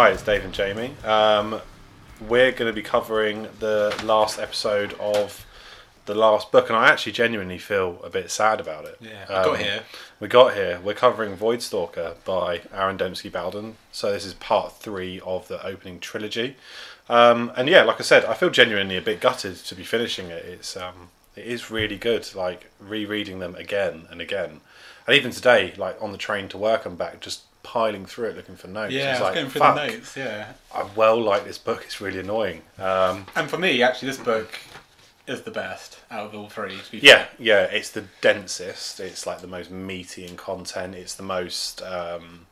Hi, it's Dave and Jamie. Um, we're going to be covering the last episode of the last book, and I actually genuinely feel a bit sad about it. Yeah, I got Um, here. We got here. We're covering Voidstalker by Aaron Dembski Bowden. So this is part three of the opening trilogy. Um, and yeah, like I said, I feel genuinely a bit gutted to be finishing it. It's um, it is really good. Like rereading them again and again, and even today, like on the train to work and back, just piling through it looking for notes. Yeah, I was like, going through the notes. Yeah, I well like this book. It's really annoying. Um, and for me, actually, this book is the best out of all three. To be Yeah, fair. yeah, it's the densest. It's like the most meaty in content. It's the most. Um,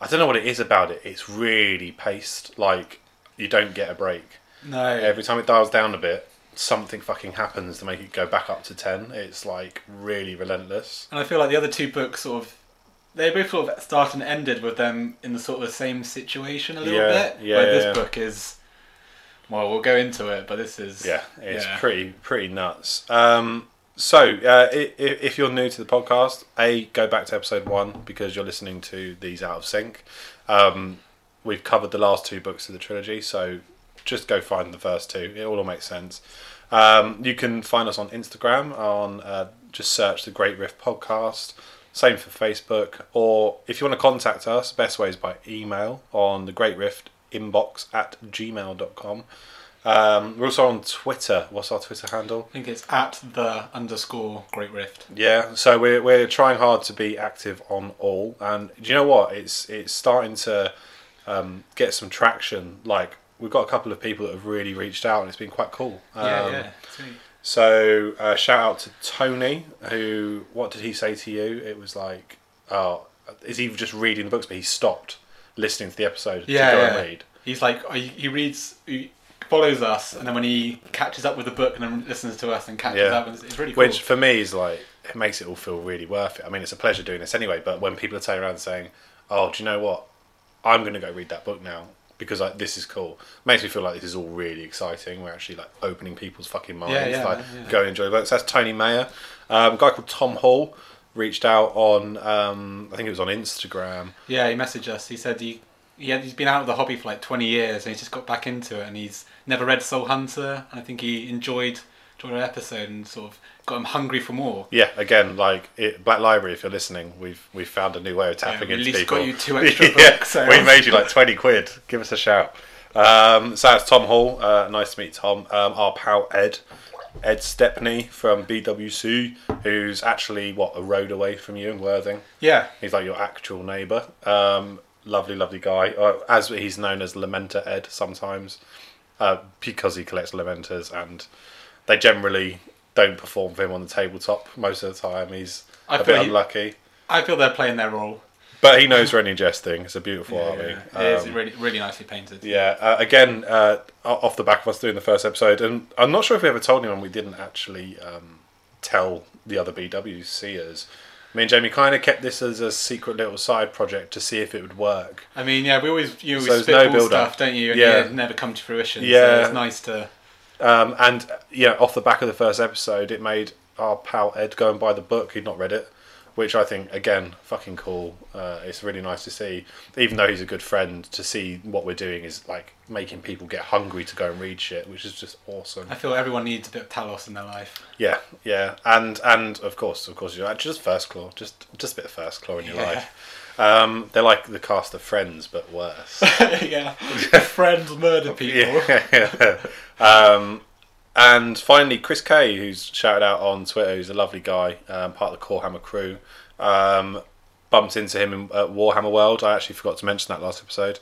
I don't know what it is about it. It's really paced. Like you don't get a break. No, Every time it dials down a bit, something fucking happens to make it go back up to ten. It's like really relentless. and I feel like the other two books sort of. They both sort of start and ended with them in the sort of the same situation a little Yeah, bit. yeah, Where yeah, this book is. Well, we'll go into it, but this is. Yeah, it's pretty pretty nuts. Um, so, uh, i- i- if you're new to the podcast, a go back to episode one because you're listening to these out of sync. Um, we've covered the last two books of the trilogy, so just go find the first two. It all makes sense. Um, you can find us on Instagram on uh, just search the Great Rift Podcast. Same for Facebook, or if you want to contact us, best way is by email on the Great Rift inbox at gmail.com. Um, we're also on Twitter. What's our Twitter handle? I think it's at the underscore Great Rift. Yeah, so we're we're trying hard to be active on all, and do you know what? It's it's starting to um, get some traction. Like we've got a couple of people that have really reached out, and it's been quite cool. yeah, Um, yeah. Sweet. So uh, shout out to Tony, who what did he say to you? It was like, oh, is he just reading the books, but he stopped listening to the episode Yeah, to go yeah. and read. He's like he he reads, he follows us, and then when he catches up with the book and then listens to us and catches Yeah. up, and it's, it's really cool. Which for me is like it makes it all feel really worth it. I mean, it's a pleasure doing this anyway. But when people are turning around saying, "Oh, do you know what? I'm going to go read that book now because like this is cool," makes me feel like this is all really exciting. We're actually like opening people's fucking minds. Yeah, yeah, like yeah. go and enjoy books. That's Tony Mayer. Um, a guy called Tom Hall reached out on um, I think it was on Instagram. Yeah, he messaged us. He said he, he had, he's been out of the hobby for like 20 years and he's just got back into it and he's never read Soul Hunter and I think he enjoyed enjoyed our episode and sort of got him hungry for more. Yeah, again, like it, Black Library. If you're listening, we've we've found a new way of tapping we at into least people. got you two extra yeah, books, so- we made you like twenty quid. Give us a shout. Um, so that's Tom Hall. Uh, nice to meet Tom. Um, our pal Ed, Ed Stepney from BWC, who's actually what a road away from you in Worthing. Yeah, He's like your actual neighbour. Um, lovely, lovely guy. Uh, as he's known as Lamenter Ed sometimes, uh, because he collects lamenters, and they generally don't perform for him on the tabletop most of the time. He's I a bit he- unlucky, I feel they're playing their role. but he knows only jesting. It's a beautiful Yeah, army. yeah. It is Um, really really nicely painted. yeah, uh, again, uh, off the back of us doing the first episode, and I'm not sure if we ever told anyone we didn't actually um, tell the other BWCers. Me and Jamie kind of kept this as a secret little side project to see if it would work. I mean, yeah, we always you So always no spitball build-up. stuff, don't you? And Yeah. yeah, never come to fruition. so Yeah. it's nice to. Um, and yeah, off the back of the first episode, it made our pal Ed go and buy the book. He'd not read it, which I think again fucking cool. Uh, it's really nice to see, even though he's a good friend, to see what we're doing is like making people get hungry to go and read shit, which is just awesome. I feel everyone needs a bit of Talos in their life. Yeah, yeah, and and of course, of course, you're just first claw, just just a bit of first claw in your Yeah. life. Um, they're like the cast of Friends, but worse. yeah, friends murder people. Yeah. um, and finally, Chris Kay, who's shouted out on Twitter, who's a lovely guy, um, part of the Core Hammer crew. Um, bumped into him in, at Warhammer World. I actually forgot to mention that last episode.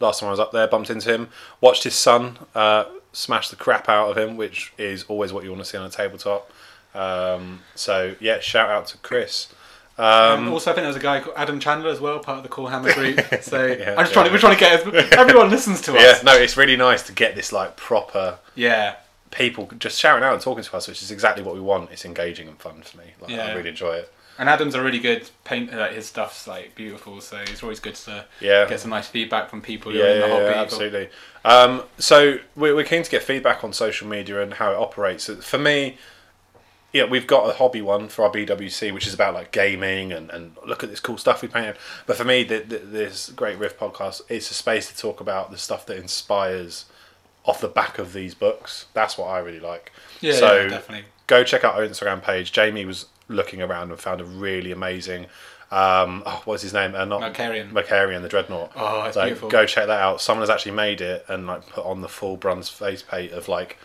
Last time I was up there, bumped into him. Watched his son uh, smash the crap out of him, which is always what you want to see on a tabletop. Um, so yeah, shout out to Chris. Um, also, I think there's a guy called Adam Chandler as well, part of the Core Hammer group. So Yeah, I'm just yeah. trying. To, we're trying to get everyone listens to us. yeah, no, it's really nice to get this like proper Yeah, people just shouting out and talking to us, which is exactly what we want. It's engaging and fun for me. Like, I really enjoy it. and Adam's a really good painter. Like his stuff's like beautiful, so it's always good to Yeah. get some nice feedback from people who are Yeah, in the yeah, hobby. yeah, absolutely. Um, so we're, we're keen to get feedback on social media and how it operates. For me, yeah, we've got a hobby one for our BWC, which is about like gaming and, and look at this cool stuff we painted. But for me, the, the, this Great Rift podcast, it's a space to talk about the stuff that inspires off the back of these books. That's what I really like. Yeah, so yeah, definitely. go check out our Instagram page. Jamie was looking around and found a really amazing. Um, oh, what's his name? Uh, not Malcharion. Malcharion, the Dreadnought. Oh, it's so beautiful. go check that out. Someone has actually made it and like put on the full bronze face paint of like,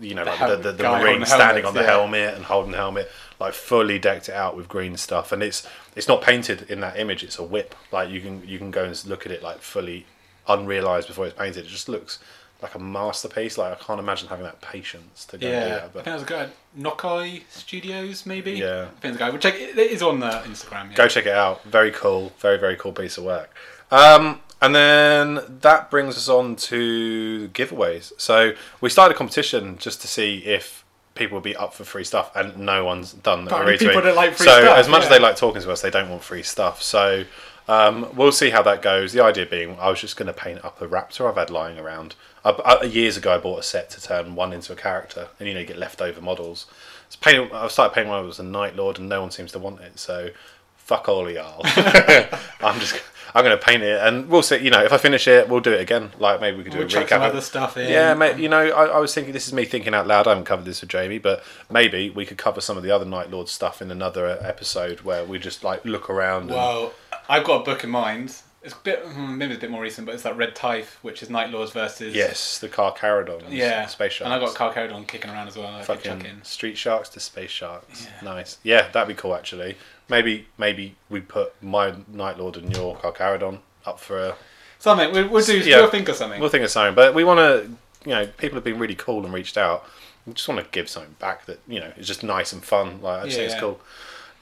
you know, The like hel- the, the, the marine holding the standing on the yeah. helmet and holding the helmet, like fully decked it out with green stuff. And it's it's not painted in that image. It's a whip. Like you can you can go and look at it like fully unrealized before it's painted. It just looks like a masterpiece. Like I can't imagine having that patience to go and do Yeah, that. I think But that was a guy at Nokai Studios, maybe. Yeah. I think it's a guy. We'll check. It is on the Instagram. Yeah. go check it out. Very cool. Very very cool piece of work. Um, and then that brings us on to giveaways. So we started a competition just to see if people would be up for free stuff, and no one's done that. Apparently people don't like free so stuff, as much as they like talking to us, they don't want free stuff. So um, we'll see how that goes. The idea being, I was just going to paint up a raptor I've had lying around. Uh, uh, years ago, I bought a set to turn one into a character, and you know you get leftover models. So painting, I started painting when I was a Night Lord, and no one seems to want it. So fuck all y'all. I'm just I'm going to paint it, and we'll see. You know, if I finish it, we'll do it again. Like maybe we could do We'll a recap. some other stuff in. yeah, mate. You know, I, I was thinking this is me thinking out loud. I haven't covered this with Jamie, but maybe we could cover some of the other Night Lord stuff in another episode where we just like look around. And, Well, I've got a book in mind. It's a bit, hmm, maybe it's a bit more recent, but it's that Red Tithe, which is Night Lords versus. yes, the Carcharodon. Yeah. space sharks. And I've got Carcharodon kicking around as well. I could chuck fucking in. street sharks to space sharks. Yeah. Nice. Yeah, that'd be cool actually. Maybe maybe we put my Night Lord and your Carcharodon up for a. Something. We'll, we'll do. Yeah. We'll think of something. We'll think of something, but we want to. You know, people have been really cool and reached out. We just want to give something back that you know is just nice and fun. Like I just think Yeah. it's cool.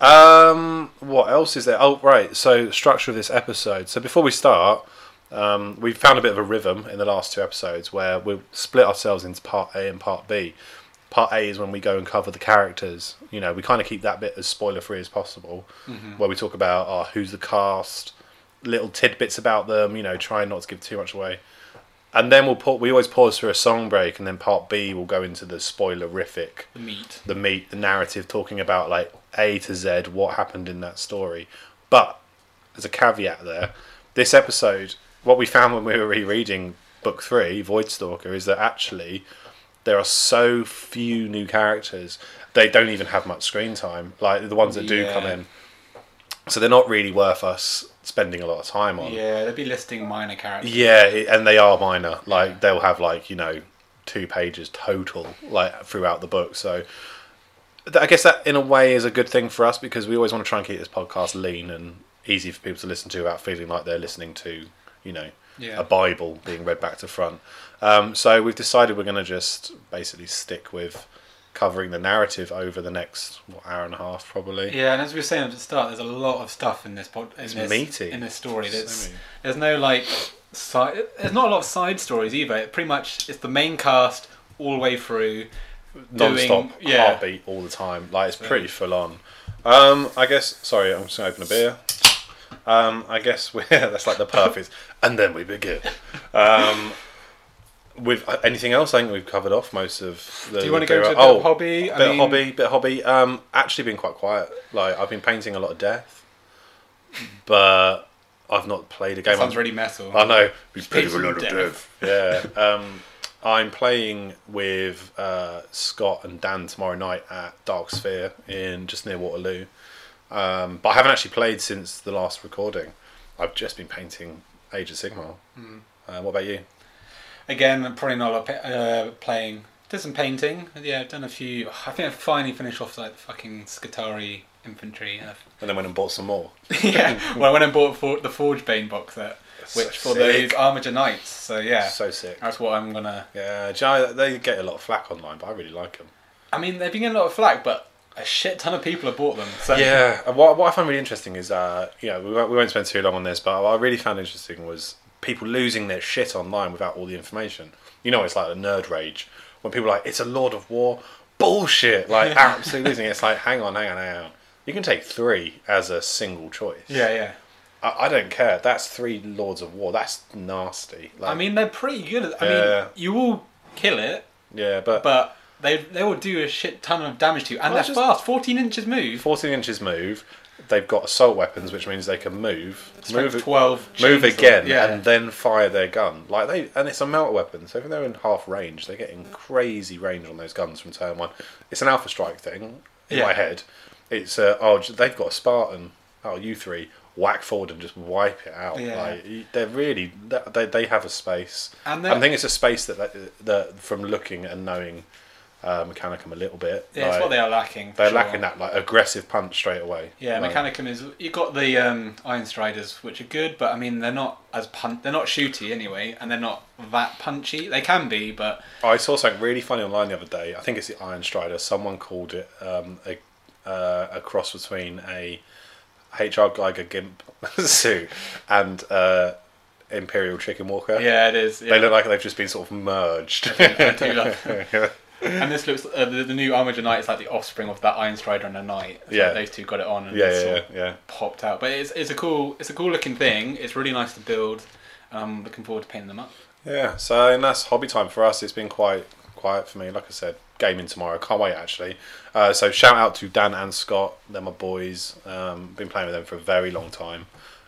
Um, what else is there? Oh, right. So structure of this episode. So before we start, um, we found a bit of a rhythm in the last two episodes where we split ourselves into part A and part B. Part A is when we go and cover the characters. You know, we kind of keep that bit as spoiler free as possible, mm-hmm. where we talk about oh, who's the cast, little tidbits about them. You know, trying not to give too much away. And then we'll put, we always pause for a song break, and then part B will go into the spoilerific the meat. the meat, the narrative, talking about like A to Z, what happened in that story. But there's a caveat there. This episode, what we found when we were rereading book three, Voidstalker, is that actually there are so few new characters. They don't even have much screen time. Like the ones that do Yeah. come in, so they're not really worth us spending a lot of time on. Yeah, they'd be listing minor characters. Yeah, it- and they are minor. Like they'll have like you know two pages total like throughout the book. So th- I guess that in a way is a good thing for us because we always want to try and keep this podcast lean and easy for people to listen to without feeling like they're listening to you know Yeah. a Bible being read back to front. Um, so we've decided we're going to just basically stick with covering the narrative over the next what, hour and a half probably. Yeah, and as we were saying at the start, there's a lot of stuff in this pod, in It's this meaty. in this story. So That's meaty. there's no like side. There's not a lot of side stories either. It pretty much it's the main cast all the way through. non-stop doing- yeah. heartbeat all the time. Like it's pretty full on. Um, I guess. Sorry, I'm just gonna open a beer. Um, I guess we're that's like the perfect. and then we begin. Um, with uh, anything else, I think we've covered off most of. The, Do you want to go to a bit- bit oh, of hobby? bit of hobby, bit of hobby. Um, actually been quite quiet. Like I've been painting a lot of death, but I've not played a game. Sounds I'm- really metal. I know. We played a lot of death. Yeah. Um, I'm playing with uh, Scott and Dan tomorrow night at Dark Sphere in just near Waterloo. Um, but I haven't actually played since the last recording. I've just been painting Age of Sigmar. Hmm. Uh, what about you? Again, probably not a lot of uh, playing. Did some painting. Yeah, I've done a few. I think I finally finished off like the fucking Scutari infantry. And And then went and bought some more. yeah, well, I went and bought for the Forge Bane box set, So which for sick. those Armature Knights. So yeah, So sick. that's what I'm gonna. Yeah, do you know, they get a lot of flack online, but I really like them. I mean, they've been getting a lot of flack, but a shit ton of people have bought them. So Yeah, what, what I find really interesting is, uh, know, we won't, we won't spend too long on this, but what I really found interesting was people losing their shit online without all the information. You know, it's like a nerd rage when people are like, it's a Lord of War. Bullshit! Like, absolutely losing it. It's like, hang on, hang on, hang on. You can take three as a single choice. yeah, yeah. I, I don't care. That's three Lords of War. That's nasty. Like, I mean, they're pretty good. I Yeah. mean, you will kill it, yeah, but, but they they will do a shit ton of damage to you, and Well, they're just- fast. Fourteen inches move. 14 inches move. They've got assault weapons, which means they can move, Strength move, 12 move chainsaw. again, Yeah. and then fire their gun. Like they, and it's a melter weapon, so if they're in half range, they're getting crazy range on those guns from turn one. It's an alpha strike thing in Yeah. my head. It's uh, oh, they've got a Spartan. Oh, you three whack forward and just wipe it out. Yeah. Like they're really they they have a space. And I think it's a space that that, that from looking and knowing uh, Mechanicum a little bit. Yeah, it's what they are lacking. they're sure. lacking that like aggressive punch straight away. Yeah, Like, Mechanicum is. You've got the um, Iron Striders, which are good, but I mean they're not as pun. They're not shooty anyway, and they're not that punchy. They can be, but I saw something really funny online the other day. I think it's the Iron Strider. Someone called it um, a uh, a cross between a HR Geiger Gimp suit and uh, Imperial Chicken Walker. yeah, it is. They look like they've just been sort of merged. I do love And this looks uh, the, the new Armored Knight is like the offspring of that Iron Strider and a Knight. It's Yeah. like those two got it on and yeah, yeah, sort yeah, of yeah. popped out. But it's, it's a cool it's a cool looking thing. It's really nice to build. I'm looking forward to painting them up. Yeah, so and that's hobby time for us. It's been quite quiet for me. Like I said, gaming tomorrow. Can't wait actually. Uh, so shout out to Dan and Scott. They're my boys. Um, been playing with them for a very long time.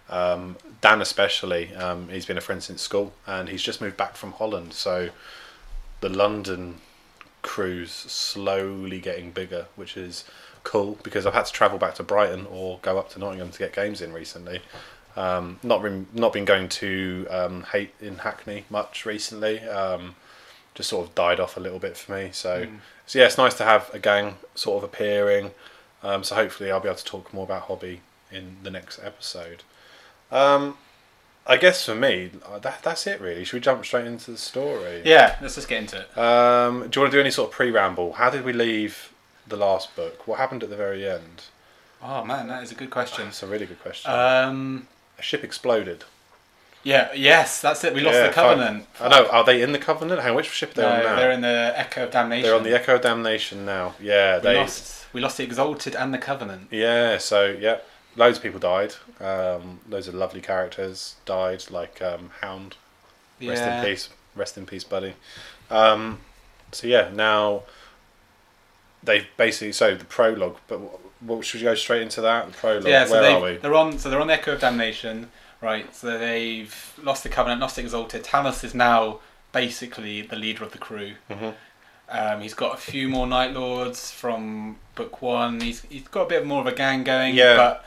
Um, Dan especially. Um, he's been a friend since school, and he's just moved back from Holland. So the London cruise slowly getting bigger, which is cool because I've had to travel back to Brighton or go up to Nottingham to get games in recently. Um, not been not been going to um, hate in Hackney much recently. Um, just sort of died off a little bit for me. So, so yeah, it's nice to have a gang sort of appearing. Um, so hopefully I'll be able to talk more about hobby in the next episode. Um, I guess for me, uh, that, that's it really. Should we jump straight into the story? Yeah, let's just get into it. Um, do you want to do any sort of pre-ramble? How did we leave the last book? What happened at the very end? Oh man, that is a good question. That's a really good question. Um, a ship exploded. yeah, yes, that's it. We lost Yeah, the Covenant. I know. Are they in the Covenant? Hang on, which ship are they No, on now? they're in the Echo of Damnation. They're on the Echo of Damnation now. Yeah, we they. lost. We lost the Exalted and the Covenant. Yeah, so yeah, loads of people died. Um, loads of lovely characters died, like um, Hound. Rest in peace. Rest in peace, buddy. Um, so yeah, now they've basically so the prologue. But what, what should we go straight into that? The prologue. Yeah, so Where are we? they're on. So they're on the Echo of Damnation, right? So they've lost the Covenant, lost the Exalted. Talos is now basically the leader of the crew. Mm-hmm. Um, he's got a few more Night Lords from book one. He's he's got a bit more of a gang going. Yeah. but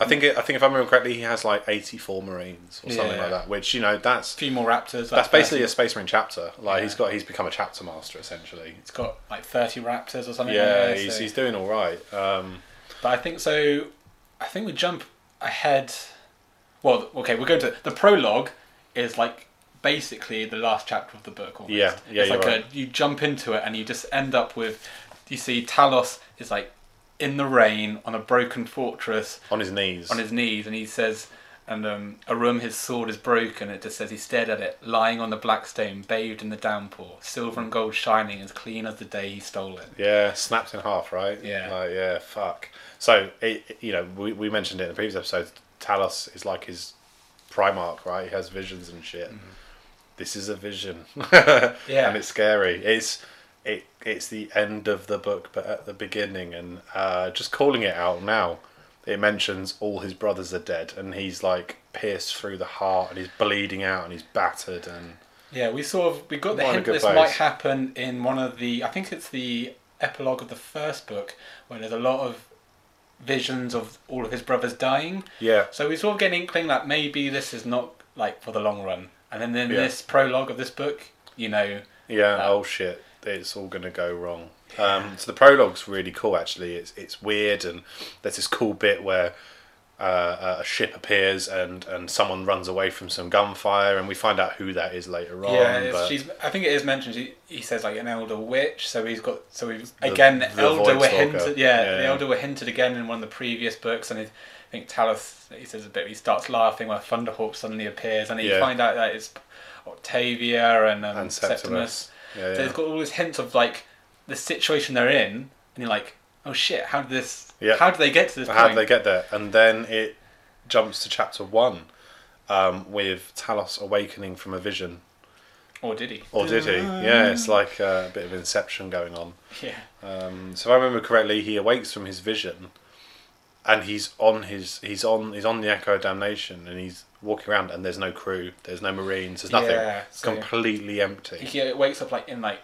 I think it, I think if I remember correctly, he has like eighty four Marines or something Yeah. like that. Which you know that's a few more Raptors. that's basically a Space Marine chapter. Like Yeah. he's got he's become a chapter master essentially. He's got like thirty Raptors or something. Yeah, like he's so- he's doing all right. Um, But I think so. I think we jump ahead. Well, okay, we're going to the prologue. Is like basically the last chapter of the book. Almost. Yeah, yeah, It's like right. a, you jump into it and you just end up with. You see, Talos is like in the rain on a broken fortress on his knees. on his knees, and he says. And um, Aurum, his sword is broken. It just says he stared at it, lying on the black stone, bathed in the downpour, silver and gold shining, as clean as the day he stole it. Yeah, snapped in half, right? Yeah. Like, yeah, fuck. So, it, you know, we, we mentioned it in the previous episode. Talos is like his Primarch, right? He has visions and shit. This is a vision. Yeah. And it's scary. It's it it's the end of the book, but at the beginning, and uh, just calling it out now. It mentions all his brothers are dead, and he's like pierced through the heart, and he's bleeding out, and he's battered, and Yeah, we sort of we got the Not in a hint good this place. might happen in one of the I think it's the epilogue of the first book where there's a lot of visions of all of his brothers dying. yeah, So we sort of get an inkling that maybe this is not like for the long run. And then in Yeah. this prologue of this book, you know, Yeah, Uh, oh shit, it's all gonna go wrong. Um, so the prologue's really cool. Actually, it's it's weird, and there's this cool bit where uh, a ship appears and and someone runs away from some gunfire, and we find out who that is later on. yeah, it's, but she's. I think it is mentioned. She, he says like an Eldar witch. So he's got. So we've again the Eldar were hinted. Yeah, Yeah, the Eldar were hinted again in one of the previous books, and I think Talos. He says a bit. He starts laughing when Thunderhawk suddenly appears, and you Yeah. find out that it's Octavia and, um, and Septimus. Septimus. Yeah, So it's got all these hints of like the situation they're in, and you're like, oh shit, how did this? Yeah. How did they get to this How point? did they get there? And then it jumps to chapter one um, with Talos awakening from a vision. Or did he? Or did he? Yeah, it's like uh, a bit of Inception going on. Yeah. Um, so if I remember correctly, he awakes from his vision, and he's on his he's on he's on the Echo of Damnation, and he's walking around, and there's no crew, there's no Marines, there's nothing, Yeah, so- completely empty. He wakes up like in like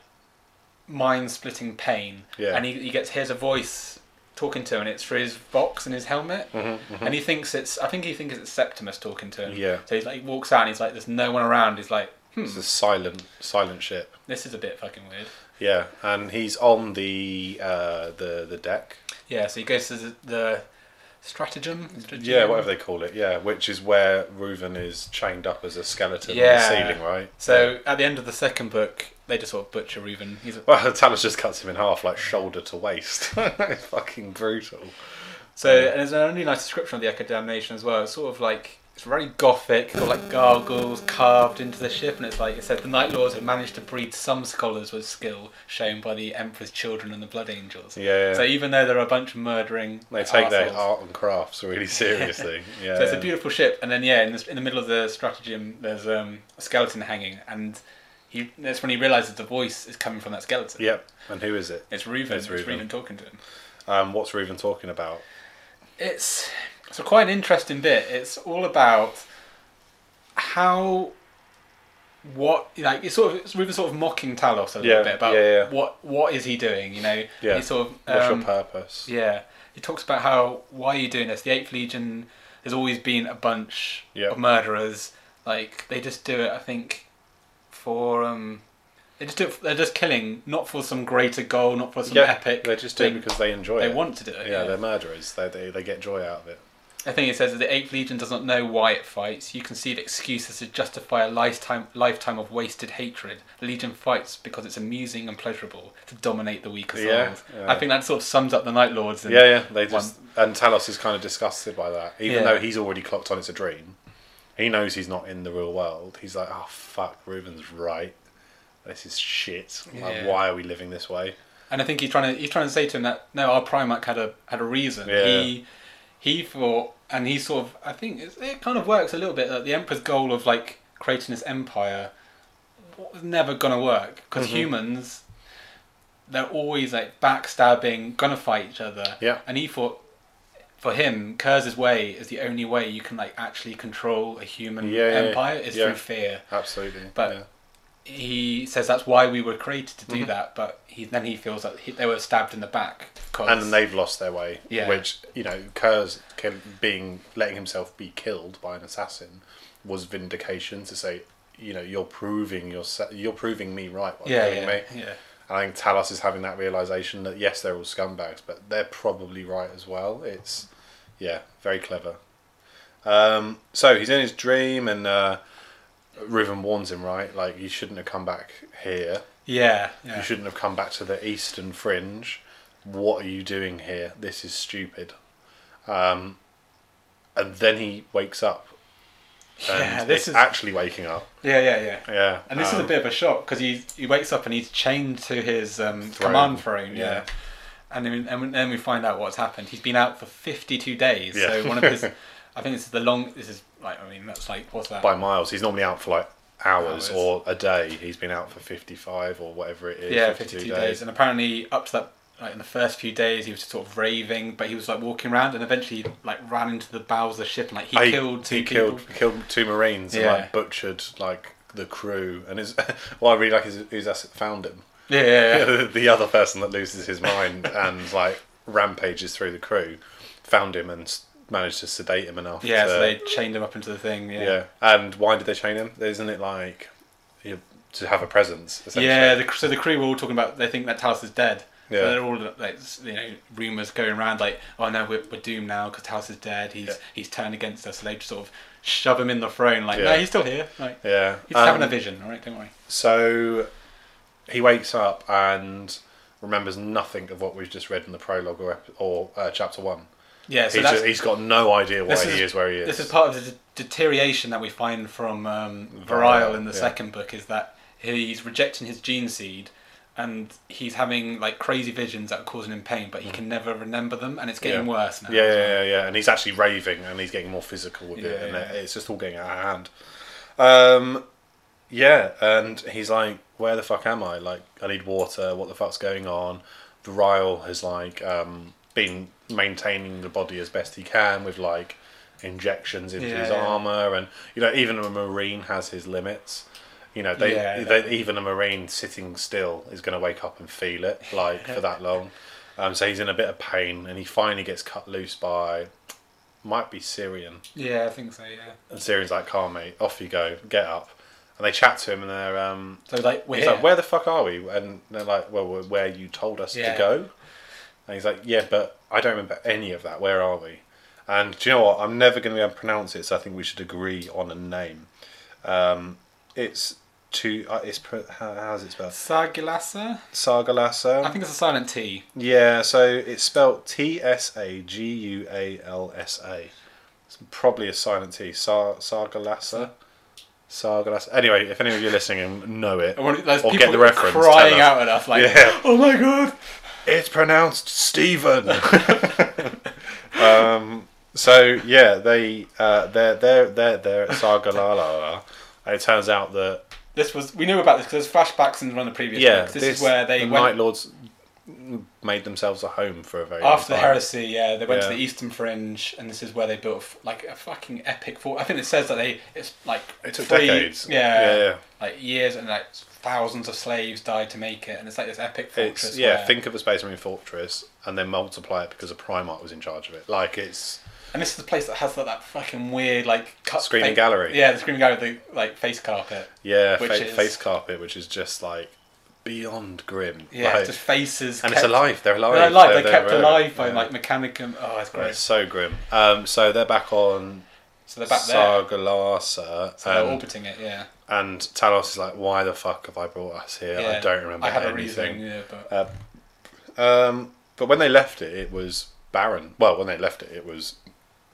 mind splitting pain. Yeah. And he, he gets hears a voice talking to him and it's through his box and his helmet. Mhm, mhm. And he thinks it's I think he thinks it's Septimus talking to him. Yeah. So he's like he walks out and he's like there's no one around. He's like, hmm, It's a silent silent ship. this is a bit fucking weird. Yeah, and he's on the uh, the the deck. Yeah, so he goes to the, the stratagem. Yeah, whatever they call it. Yeah, which is where Ruven is chained up as a skeleton Yeah. on the ceiling, right? So at the end of the second book, they just sort of butcher Ruven. He's Well, Talos just cuts him in half, like shoulder to waist. it's fucking brutal. so and there's a really nice description of the Echo Damnation as well. It's sort of like it's very gothic, got like gargoyles carved into the ship, and it's like it said the Night Lords have managed to breed some scholars with skill shown by the Emperor's children and the Blood Angels. Yeah, yeah. So even though they're a bunch of murdering, they take their art and crafts really seriously. Yeah. So it's a beautiful ship, and then yeah, in the, in the middle of the stratagem, there's um, a skeleton hanging, and he that's when he realizes the voice is coming from that skeleton. Yep. And who is it? It's Ruven. It's It's Ruven. Ruven talking to him. Um, what's Ruven talking about? It's a quite an interesting bit. It's all about how what like it's sort of it's Ruven sort of mocking Talos a little Yeah, bit about yeah, yeah. what what is he doing? You know, Yeah. Sort of What's um, your purpose? Yeah, he talks about how why are you doing this? The Eighth Legion has always been a bunch of murderers. Like they just do it, I think, for um, they just do it. They're just killing, not for some greater goal, not for some epic. they just do it because they enjoy they it. They want to do it. yeah, they're murderers. They, they they get joy out of it. I think it says that the Eighth Legion does not know why it fights. You conceive excuses to justify a lifetime lifetime of wasted hatred. The Legion fights because it's amusing and pleasurable to dominate the weaker souls. Yeah, yeah. I think that sort of sums up the Night Lords. And Yeah, yeah. They just and Talos is kind of disgusted by that, even Yeah. though he's already clocked on it's a dream. He knows he's not in the real world. He's like, oh fuck, Ruven's right. This is shit. Like, why are we living this way? And I think he's trying to he's trying to say to him that no, our Primarch had a had a reason. Yeah. He he thought, and he sort of I think it's, it kind of works a little bit that the Emperor's goal of like creating this empire was never gonna work because Mhm. humans they're always like backstabbing, gonna fight each other. Yeah. And he thought. For him, Curze's way is the only way you can like actually control a human Yeah, yeah, empire is yeah. through fear Absolutely. But- yeah. He says that's why we were created to do Mhm. that, but he then he feels that he, they were stabbed in the back. Cause, and then they've lost their way. Yeah. Which you know, kill, being letting himself be killed by an assassin was vindication to say, you know, you're proving your you're proving me right by yeah, yeah, me. yeah, And I think Talos is having that realization that yes, they're all scumbags, but they're probably right as well. It's yeah, very clever. Um, so he's in his dream, and uh, Ruven warns him, right? Like you shouldn't have come back here. yeah, yeah. You shouldn't have come back to the eastern fringe. What are you doing here? This is stupid. Um, and then he wakes up. Yeah, this is- actually waking up. yeah, yeah, yeah. Yeah. And this is a um, bit of a shock because he he wakes up and he's chained to his um, Throne. command throne. Yeah. Yeah. And then, and then we find out what's happened. He's been out for fifty-two days. Yeah. So one of his, I think this is the long. This is like I mean that's like what's that? by miles. He's normally out for like hours, Hours. or a day. He's been out for 55 or whatever it is. yeah, fifty-two days. days. And apparently up to that. Like in the first few days, he was sort of raving, but he was like walking around, and eventually like ran into the bows of the ship, and like he Oh, killed two he people. killed, killed two Marines and like butchered like the crew. And his, what I really like is who's found him. Yeah, yeah, yeah. the other person that loses his mind and like rampages through the crew found him and managed to sedate him enough. Yeah, to, so they chained him up into the thing. yeah. Yeah, And why did they chain him? Isn't it like you, to have a presence? Yeah. The, so the crew were all talking about they think that Talos is dead. Yeah. So they're all like you know rumors going around like oh no we're, we're doomed now because Talos is dead. He's Yeah. he's turned against us. So they just sort of shove him in the throne like Yeah. no he's still here. Like yeah. he's having a Um, vision. All right, don't worry. So he wakes up and remembers nothing of what we've just read in the prologue or ep- or uh, chapter one. Yeah, so he's, just, he's got no idea why he is- where he is. this is part of the de- deterioration that we find from um, Variel, Variel in the yeah. second book is that he's rejecting his gene seed and he's having like crazy visions that are causing him pain, but he can never remember them, and it's getting Yeah. worse now. yeah, yeah, yeah, yeah, and he's actually raving, and he's getting more physical with it, and yeah. it's just all getting out of hand. Um, Yeah, and he's like, "Where the fuck am I? Like, I need water. What the fuck's going on?" Ryle has like um, been maintaining the body as best he can with like injections into Yeah, his yeah. armor, and you know, even a marine has his limits. You know, they, Yeah, they even a marine sitting still is going to wake up and feel it like for that long. Um, so he's in a bit of pain, and he finally gets cut loose by might be Cyrion. Yeah, I think so. Yeah. And Cyrion's like, "Calm, mate. Off you go. Get up." And they chat to him, and they're um, So like we're he's here. like, "Where the fuck are we?" And they're like, "Well, we're where you told us Yeah. to go." And he's like, "Yeah, but I don't remember any of that. Where are we?" And do you know what? I'm never going to be able to pronounce it, so I think we should agree on a name. Um, it's to uh, it's how, how's it spelled? Sargilasa. I think it's a silent T. Yeah, so it's spelled T S A G U A L S A. It's probably a silent T. Sar Sargalassa. Sargalassa. Anyway, if any of you are listening and know it, I want, there's or get the reference, crying out at us like, Yeah. "Oh my god!" It's pronounced Stephen. um, so yeah, they uh, they're they're they're they're at Sargalala, and it turns out that This was we knew about this because there's flashbacks in one of the previous yeah, books. This, is where they the went Night Lords made themselves a home for a very after the heresy. Yeah, they went Yeah. to the Eastern Fringe, and this is where they built like a fucking epic fort. I think it says that they it's like It took three- decades. Yeah, yeah, yeah. like years and like thousands of slaves died to make it, and it's like this epic fortress. It's yeah. where- Think of a Space Marine fortress and then multiply it because a Primarch was in charge of it. Like it's and this is the place that has like, that fucking weird like cut Screaming Gallery. Yeah, the screaming gallery, the like face carpet. yeah, Which fa- is- face carpet, which is just like beyond grim. Yeah, Like- just faces. and kept, it's alive. They're alive. They're alive. They're, They're- kept they're- alive by yeah. like Mechanicum. Oh, it's Yeah, great. It's so grim. Um, so they're back on So they're back there. Sargalasa, So they're um, orbiting it. Yeah. And Talos is like, "Why the fuck have I brought us here? I don't remember I anything." reason. Yeah, but Um, but when they left it, it was barren. Well, when they left it, it was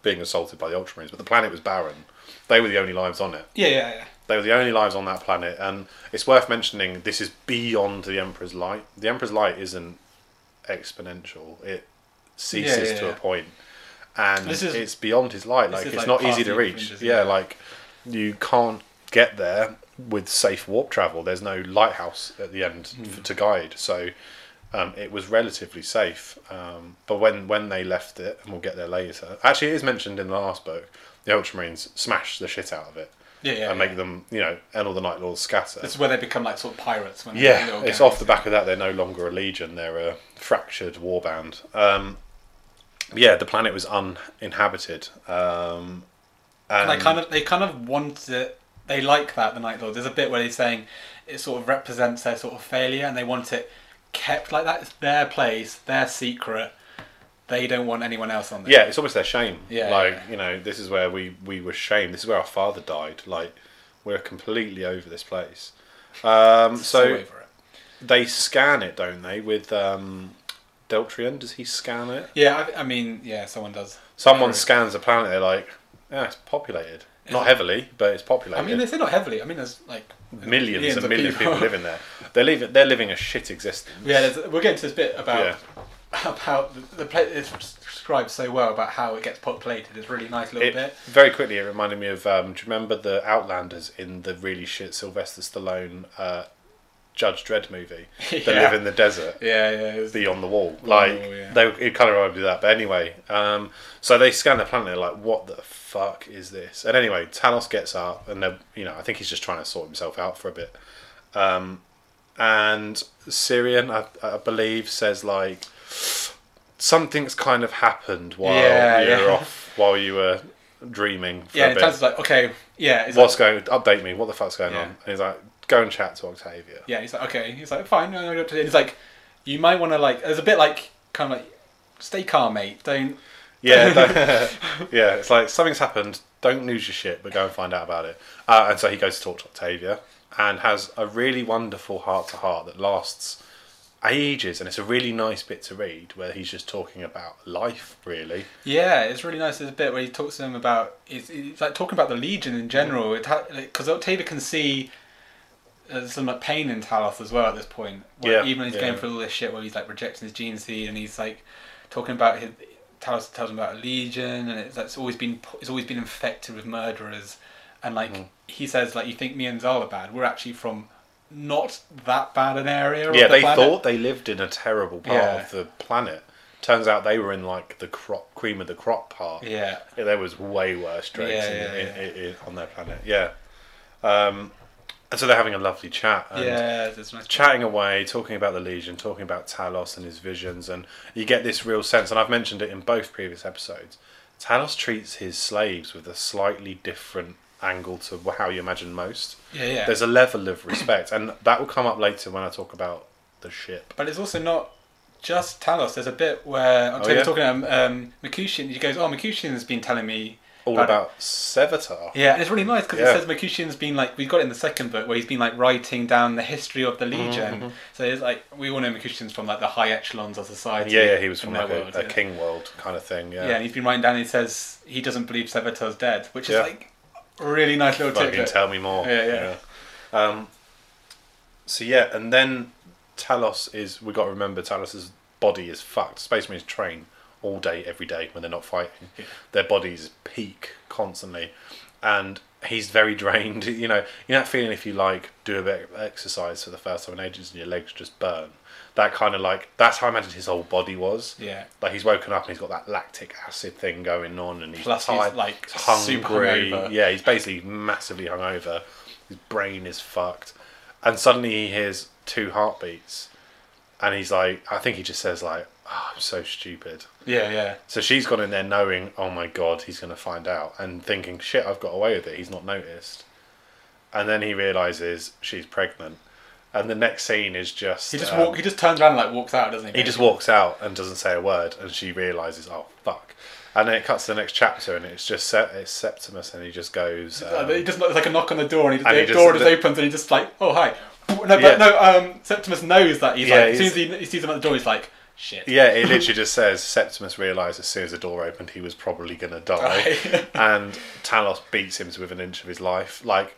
being assaulted by the Ultramarines, but the planet was barren. They were the only lives on it. yeah, yeah, yeah. They were the only lives on that planet, and it's worth mentioning this is beyond the Emperor's light. The Emperor's light isn't exponential; it ceases Yeah, yeah, to yeah. a point, and is- it's beyond his light. Like it's like not easy to reach. yeah, yeah. like you can't get there with safe warp travel. There's no lighthouse at the end Hmm. f to guide, so um, it was relatively safe. Um, but when when they left it, and we'll get there later. Actually, it is mentioned in the last book. The Ultramarines smash the shit out of it Yeah, yeah. and yeah. make them, you know, and all the Night Lords scatter. This is where they become like sort of pirates. When they're yeah, it's off the back of that. They're no longer a legion; they're a fractured warband. Um, yeah, the planet was uninhabited. Um, and they kind of they kind of want it. They like that the Night Lord. There's a bit where they're saying it sort of represents their sort of failure, and they want it kept like that. It's their place, their secret. They don't want anyone else on there. yeah, it's almost their shame. Yeah, like yeah. you know, this is where we we were shamed. This is where our father died. Like we're completely over this place. Um, so, so over it. they scan it, don't they? With um, Deltrian, does he scan it? Yeah, I, I mean, yeah, someone does. Someone scans the planet. They're like, yeah, it's populated. Not heavily, but it's populated. I mean, they say not heavily. I mean, there's like millions, millions and millions of people people. living there. They're living. They're living a shit existence. Yeah, we'll get into this bit about Yeah. about the, the place. It's described so well about how it gets populated. It's really nice little It, bit. very quickly, it reminded me of. Um, do you remember the Outlanders in the really shit Sylvester Stallone uh, Judge Dredd movie? They Yeah. live in the desert. Yeah, yeah. It was, Beyond the wall, like yeah. they, it kind of reminded me of that. But anyway, um, so they scan the planet. They're like, "What the fuck is this?" And anyway, Talos gets up, and you know, I think he's just trying to sort himself out for a bit. Um, and Cyrion, I, I believe, says like something's kind of happened while Yeah, you were yeah. off, while you were dreaming for yeah, a bit. Taz is like, okay, yeah. What's like, going? Update me. What the fuck's going Yeah. on? And he's like, "Go and chat to Octavia." yeah, he's like, okay. He's like, fine. No, no, no. He's like, you might want to like. There's a bit like kind of like, stay calm, mate. Don't. Yeah, don't- yeah. It's like something's happened. Don't lose your shit, but go and find out about it. Uh, and so he goes to talk to Octavia and has a really wonderful heart to heart that lasts ages, and it's a really nice bit to read where he's just talking about life, really. Yeah, it's really nice. There's a bit where he talks to him about. It's, it's like talking about the Legion in general. Because Octavia can see. There's some like pain in Talos as well at this point. Yeah, Even when he's yeah. going through all this shit where he's like rejecting his gene seed and he's like talking about his. Talos tells him about a legion and it's, that's always been it's always been infected with murderers, and like he says, like you think me and Xarl are bad. We're actually from not that bad an area. Yeah, the they planet. thought they lived in a terrible part Yeah. of the planet. Turns out they were in like the crop, cream of the crop part. Yeah, Yeah, there was way worse drakes Yeah, in, yeah, yeah. in, in, on their planet. Yeah. Um, and so they're having a lovely chat. And yeah, there's nice. Chatting away, talking about the Legion, talking about Talos and his visions, and you get this real sense. And I've mentioned it in both previous episodes. Talos treats his slaves with a slightly different angle to how you imagine most. Yeah, yeah. There's a level of respect, and that will come up later when I talk about the ship. But it's also not just Talos. There's a bit where I'm Oh, yeah? talking um, um, Mercutian. He goes, "Oh, Mercutian's been telling me." All About- about Sevatar. Yeah, and it's really nice because Yeah. it says Mercutian's been like we've got it in the second book where he's been like writing down the history of the Mm-hmm, Legion. So it's like we all know Mercutian's from like the high echelons of society. Yeah, yeah, he was from like a, world, a yeah. king world kind of thing. Yeah. Yeah, and he's been writing down. He says he doesn't believe Sevatar's dead, which is like a really nice little Fucking tidbit. tell me more. Yeah, yeah. yeah. Um, so yeah, and then Talos is. We got to remember Talos's body is fucked. Space Marines train all day, every day when they're not fighting. Yeah. Their bodies peak constantly, and he's very drained. You know, you know that feeling if you like do a bit of exercise for the first time in ages and your legs just burn. That kind of like that's how I imagine his whole body was. Yeah. Like he's woken up and he's got that lactic acid thing going on, and he's Plus he's, tired, like, he's hungry. super. Yeah, he's basically massively hungover. His brain is fucked, and suddenly he hears two heartbeats, and he's like, I think he just says like, oh, "I'm so stupid." Yeah, yeah. So she's gone in there knowing, oh my god, he's gonna find out, and thinking, shit, I've got away with it. He's not noticed, and then he realizes she's pregnant, and the next scene is just He just um, walk. He just turns around and like walks out, doesn't he? he just walks out and doesn't say a word, and she realizes, oh fuck. And then it cuts to the next chapter, and it's just it's Septimus, and he just goes. Um, he just it's like a knock on the door, and, he, And the he door just the- opens, and he just like, oh hi. No, but Yeah. no. Um, Septimus knows that he's Yeah, like as soon as he, he sees him at the door, he's like, shit. yeah, it literally just says Septimus realized as soon as the door opened he was probably gonna die, Right. and Talos beats him to within an inch of his life. Like,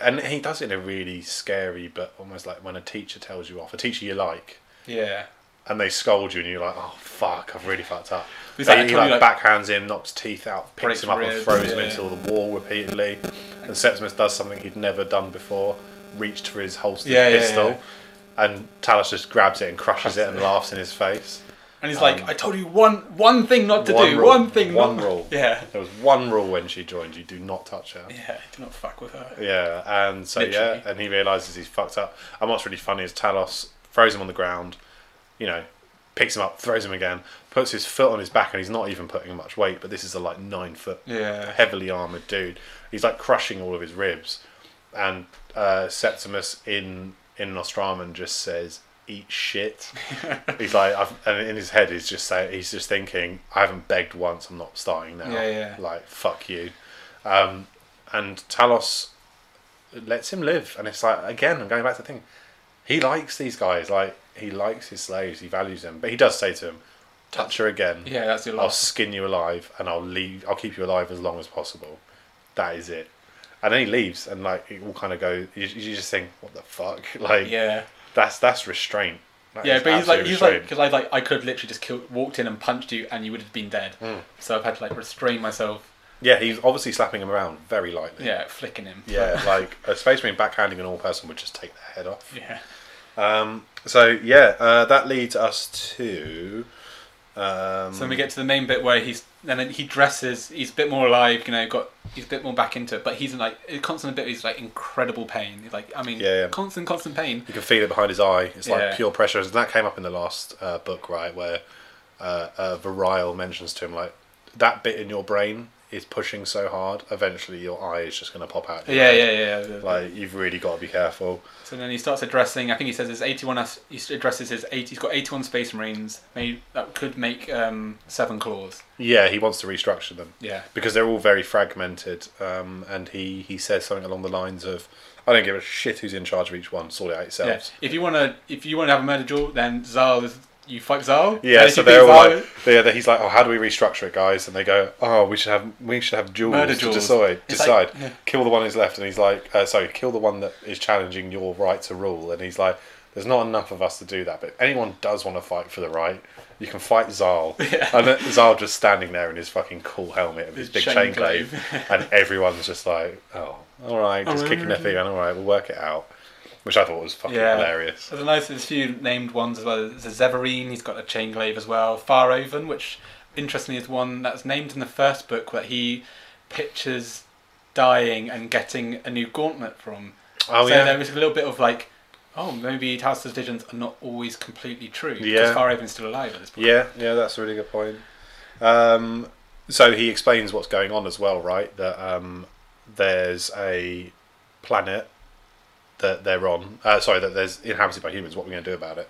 and he does it in a really scary, but almost like when a teacher tells you off, a teacher you like, yeah. and they scold you, and you're like, oh fuck, I've really fucked up. He's He, like, he like, like- backhands him, knocks teeth out, picks him up, and ribs, throws him into the wall repeatedly. And Septimus does something he'd never done before, reached for his holstered Yeah, yeah, pistol, yeah. And Talos just grabs it and crushes it and laughs in his face. And he's like, I told you one one thing not to Um, One do. rule, One thing. one not... rule. Yeah. There was one rule when she joined: you do not touch her. Yeah. Do not fuck with her. Yeah, and so Literally. yeah, and he realizes he's fucked up. And what's really funny is Talos throws him on the ground, you know, picks him up, throws him again, puts his foot on his back, and he's not even putting much weight. But this is a like nine foot, Yeah. heavily armored dude. He's like crushing all of his ribs, and uh, Septimus in in Nostraman just says, "Eat shit." he's like, I've, and in his head, he's just saying, he's just thinking, "I haven't begged once. I'm not starting now." Yeah, yeah. Like fuck you. Um, and Talos lets him live, and it's like again, I'm going back to the thing. He likes these guys. Like he likes his slaves. He values them. But he does say to him, "Touch her again." Yeah. That's your life. I'll skin you alive and I'll leave. I'll keep you alive as long as possible. That is it. And then he leaves, and like it all kind of go. You, you just think, what the fuck? Like Yeah. that's that's restraint. That Yeah, but he's like, he's like, because I like, I could have literally just killed, walked in and punched you, and you would have been dead. Mm. So I've had to like restrain myself. yeah, he's obviously slapping him around very lightly. Yeah, flicking him. yeah, like a space marine backhanding an all person would just take their head off. Yeah. Um, so yeah, uh, that leads us to. Um, So then we get to the main bit where he's and then he dresses. He's a bit more alive, you know. Got he's a bit more back into it, but he's in like a constant bit. He's like incredible pain. He's like I mean, Yeah, yeah. constant, constant pain. You can feel it behind his eye. It's like Yeah. pure pressure. And that came up in the last uh, book, right, where uh, uh, Variel mentions to him like that bit in your brain is pushing so hard. Eventually, your eye is just going to pop out. Yeah, yeah, yeah. yeah. Like you've really got to be careful. So then he starts addressing. I think he says there's 81. as- He addresses his 80. He's got 81 Space Marines made that could make um, seven claws. Yeah, he wants to restructure them Yeah. because they're all very fragmented. Um, and he he says something along the lines of, "I don't give a shit who's in charge of each one. Sort it out Yeah. If you wanna, if you wanna have a murder duel, then Xarl is. You fight Xarl. Yeah, so they're all Xarl- like, yeah, he's like, oh, how do we restructure it, guys? And they go, oh, we should have, we should have duels Murder to duels. decide, It's decide, like- yeah. kill the one who's left. And he's like, uh, sorry, kill the one that is challenging your right to rule. And he's like, there's not enough of us to do that, but if anyone does want to fight for the right, You can fight Xarl, Yeah. and Xarl just standing there in his fucking cool helmet and his, His big chain chain glaive. and everyone's just like, "Oh, all right, just Oh, kicking their feet, and all right, we'll work it out," which I thought was fucking Yeah. hilarious. There's a nice, there's a few named ones as well. There's a Zeverine, he's got a chain glaive as well. Faroven, which interestingly is one that's named in the first book that he pictures dying and getting a new gauntlet from. Oh so yeah, there was a little bit of like, oh, maybe Talista's visions are not always completely true. Yeah. Because Faroven's still alive at this point. Yeah, yeah, that's a really good point. Um, so he explains what's going on as well, right? That um, there's a planet that they're on. Uh, sorry, that there's inhabited by humans. What are we going to do about it?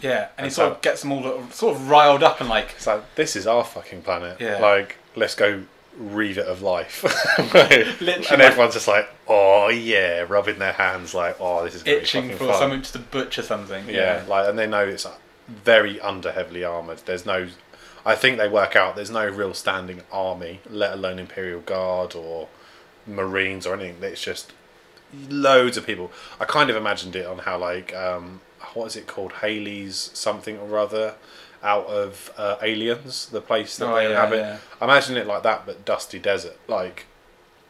Yeah, and he And sort of gets them all sort of riled up and like, It's like this is our fucking planet. Yeah. Like let's go reave it of life. Literally, and everyone's just like, oh yeah, rubbing their hands like, oh this is itching be for fun. someone to butcher something. Yeah, like and they know it's very under heavily armored. There's no, I think they work out there's no real standing army, let alone Imperial Guard or Marines or anything. It's just loads of people. I kind of imagined it on how like um, what is it called, Hadley's something or other, out of uh, Aliens, the place that Oh, they yeah, inhabit. yeah. I imagine it like that, but dusty desert, like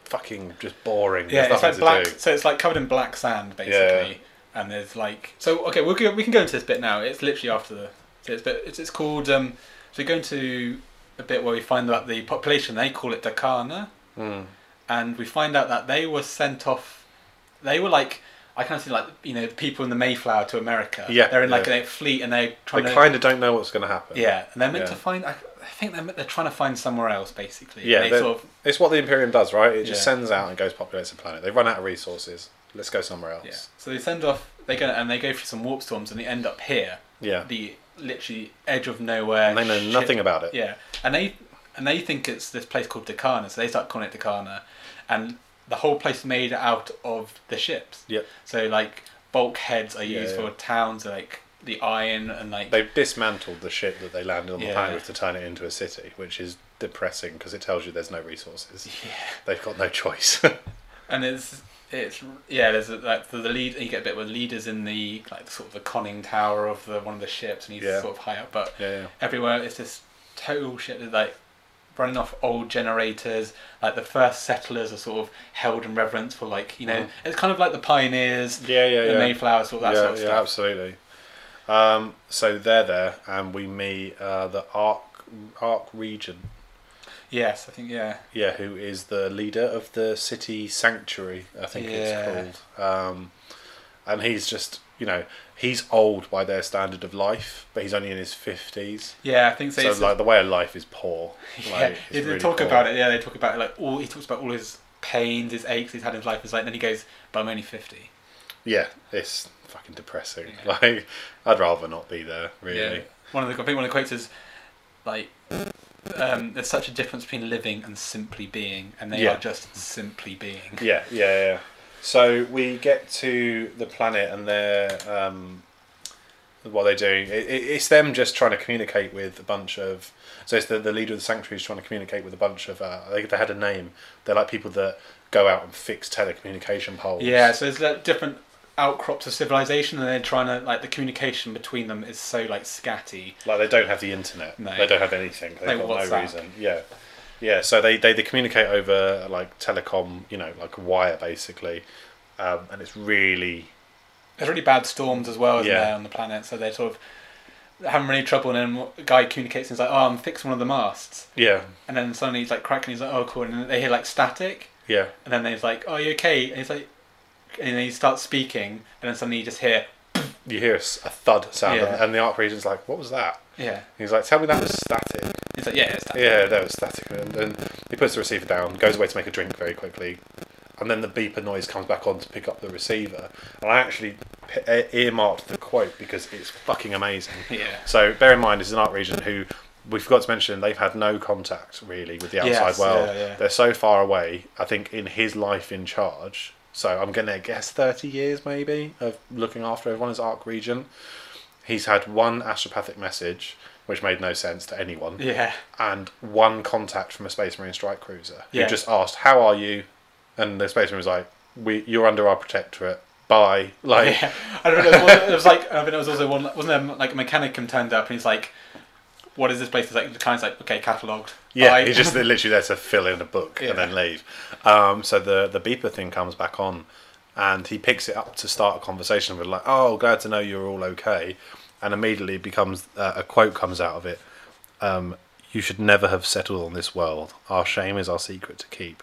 fucking just boring. Yeah, There's it's like to black. So it's like covered in black sand, basically. Yeah. And there's like so. Okay, we'll go, we can go into this bit now. It's literally after the. So it's bit. It's, it's called. Um, so we go into a bit where we find out the population. They call it Dakana, Mm. and we find out that they were sent off. They were like. I kind of see like you know the people in the Mayflower to America. Yeah, they're in like yeah. a fleet and they're They trying to. kind of don't know what's going to happen. yeah, and they're meant Yeah. to find. I, I think they're they're trying to find somewhere else basically. Yeah, they sort of It's what the Imperium does, right? It just Yeah. sends out and goes populates the planet. They run out of resources. Let's go somewhere else. Yeah. So they send off. They go and they go through some warp storms and they end up here, Yeah. the literally edge of nowhere. And they know ship- nothing about it. Yeah, and they and they think it's this place called Dakana, so they start calling it Dakana, and the whole place made out of the ships. Yep. So like bulkheads are used Yeah, yeah. for towns, like the iron and like They've dismantled the ship that they landed on the Yeah. planet with to turn it into a city, which is depressing because it tells you there's no resources. yeah. They've got no choice. and it's it's yeah. There's a, like the, the lead. You get a bit with leaders in the like sort of the conning tower of the one of the ships, and he's Yeah. sort of high up, but. yeah, yeah. everywhere it's just total shit that like running off old generators like the first settlers are sort of held in reverence for like you know Mhm. it's kind of like the pioneers Yeah, yeah, the yeah. mayflower sort of that yeah, sort of yeah, stuff absolutely. Um, so they're there, and we meet uh, the Arc Arc Regent, yes i think yeah yeah, who is the leader of the city sanctuary. I think Yeah. it's called. Um, and he's just, you know, he's old by their standard of life, but he's only in his fifties. yeah i think so, So like the way of life is poor. yeah Like, it's they, really talk poor. about it yeah they talk about it like all he talks about all his pains his aches he's had in his life is like then he goes but i'm only 50 Yeah, it's fucking depressing. Yeah. Like I'd rather not be there. Really. yeah one of the i think one of the quotes is like um, there's such a difference between living and simply being and they Yeah. are just simply being Yeah, yeah, yeah. So we get to the planet and they're um, what they're doing. It, it, it's them just trying to communicate with a bunch of. So it's the, the leader of the sanctuary is trying to communicate with a bunch of. Uh, they, they had a name. They're like people that go out and fix telecommunication poles. Yeah, so there's like different outcrops of civilization, and they're trying to like the communication between them is so like scatty. Like they don't have the internet. No. They don't have anything. They've Like got no reason. Yeah. Yeah, so they, they, they communicate over like telecom, you know, like wire basically, um, and it's really There's really bad storms as well, isn't Yeah. there, on the planet? So they're sort of having really trouble, and then a guy communicates and he's like, "Oh, I'm fixing one of the masts," yeah and then suddenly he's like cracking. He's like, "Oh, cool," and then they hear like static, yeah and then he's like, "Oh, you okay?" And he's like, and then he starts speaking, and then suddenly you just hear, you hear a thud sound, Yeah. and, and the arc region's like, "What was that?" "Yeah," He's like, "Tell me that was static." "Yeah, it's static." Yeah, that was static, and, and he puts the receiver down, goes away to make a drink very quickly, and then the beeper noise comes back on to pick up the receiver. And I actually p- earmarked the quote because it's fucking amazing. Yeah. So bear in mind, this is an art region who we forgot to mention they've had no contact really with the outside Yes, world. yeah, yeah. They're so far away. I think in his life in charge. So I'm gonna guess thirty years maybe of looking after everyone as Arc Region. He's had one astropathic message, which made no sense to anyone, Yeah. and one contact from a Space Marine strike cruiser Yeah. who just asked, "How are you?" And the Space Marine was like, "We, you're under our protectorate. Bye." Like, yeah. I don't know. It was, was like I mean, it was also one. Wasn't there like a mechanicum turned up and he's like, what is this place? It's like the of like okay, catalogued. Yeah, Bye. he's just literally there to fill in a book Yeah. and then leave. Um, so the the beeper thing comes back on, and he picks it up to start a conversation with like, "Oh, glad to know you're all okay," and immediately it becomes uh, a quote comes out of it. Um, you should never have settled on this world. Our shame is our secret to keep.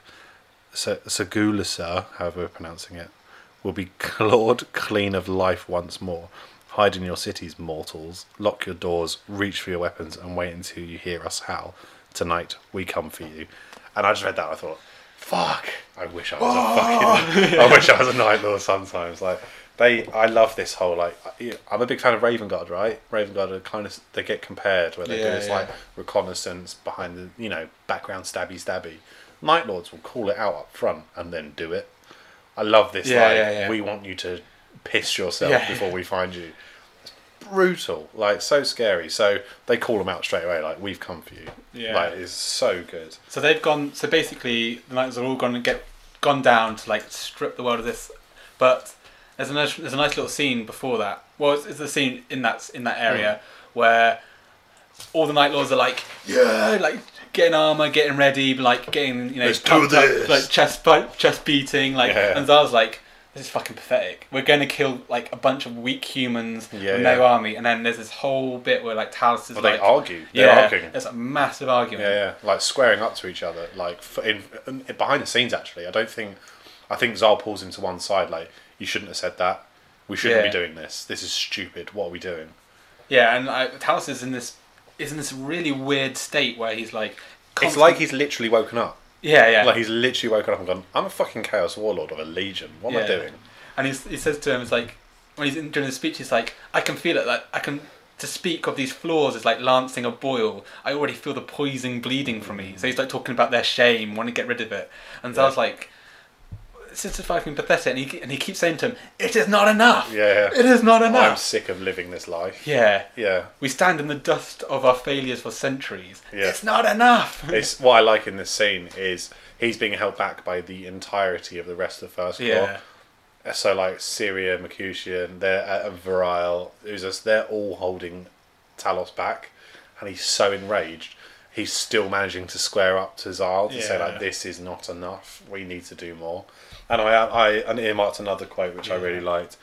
So Sagulasa, however we're pronouncing it, will be clawed clean of life once more. Hide in your cities, mortals. Lock your doors, reach for your weapons, and wait until you hear us howl. Tonight, we come for you. And I just read that, and I thought, fuck, I wish I was a fucking, I wish I was a Night Lord sometimes. Like, they, I love this whole, like, I'm a big fan of Raven Guard, right? Raven Guard are kind of, they get compared where they do this, yeah. like, reconnaissance behind the, you know, background stabby stabby. Night Lords will call it out up front and then do it. I love this. Yeah, like, yeah, yeah. we want you to piss yourself Yeah. before we find you. It's brutal, like so scary. So they call them out straight away, like we've come for you. Yeah. like it's so good. So they've gone. So basically, the knights are all gone to get gone down to like strip the world of this. But there's a nice, there's a nice little scene before that. Well, it's, it's a scene in that in that hmm. area where all the night lords are like, yeah, oh, like getting armor, getting ready, like getting you know, Let's do pumped up, this. like chest bu- chest beating, like. Yeah. And Xarl's like. This is fucking pathetic. We're going to kill like a bunch of weak humans Yeah, with no yeah. army, and then there's this whole bit where like Talos is Well, like, they argue. They're yeah, arguing. it's a massive argument. Yeah, yeah, like squaring up to each other, like f- in, in behind the scenes. Actually, I don't think. I think Xarl pulls him to one side, like you shouldn't have said that. We shouldn't Yeah. be doing this. This is stupid. What are we doing? Yeah, and I, Talos is in this is in this really weird state where he's like, It's like he's literally woken up. yeah, yeah, Like he's literally woken up and gone, "I'm a fucking chaos warlord of a legion. What am I Yeah. doing?" and he's, he says to him, it's like when he's in, during the speech, he's like, I can feel it, like I can. To speak of these flaws is like lancing a boil. I already feel the poison bleeding from me. So he's like talking about their shame, want to get rid of it. And Xarl's Yeah. like, "This is fucking pathetic." And he and he keeps saying to him, "It is not enough. Yeah, It is not enough. I'm sick of living this life. Yeah, Yeah, we stand in the dust of our failures for centuries. Yeah. It's not enough. it's what I like in this scene is he's being held back by the entirety of the rest of the first yeah, corps. So like Cyrion, Mercutian, they're at Variel, Uzas, they're all holding Talos back, and he's so enraged. He's still managing to square up to Xarl to say like, "This is not enough. We need to do more." And I, I, and earmarked another quote which I really liked,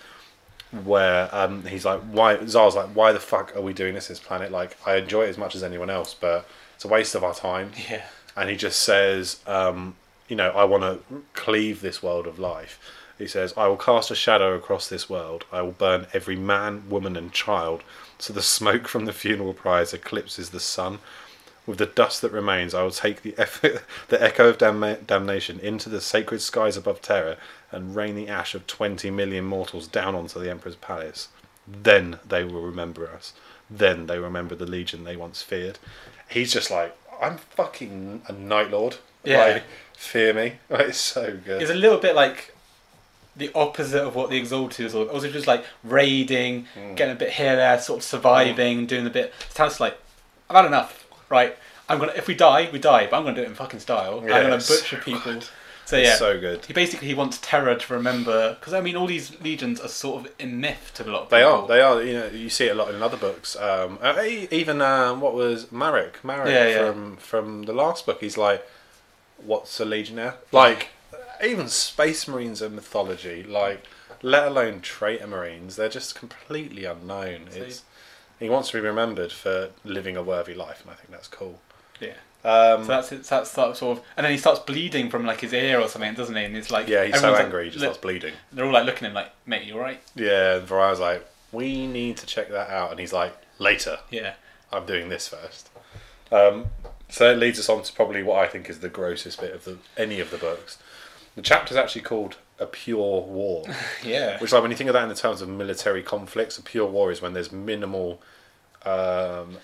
where um, he's like, "Why?" Xarl's like, "Why the fuck are we doing this? This planet? Like, I enjoy it as much as anyone else, but it's a waste of our time." yeah. and he just says, um, you know, I want to cleave this world of life. He says, I will cast a shadow across this world. I will burn every man, woman, and child, so the smoke from the funeral pyres eclipses the sun. With the dust that remains, I will take the, eff- the echo of damna- damnation into the sacred skies above Terra and rain the ash of 20 million mortals down onto the Emperor's palace. Then they will remember us. Then they remember the legion they once feared. He's just like, I'm fucking a Night Lord. Yeah. Like, fear me. Like, it's so good. It's a little bit like the opposite of what the Exalted is, also just like raiding, Mm. getting a bit here, there, sort of surviving, doing a bit. It sounds like, I've had enough, right? I'm gonna. If we die, we die, but I'm gonna do it in fucking style. Yeah, I'm gonna butcher so people. good. So It's yeah, so good. he basically he wants terror to remember because I mean all these legions are sort of in myth to a lot of They people. are. They are. You know, you see it a lot in other books. Um, uh, even um, what was Marek? Marek Yeah, yeah. from from the last book. He's like, what's a legionnaire? Like, even space marines are mythology. Like, let alone traitor marines. They're just completely unknown. So- It's he wants to be remembered for living a worthy life, and I think that's cool. Yeah. Um, So that's it. That's sort of, and then he starts bleeding from like his ear or something, doesn't he? And it's like yeah, he's so everyone's, like, angry. He just starts bleeding. They're all like looking at him like, mate, you alright? Yeah, and Variel's like, we need to check that out, and he's like, later. Yeah. I'm doing this first. Um, so it leads us on to probably what I think is the grossest bit of the any of the books. The chapter's actually called "A Pure War," Yeah. which, like, when you think of that in the terms of military conflicts, a pure war is when there's minimal um,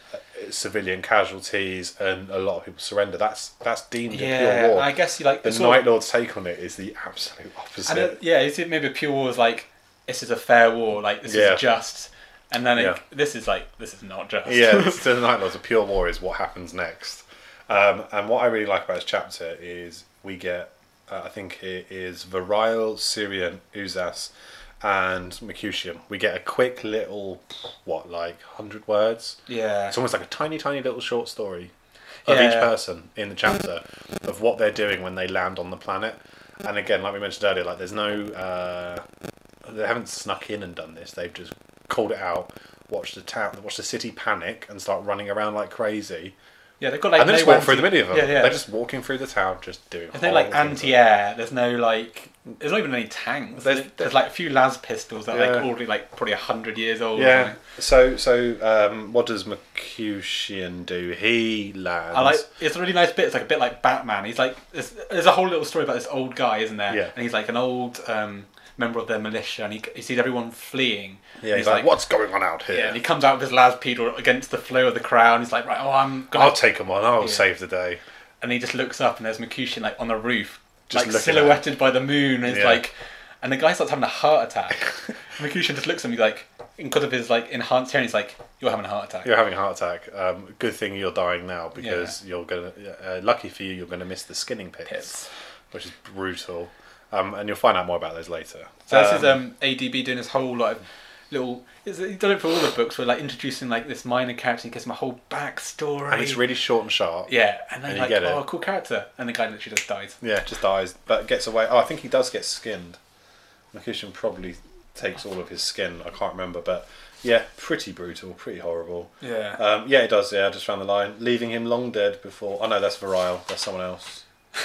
civilian casualties and a lot of people surrender. That's that's deemed a pure war. I guess you like the it's sort of- Night Lord's take on it is the absolute opposite. And it, yeah, is it maybe a pure war is like this is a fair war, like this Yeah. is just, and then it, Yeah. this is like this is not just. yeah, to the Night Lords, a pure war is what happens next. Um, and what I really like about this chapter is we get, uh, I think it is Variel, Cyrion, Uzas, and Mercutian. We get a quick little, what, like hundred words. Yeah. It's almost like a tiny, tiny little short story of each person in the chapter of what they're doing when they land on the planet. And again, like we mentioned earlier, like there's no, uh, they haven't snuck in and done this. They've just called it out, watched the town, watched the city panic and start running around like crazy, Yeah, they've got like and then no just walk anti- through the middle of them. Yeah, yeah. They're just walking through the town, just doing. There's no like anti-air. There's no like. There's not even any tanks. There's- There's, there's like a few las pistols that are Yeah. like already like probably hundred years old. Yeah. So so um, what does Mercutian do? He lands. I like. It's a really nice bit. It's like a bit like Batman. He's like. There's, there's a whole little story about this old guy, isn't there? Yeah. And he's like an old um, member of their militia, and he, he sees everyone fleeing. Yeah, he's, like, what's going on out here? Yeah, and he comes out with his pedal against the flow of the crowd. He's like, right, oh, I'm gonna. I'll take him on. I'll Yeah. save the day. and he just looks up, and there's Mercutian like on the roof, Just like silhouetted by the moon. And it's Yeah. like, and the guy starts having a heart attack. Mercutian just looks at me like, because of his like enhanced hearing, he's like, "You're having a heart attack." You're having a heart attack. Um, good thing you're dying now because you're gonna. Uh, lucky for you, you're gonna miss the skinning pits, Pits. which is brutal. Um, and you'll find out more about those later. So this is um, ADB doing this whole like little. He's he's done it for all the books. Where like introducing like this minor character, he gives him a whole backstory. and it's really short and sharp. yeah, and then and you like get it. oh cool character, and the guy literally just dies. Yeah, just dies, but gets away. Oh, I think he does get skinned. Mercutian probably takes all of his skin. I can't remember, but yeah, pretty brutal, pretty horrible. Yeah. Um, yeah, it does. Yeah, I just found the line, leaving him long dead before. Oh no, that's Variel. That's someone else.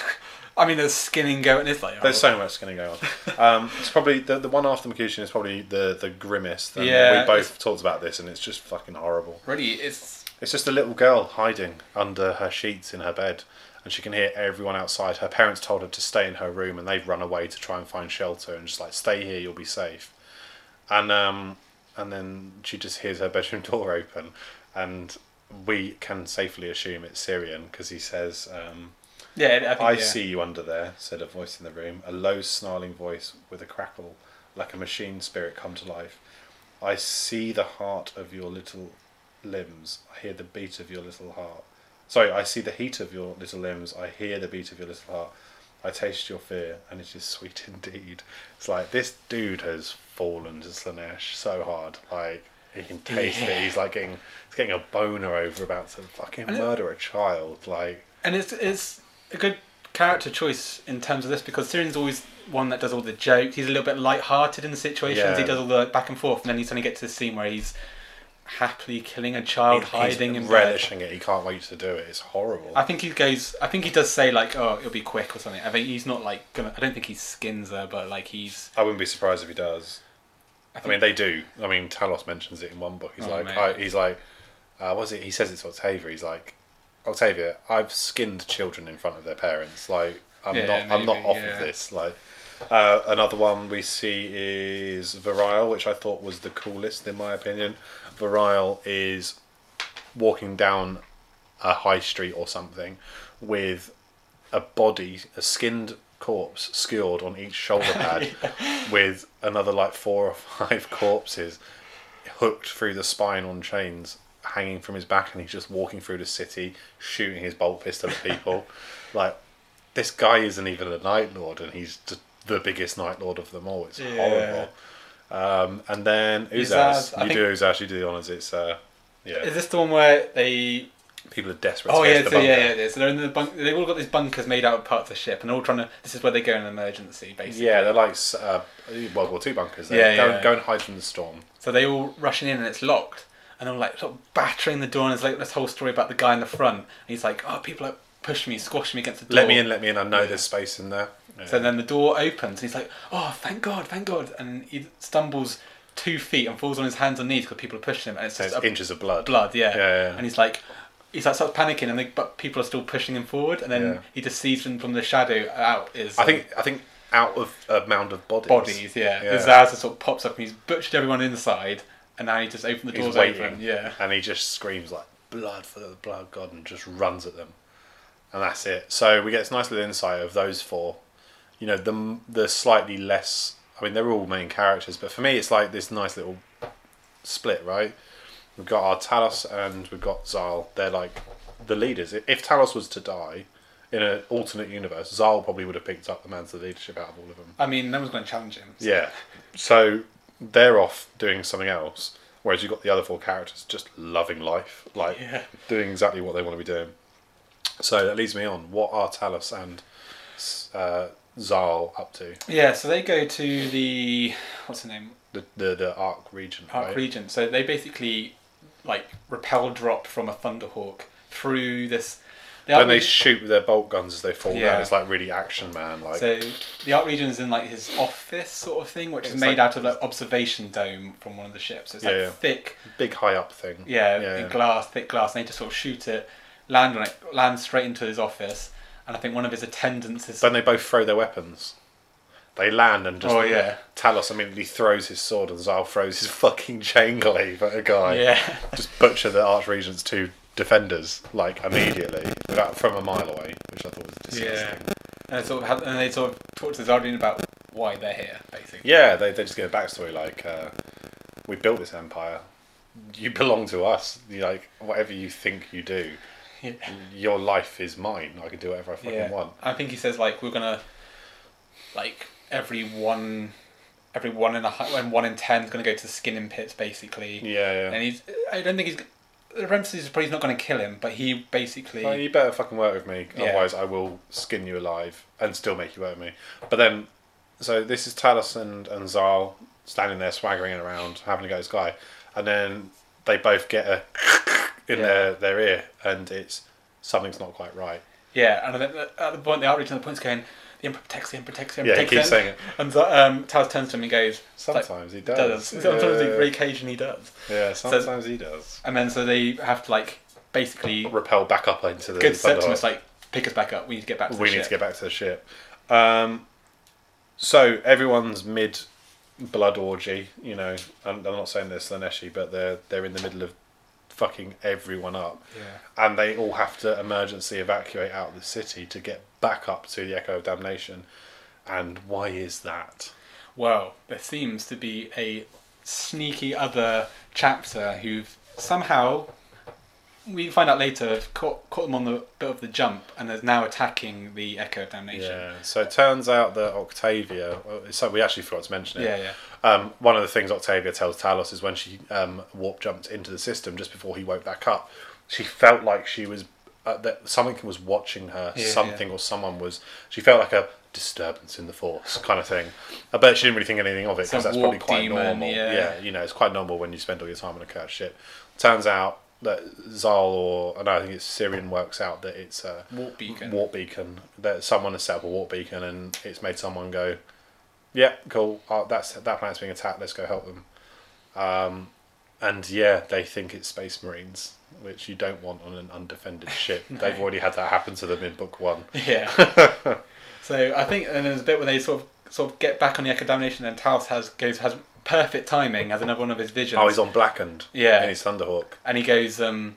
I mean, there's skinning going. It's like There's so much skinning going on. Um, it's probably the the one after Mercutian is probably the the grimmest. And Yeah, we both talked about this, and it's just fucking horrible. really it's It's just a little girl hiding under her sheets in her bed, and she can hear everyone outside. Her parents told her to stay in her room, and they've run away to try and find shelter, and just like stay here, you'll be safe. And um, and then she just hears her bedroom door open, and we can safely assume it's Cyrion because he says. Um, yeah. I, think, I yeah. see you under there, said a voice in the room, a low, snarling voice with a crackle, like a machine spirit come to life. I see the heart of your little limbs. I hear the beat of your little heart. Sorry, I see the heat of your little limbs. I hear the beat of your little heart. I taste your fear, and it is sweet indeed. It's like this dude has fallen to Slaanesh so hard. Like he can taste Yeah. it. He's like getting, he's getting a boner over about to fucking And it- murder a child. Like and it's it's a good character choice in terms of this because Cyrion's always one that does all the jokes. He's a little bit light-hearted in the situations. Yeah. He does all the back and forth, and then he suddenly gets to the scene where he's happily killing a child, He- hiding and in bed. relishing it. He can't wait to do it. It's horrible. I think he goes. I think he does say like, "Oh, it'll be quick" or something. I think he's not like gonna. I don't think he skins her, but like he's. I wouldn't be surprised if he does. I, I mean, they do. I mean, Talos mentions it in one book. He's Oh, like. I, he's like, uh, was it? He says it's Octavia. He's like, Octavia, I've skinned children in front of their parents. Like, I'm Yeah, not, I'm not off yeah. of this. Like, uh, another one we see is Variel, which I thought was the coolest in my opinion. Variel is walking down a high street or something with a body, a skinned corpse skewered on each shoulder pad with another like four or five corpses hooked through the spine on chains hanging from his back and he's just walking through the city shooting his bolt pistol at people like this guy isn't even a night lord and he's just the biggest night lord of them all it's Yeah. horrible um, and then Uzas, you think- do Uzas you do the honours it's uh, yeah Is this the one where they? people are desperate Oh to get yeah, the so yeah, bunker. yeah, is. So they're in the bunk. They've all got these bunkers made out of parts of the ship, and they're all trying to. This is where they go in an emergency, basically. Yeah, they're like uh, World War Two bunkers. They Yeah, go, yeah. go and hide from the storm. So they all rushing in and it's locked, and I'm like sort of battering the door, and there's like this whole story about the guy in the front, and he's like, "Oh, people are pushing me, squashing me against the door." Let me in, let me in. I know there's space in there. Yeah. So then the door opens, and he's like, "Oh, thank God, thank God!" And he stumbles two feet and falls on his hands and knees because people are pushing him, and it's it's inches of blood. blood, yeah. Yeah, yeah. And he's like, he's like starts panicking, and they, but people are still pushing him forward, and then Yeah. he just sees them from the shadow out is I um, think I think out of a mound of bodies. bodies, yeah. Yeah. The Zaz sort of pops up, and he's butchered everyone inside, and now he just opens the doors open, yeah. And he just screams like blood for the blood god and just runs at them, and that's it. So we get this nice little insight of those four. You know, the the slightly less. I mean, they're all main characters, but for me, it's like this nice little split, right? We've got our Talos and we've got Xarl. They're like the leaders. If Talos was to die in an alternate universe, Xarl probably would have picked up the mantle of leadership out of all of them. I mean, no one's going to challenge him. so- Yeah. So they're off doing something else, whereas you've got the other four characters just loving life, like Yeah. doing exactly what they want to be doing. So that leads me on. What are Talos and uh, Xarl up to? Yeah, so they go to the what's the name The the, the Arc region, Arc right? region. So they basically like repel drop from a Thunderhawk through this. The Then Arc they region- shoot with their bolt guns as they fall Yeah. down. It's like really action man. Like so the art region is in like his office sort of thing, which is made like- out of like observation dome from one of the ships. So it's like Yeah, yeah. thick, big high up thing. yeah, Yeah, in yeah. glass, thick glass. And they just sort of shoot it, land on it, land straight into his office. And I think one of his attendants is. Then they both throw their weapons. They land and just Oh, yeah. Talos immediately throws his sword and Xarl throws his fucking chain glaive at a guy. yeah, Just butcher the Archregent's two defenders like immediately, without from a mile away, which I thought was disgusting. yeah. And they sort of and they sort of talk to the Zardian about why they're here, basically. Yeah, they, they just get a backstory like, uh, we built this empire. You belong to us. You like whatever you think you do. Yeah. Your life is mine. I can do whatever I fucking Yeah. want. I think he says like we're gonna like every one every one in a and one in ten is gonna go to the skinning pits basically. Yeah, yeah. And he's I don't think he's the is probably not gonna kill him, but he basically Well, you better fucking work with me, Yeah. otherwise I will skin you alive and still make you work with me. But then, so this is Talos and, and Xarl standing there swaggering around, having a go at this guy, and then they both get a in Yeah. their, their ear, and it's something's not quite right. yeah, and then at the point the outreach and the point's going the emperor protects the emperor protects the emperor Yeah, he keeps saying it. And so, um, Taz turns to him and goes, like, Sometimes he does. does. Sometimes he, very occasionally does. Yeah, sometimes he does. And then so they have to like basically Repel back up into the. go to Thunderhawk. Septimus like pick us back up. We need to get back to we the need ship. to get back to the ship. Um, so everyone's mid blood orgy, you know. I'm, I'm not saying this Laneshi, but they're they're in the middle of fucking everyone up, Yeah. and they all have to emergency evacuate out of the city to get back up to the Echo of Damnation. And why is that? Well, there seems to be a sneaky other chapter who've somehow we find out later caught, caught them on the bit of the jump and is now attacking the Echo of Damnation. Yeah. So it turns out that Octavia. So we actually forgot to mention it. Yeah, yeah. Um, one of the things Octavia tells Talos is when she um, warp jumped into the system just before he woke back up, she felt like she was uh, that something was watching her, Yeah, something or someone was. She felt like a disturbance in the force kind of thing. I bet she didn't really think anything of it because that's probably quite demon, normal. yeah. you know, it's quite normal when you spend all your time on a cursed ship. Turns out that Xarl or no, I think it's Cyrion works out that it's a Warp beacon. warp beacon. That someone has set up a warp beacon and it's made someone go, yeah, cool. Uh, that's that planet's being attacked. Let's go help them. Um, and yeah, they think it's Space Marines, which you don't want on an undefended ship. They've already had that happen to them in book one. Yeah. so I think, and there's a bit where they sort of sort of get back on the Echo and Talos has goes has perfect timing, has another one of his visions. Oh, he's on Blackened. Yeah. in his Thunderhawk. and he goes um,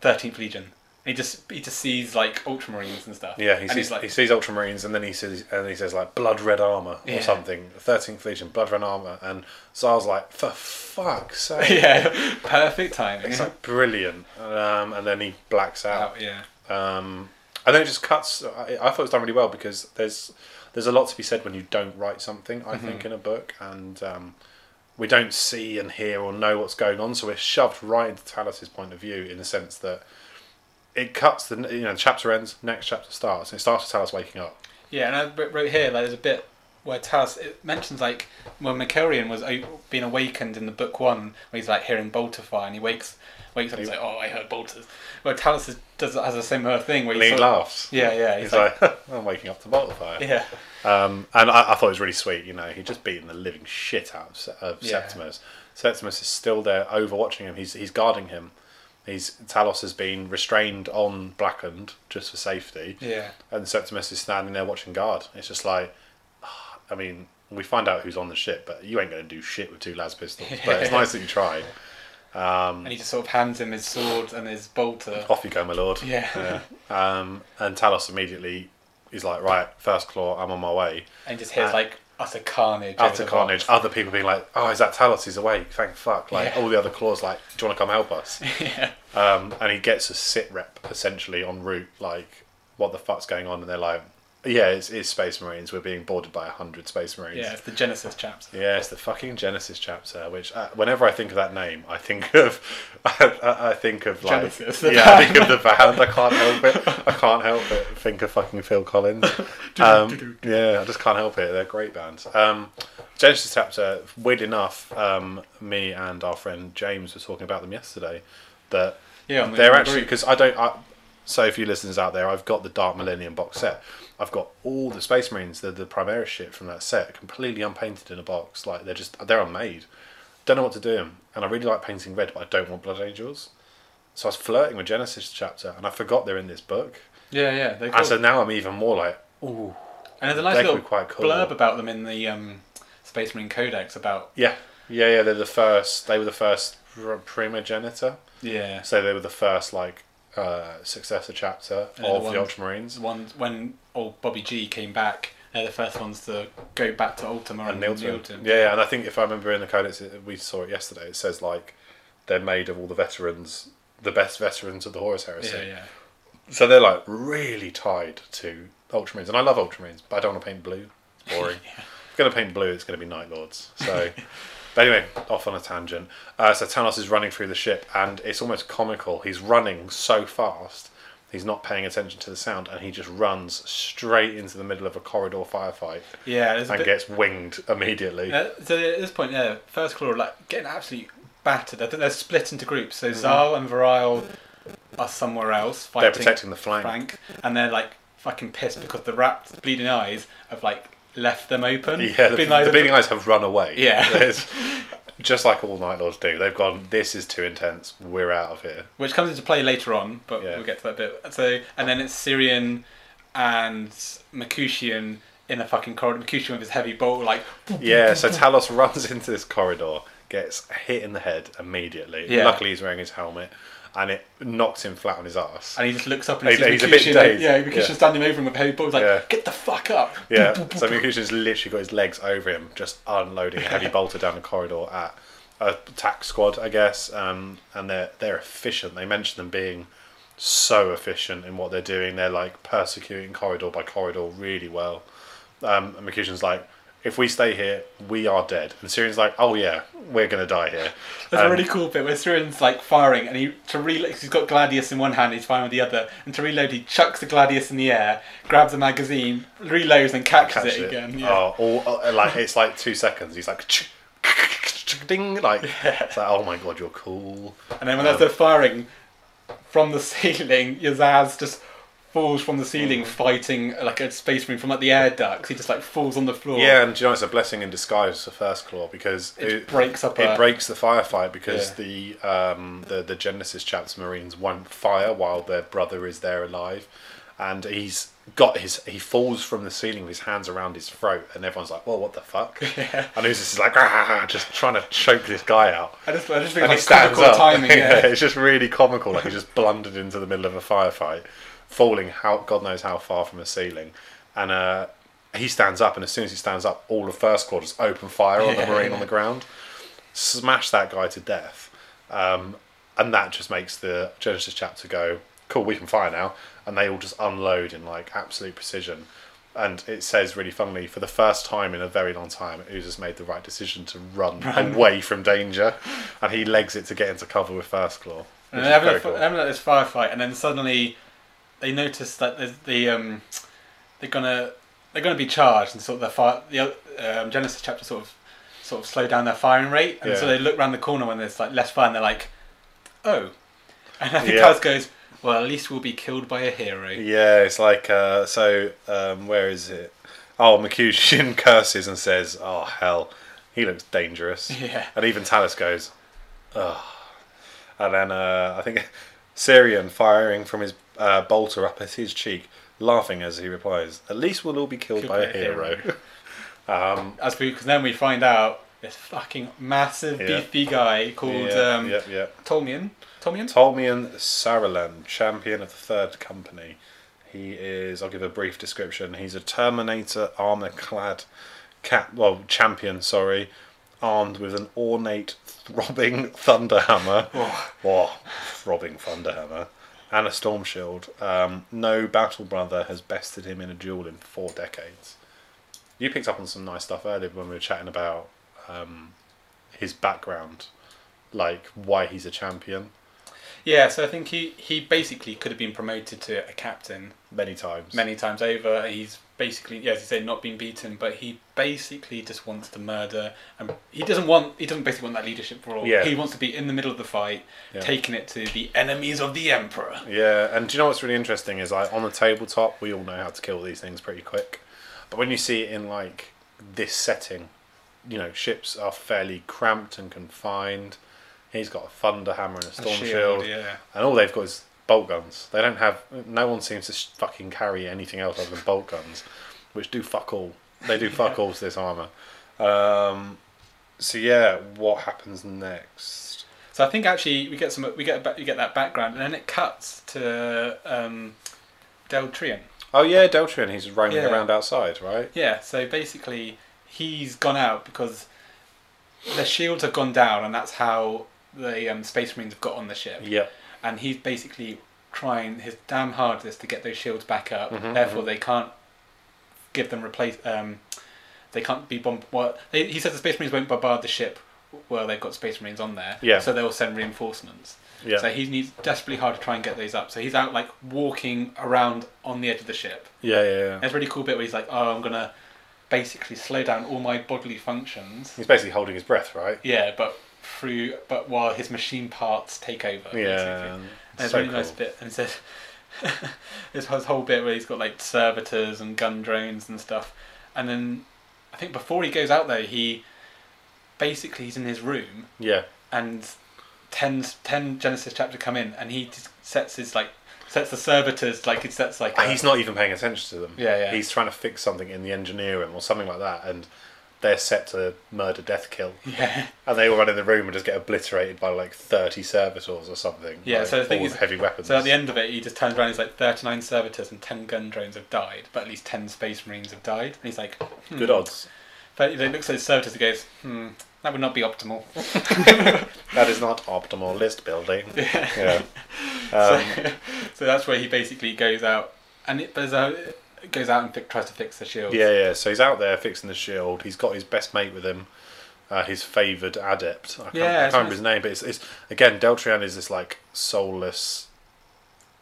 Thirteenth Legion. He just he just sees like Ultramarines and stuff. Yeah, he and sees he's like, he sees Ultramarines, and then he says and he says like blood red armor Yeah. or something. Thirteenth Legion, blood red armor, and Xarl's like, for fuck's sake. yeah, perfect timing. It's like brilliant, um, and then he blacks out. Oh, yeah. Um, and then it just cuts. I, I thought it was done really well because there's there's a lot to be said when you don't write something. I think in a book, and um, we don't see and hear or know what's going on, so we're shoved right into Talos's point of view in the sense that it cuts the you know the chapter ends, next chapter starts, and it starts with Talos waking up. Yeah, and I wrote- here like there's a bit where Talos it mentions like when Malcharion was being awakened in the book one, where he's like hearing bolter fire, and he wakes wakes up and he's like, "Oh, I heard bolters." Well, Talos is, does has a similar thing where he, he sort of- laughs. Yeah, yeah. He's He's, like, like, I'm waking up to Boltfire. yeah, Um, and I, I thought it was really sweet. You know, he just beaten the living shit out of, of Yeah. Septimus. Septimus is still there, overwatching him. He's he's guarding him. He's Talos has been restrained on Blackened just for safety, yeah. and Septimus is standing there watching guard. It's just like, ah, I mean, we find out who's on the ship, but you ain't going to do shit with two las pistols. But it's nice that you tried. And he just sort of hands him his sword and his bolter. Off you go, my lord. Yeah. Yeah. Um, and Talos immediately is like, right, first claw, I'm on my way. And just hears Uh, like utter carnage. Utter carnage. Other people being like, "Oh, is that Talos? He's awake. Thank fuck!" Like Yeah. all the other claws, like, "Do you want to come help us?" yeah. um, and he gets a sit rep essentially en route, like what the fuck's going on, and they're like, yeah, it's, it's Space Marines. We're being boarded by a hundred Space Marines. Yeah, it's the Genesis chaps. Yeah, it's the fucking Genesis chapter. Which, uh, whenever I think of that name, I think of, I, I- I think of like, Genesis, yeah, I think of the band. I can't help it. I can't help it. Think of fucking Phil Collins. Um, yeah, I just can't help it. They're great bands. Um, Genesis chapter. Weird enough, um, me and our friend James were talking about them yesterday. That Yeah, they're actually because I don't. I, so, if you listeners out there, I've got the Dark Millennium box set. I've got all the Space Marines, the the Primaris shit from that set, completely unpainted in a box. Like they're just they're unmade. Don't know what to do 'em. and I really like painting red, but I don't want Blood Angels. So I was flirting with Genesis chapter, and I forgot they're in this book. Yeah, yeah. They And so now I'm even more like, ooh, and there's a nice little quite cool. blurb about them in the um, Space Marine Codex about yeah, yeah, yeah. They're the first. They were the first primogenitor. yeah So they were the first like uh, successor chapter Yeah, of the the, ones- Ultramarines. one when old Bobby G came back. They're the first ones to go back to Ultima and and, Nilton. Nilton. Yeah, yeah, and I think if I remember in the codex, we saw it yesterday. It says like they're made of all the veterans, the best veterans of the Horus Heresy. yeah, yeah. So they're like really tied to Ultramarines, and I love Ultramarines, but I don't want to paint blue. It's boring. If I'm gonna paint blue, it's gonna be Night Lords. So, but anyway, off on a tangent. Uh, so Talos is running through the ship, and it's almost comical. He's running so fast. He's not paying attention to the sound, and he just runs straight into the middle of a corridor firefight Yeah, and bit, gets winged immediately. Uh, so at this point, yeah, first claw like getting absolutely battered. I think they're split into groups. So Xarl and Variel are somewhere else Mm-hmm. They're protecting the flank. Frank, and they're like fucking pissed because the rat bleeding eyes have like left them open. Yeah, the, Bleeding the Eyes have- bleeding eyes have run away. Yeah. Just like all Night Lords do. They've gone. This is too intense. We're out of here. which comes into play later on, but Yeah. we'll get to that bit. So, and then it's Cyrion and Mercutian in a fucking corridor. Mercutian with his heavy bolt, like Yeah. So Talos runs into this corridor, gets hit in the head immediately. Yeah. Luckily, he's wearing his helmet, and it knocks him flat on his ass. and he just looks up and he He's- sees he's a bit Mercutian. like- dazed. yeah, Mercutian Yeah. standing over him with a heavy bolt. He's like, Yeah. get the fuck up. Yeah. So Mercutian's literally got his legs over him, just unloading a heavy bolter down the corridor at a attack squad, I guess. Um, and they're they're efficient. They mention them being so efficient in what they're doing. They're like persecuting corridor by corridor really well. Um, and Mercutian's like, if we stay here, we are dead. And Cyrion's like, oh yeah, we're gonna die here. There's a Um, really cool bit where Cyrion's like firing, and he to reload. He's got Gladius in one hand, he's firing with the other, and to reload, he chucks the Gladius in the air, grabs a magazine, reloads, and catches catch it, it. again. Yeah. Oh, all, uh, like it's like two seconds. He's like, ding, like it's like, oh my god, you're cool. And then when they're firing from the ceiling, Uzas just falls from the ceiling Mm. fighting like a space marine from like the air ducts. He just like falls on the floor. Yeah, and do you know it's a blessing in disguise for First Claw because It, it, breaks up. it a, breaks the firefight because Yeah. the um the the Genesis chaps Marines won't fire while their brother is there alive, and he's got his he falls from the ceiling with his hands around his throat, and everyone's like, "Well, what the fuck?" Yeah. And who's just like, ah, just trying to choke this guy out. I just, I just think and like he stands comical up. timing. Yeah. it's just really comical. Like he just blundered into the middle of a firefight, falling how God knows how far from a ceiling, and uh, he stands up. And as soon as he stands up, all of First just open fire on the Yeah. Marine on the ground, smash that guy to death, um, and that just makes the Genesis chapter go, "Cool, we can fire now." And they all just unload in like absolute precision. And it says really funnily, for the first time in a very long time, Uzas made the right decision to run, away from danger, and he legs it to get into cover with First Claw. And they're having, a, cool. they're having like this firefight, and then suddenly they notice that the um, they're gonna they're gonna be charged, and sort of the fire the um, Genesis chapter sort of sort of slow down their firing rate, and so they look around the corner when there's like less fire, and they're like, oh, and I think Yeah. Kaz goes, well, at least we'll be killed by a hero. Yeah, it's like uh, so. Um, where is it? Oh, Mercutian curses and says, "Oh hell, he looks dangerous." Yeah. And even Talos goes, "Oh." And then uh, I think Cyrion firing from his uh, bolter up at his cheek, laughing as he replies, "At least we'll all be killed, Killed by, a hero." um, As we, because then we find out this fucking massive Yeah. beefy guy called yeah, um, yeah, yeah. Tolmian. Tolmian. Tolmian Saralan, champion of the Third Company. He is, I'll give a brief description. He's a Terminator armor clad cap, well, champion, sorry, armed with an ornate throbbing thunderhammer. Oh. Oh, throbbing thunderhammer. And a storm shield. Um, no battle brother has bested him in a duel in four decades. You picked up on some nice stuff earlier when we were chatting about um, his background, like why he's a champion Yeah, so I think he, he basically could have been promoted to a captain many times. many times over. He's basically, yeah, as you say, not been beaten, but he basically just wants to murder, and he doesn't want he doesn't basically want that leadership role. Yeah. He wants to be in the middle of the fight, Yeah. taking it to the enemies of the emperor. Yeah, and do you know what's really interesting is like on the tabletop, we all know how to kill these things pretty quick, but when you see it in like this setting, you know, ships are fairly cramped and confined. He's got a thunder hammer and a A storm shield, yeah. and all they've got is bolt guns. They don't have. No one seems to fucking carry anything else other than bolt guns, which do fuck all. They do fuck all to this armor. Um, so yeah, what happens next? So I think actually we get some we get a, we get that background, and then it cuts to um, Deltrian. Oh yeah, Deltrian. He's roaming Yeah. around outside, right? Yeah, so basically he's gone out because the shields have gone down, and that's how the um, Space Marines have got on the ship. Yep. And he's basically trying his damn hardest to get those shields back up. Mhm, Therefore, mhm. they can't give them replace. Um, they can't be bomb. Well, they, he says the Space Marines won't bombard the ship. Well, they've got Space Marines on there. Yeah. So they'll send reinforcements. Yeah. So he needs desperately hard to try and get those up. So he's out like walking around on the edge of the ship. Yeah, yeah, yeah. There's a really cool bit where he's like, "Oh, I'm gonna basically slow down all my bodily functions." He's basically holding his breath, right? Yeah, but through, but while his machine parts take over. Yeah. And there's So a really cool. nice bit, and says this whole- whole bit where he's got like servitors and gun drones and stuff, and then I think before he goes out there, he basically he's in his room Yeah. and 10, 10 Genesis chapter come in, and he sets his like sets the servitors like he sets like a- He's not even paying attention to them. Yeah, yeah. He's trying to fix something in the engineering or something like that, and they're set to murder, death, kill, yeah and they all run in the room and just get obliterated by like thirty servitors or something. Yeah, like, so the thing is- heavy weapons. So at the end of it, he just turns around. He's like, thirty-nine servitors and ten gun drones have died, but at least ten space marines have died. And he's like, hmm. good odds. But he looks at his servitors and goes, "Hmm, that would not be optimal." That is not optimal list building. Yeah. Yeah. Um, so, so that's where he basically goes out, and it, there's a, goes out and fi- tries to fix the shield. yeah, yeah. So he's out there fixing the shield. He's got his best mate with him, uh, his favoured adept. I can't, Yeah, I can't remember his name, but it's, it's again Deltrian is this like soulless,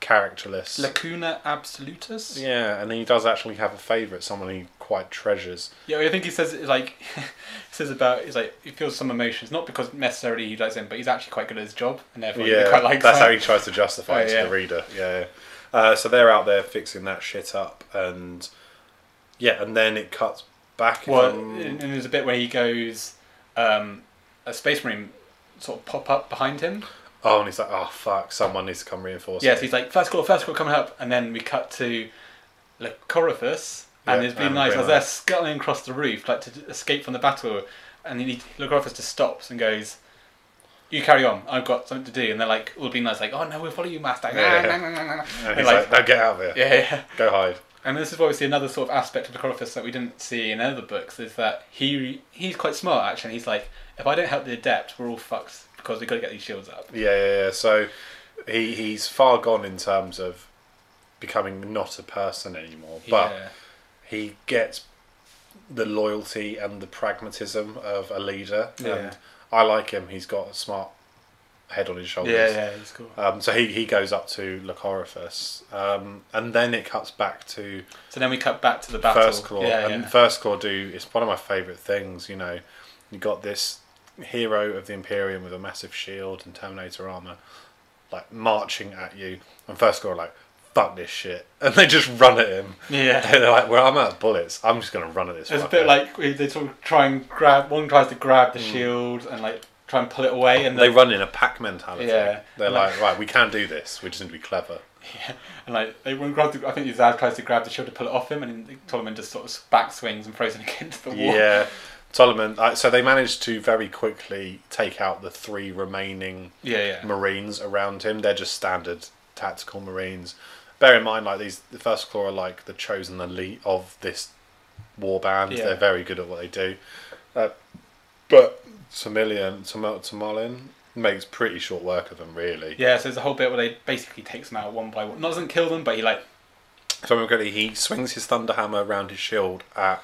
characterless. Lacuna absolutus. Yeah, and then he does actually have a favourite, someone he quite treasures. Yeah, I think he says it's like he says about he's like he feels some emotions, not because necessarily he likes him, but he's actually quite good at his job, and therefore he yeah, quite likes that's that. how he tries to justify Oh, it to yeah. the reader. Yeah. Uh, so they're out there fixing that shit up, and yeah, and then it cuts back. Well, and and there's a bit where he goes, um, a space marine sort of pop up behind him. oh, and he's like, oh fuck, someone needs to come reinforce. Yes, me." he's like first call, first call coming up, and then we cut to Lucoryphus, and Yeah, it's been nice as they're scuttling across the roof, like to escape from the battle, and he, Lucoryphus just stops and goes. You carry on. I've got something to do, and they're like, "All being nice, like, oh no, we'll follow you, master." Yeah. yeah, And he's like, no, get out of here. yeah. Go hide. And this is why we see another sort of aspect of the Lucoryphus that we didn't see in other books is that he he's quite smart actually. He's like, if I don't help the adept, we're all fucked because we've got to get these shields up. Yeah, yeah, yeah. So he he's far gone in terms of becoming not a person anymore, but yeah. he gets the loyalty and the pragmatism of a leader, Yeah. and I like him. He's got a smart head on his shoulders. yeah, yeah, he's cool. Um, so he, he goes up to Lucoryphus, um, and then it cuts back to So then we cut back to the battle. First Claw. Yeah, and yeah. First Claw do it's one of my favourite things. You know, you got this hero of the Imperium with a massive shield and Terminator armor, like marching at you, and First Claw like, "Fuck this shit," and they just run at him. yeah. They're like, "Well, I'm out of bullets. I'm just gonna run at this." It's a fucker." bit like they sort of try and grab. One tries to grab the shield and like try and pull it away, and Hmm. they then run in a pack mentality. Yeah. They're Like- "Right, we can't do this. We just need to be clever." Yeah, and like they won't grab. The, I think Zaz tries to grab the shield to pull it off him, and then just sort of back swings and throws it against the wall. Yeah, Solomon. Uh, so they managed to very quickly take out the three remaining yeah, yeah. Marines around him. They're just standard tactical Marines. Bear in mind, like these, the First Claw are like the chosen elite of this war band. Yeah. They're very good at what they do. Uh, but Tamilian, Tam- Tamalin, makes pretty short work of them, really. Yeah, so there's a whole bit where they basically takes them out one by one. Not doesn't kill them, but he like If I remember correctly, he swings his thunder hammer around his shield at,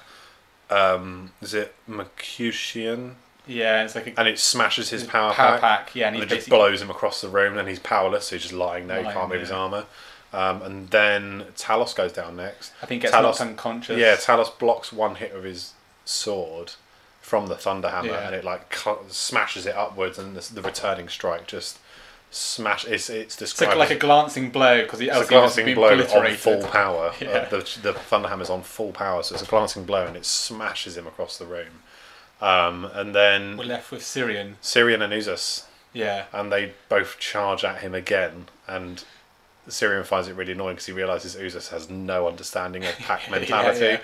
um, is it Mercutian? yeah, it's like a And it smashes his power, power pack. pack. Yeah, and and he it just blows him across the room, and he's powerless, so he's just lying there. he can't move his armor. Um, and then Talos goes down next. I think gets Talos- unconscious. Yeah, Talos blocks one hit of his sword from the thunder hammer, Yeah. and it like cu- smashes it upwards, and the, the returning strike just smash. It's it's It's described like, like a glancing blow because it's a else he was glancing blow on full power. Yeah. Uh, the the thunder hammer's on full power, so it's a glancing blow, and it smashes him across the room. Um, and then We're left with Cyrion. Cyrion and Uzas Yeah, and they both charge at him again and Cyrion finds it really annoying because he realizes Uzas has no understanding of pack mentality. yeah.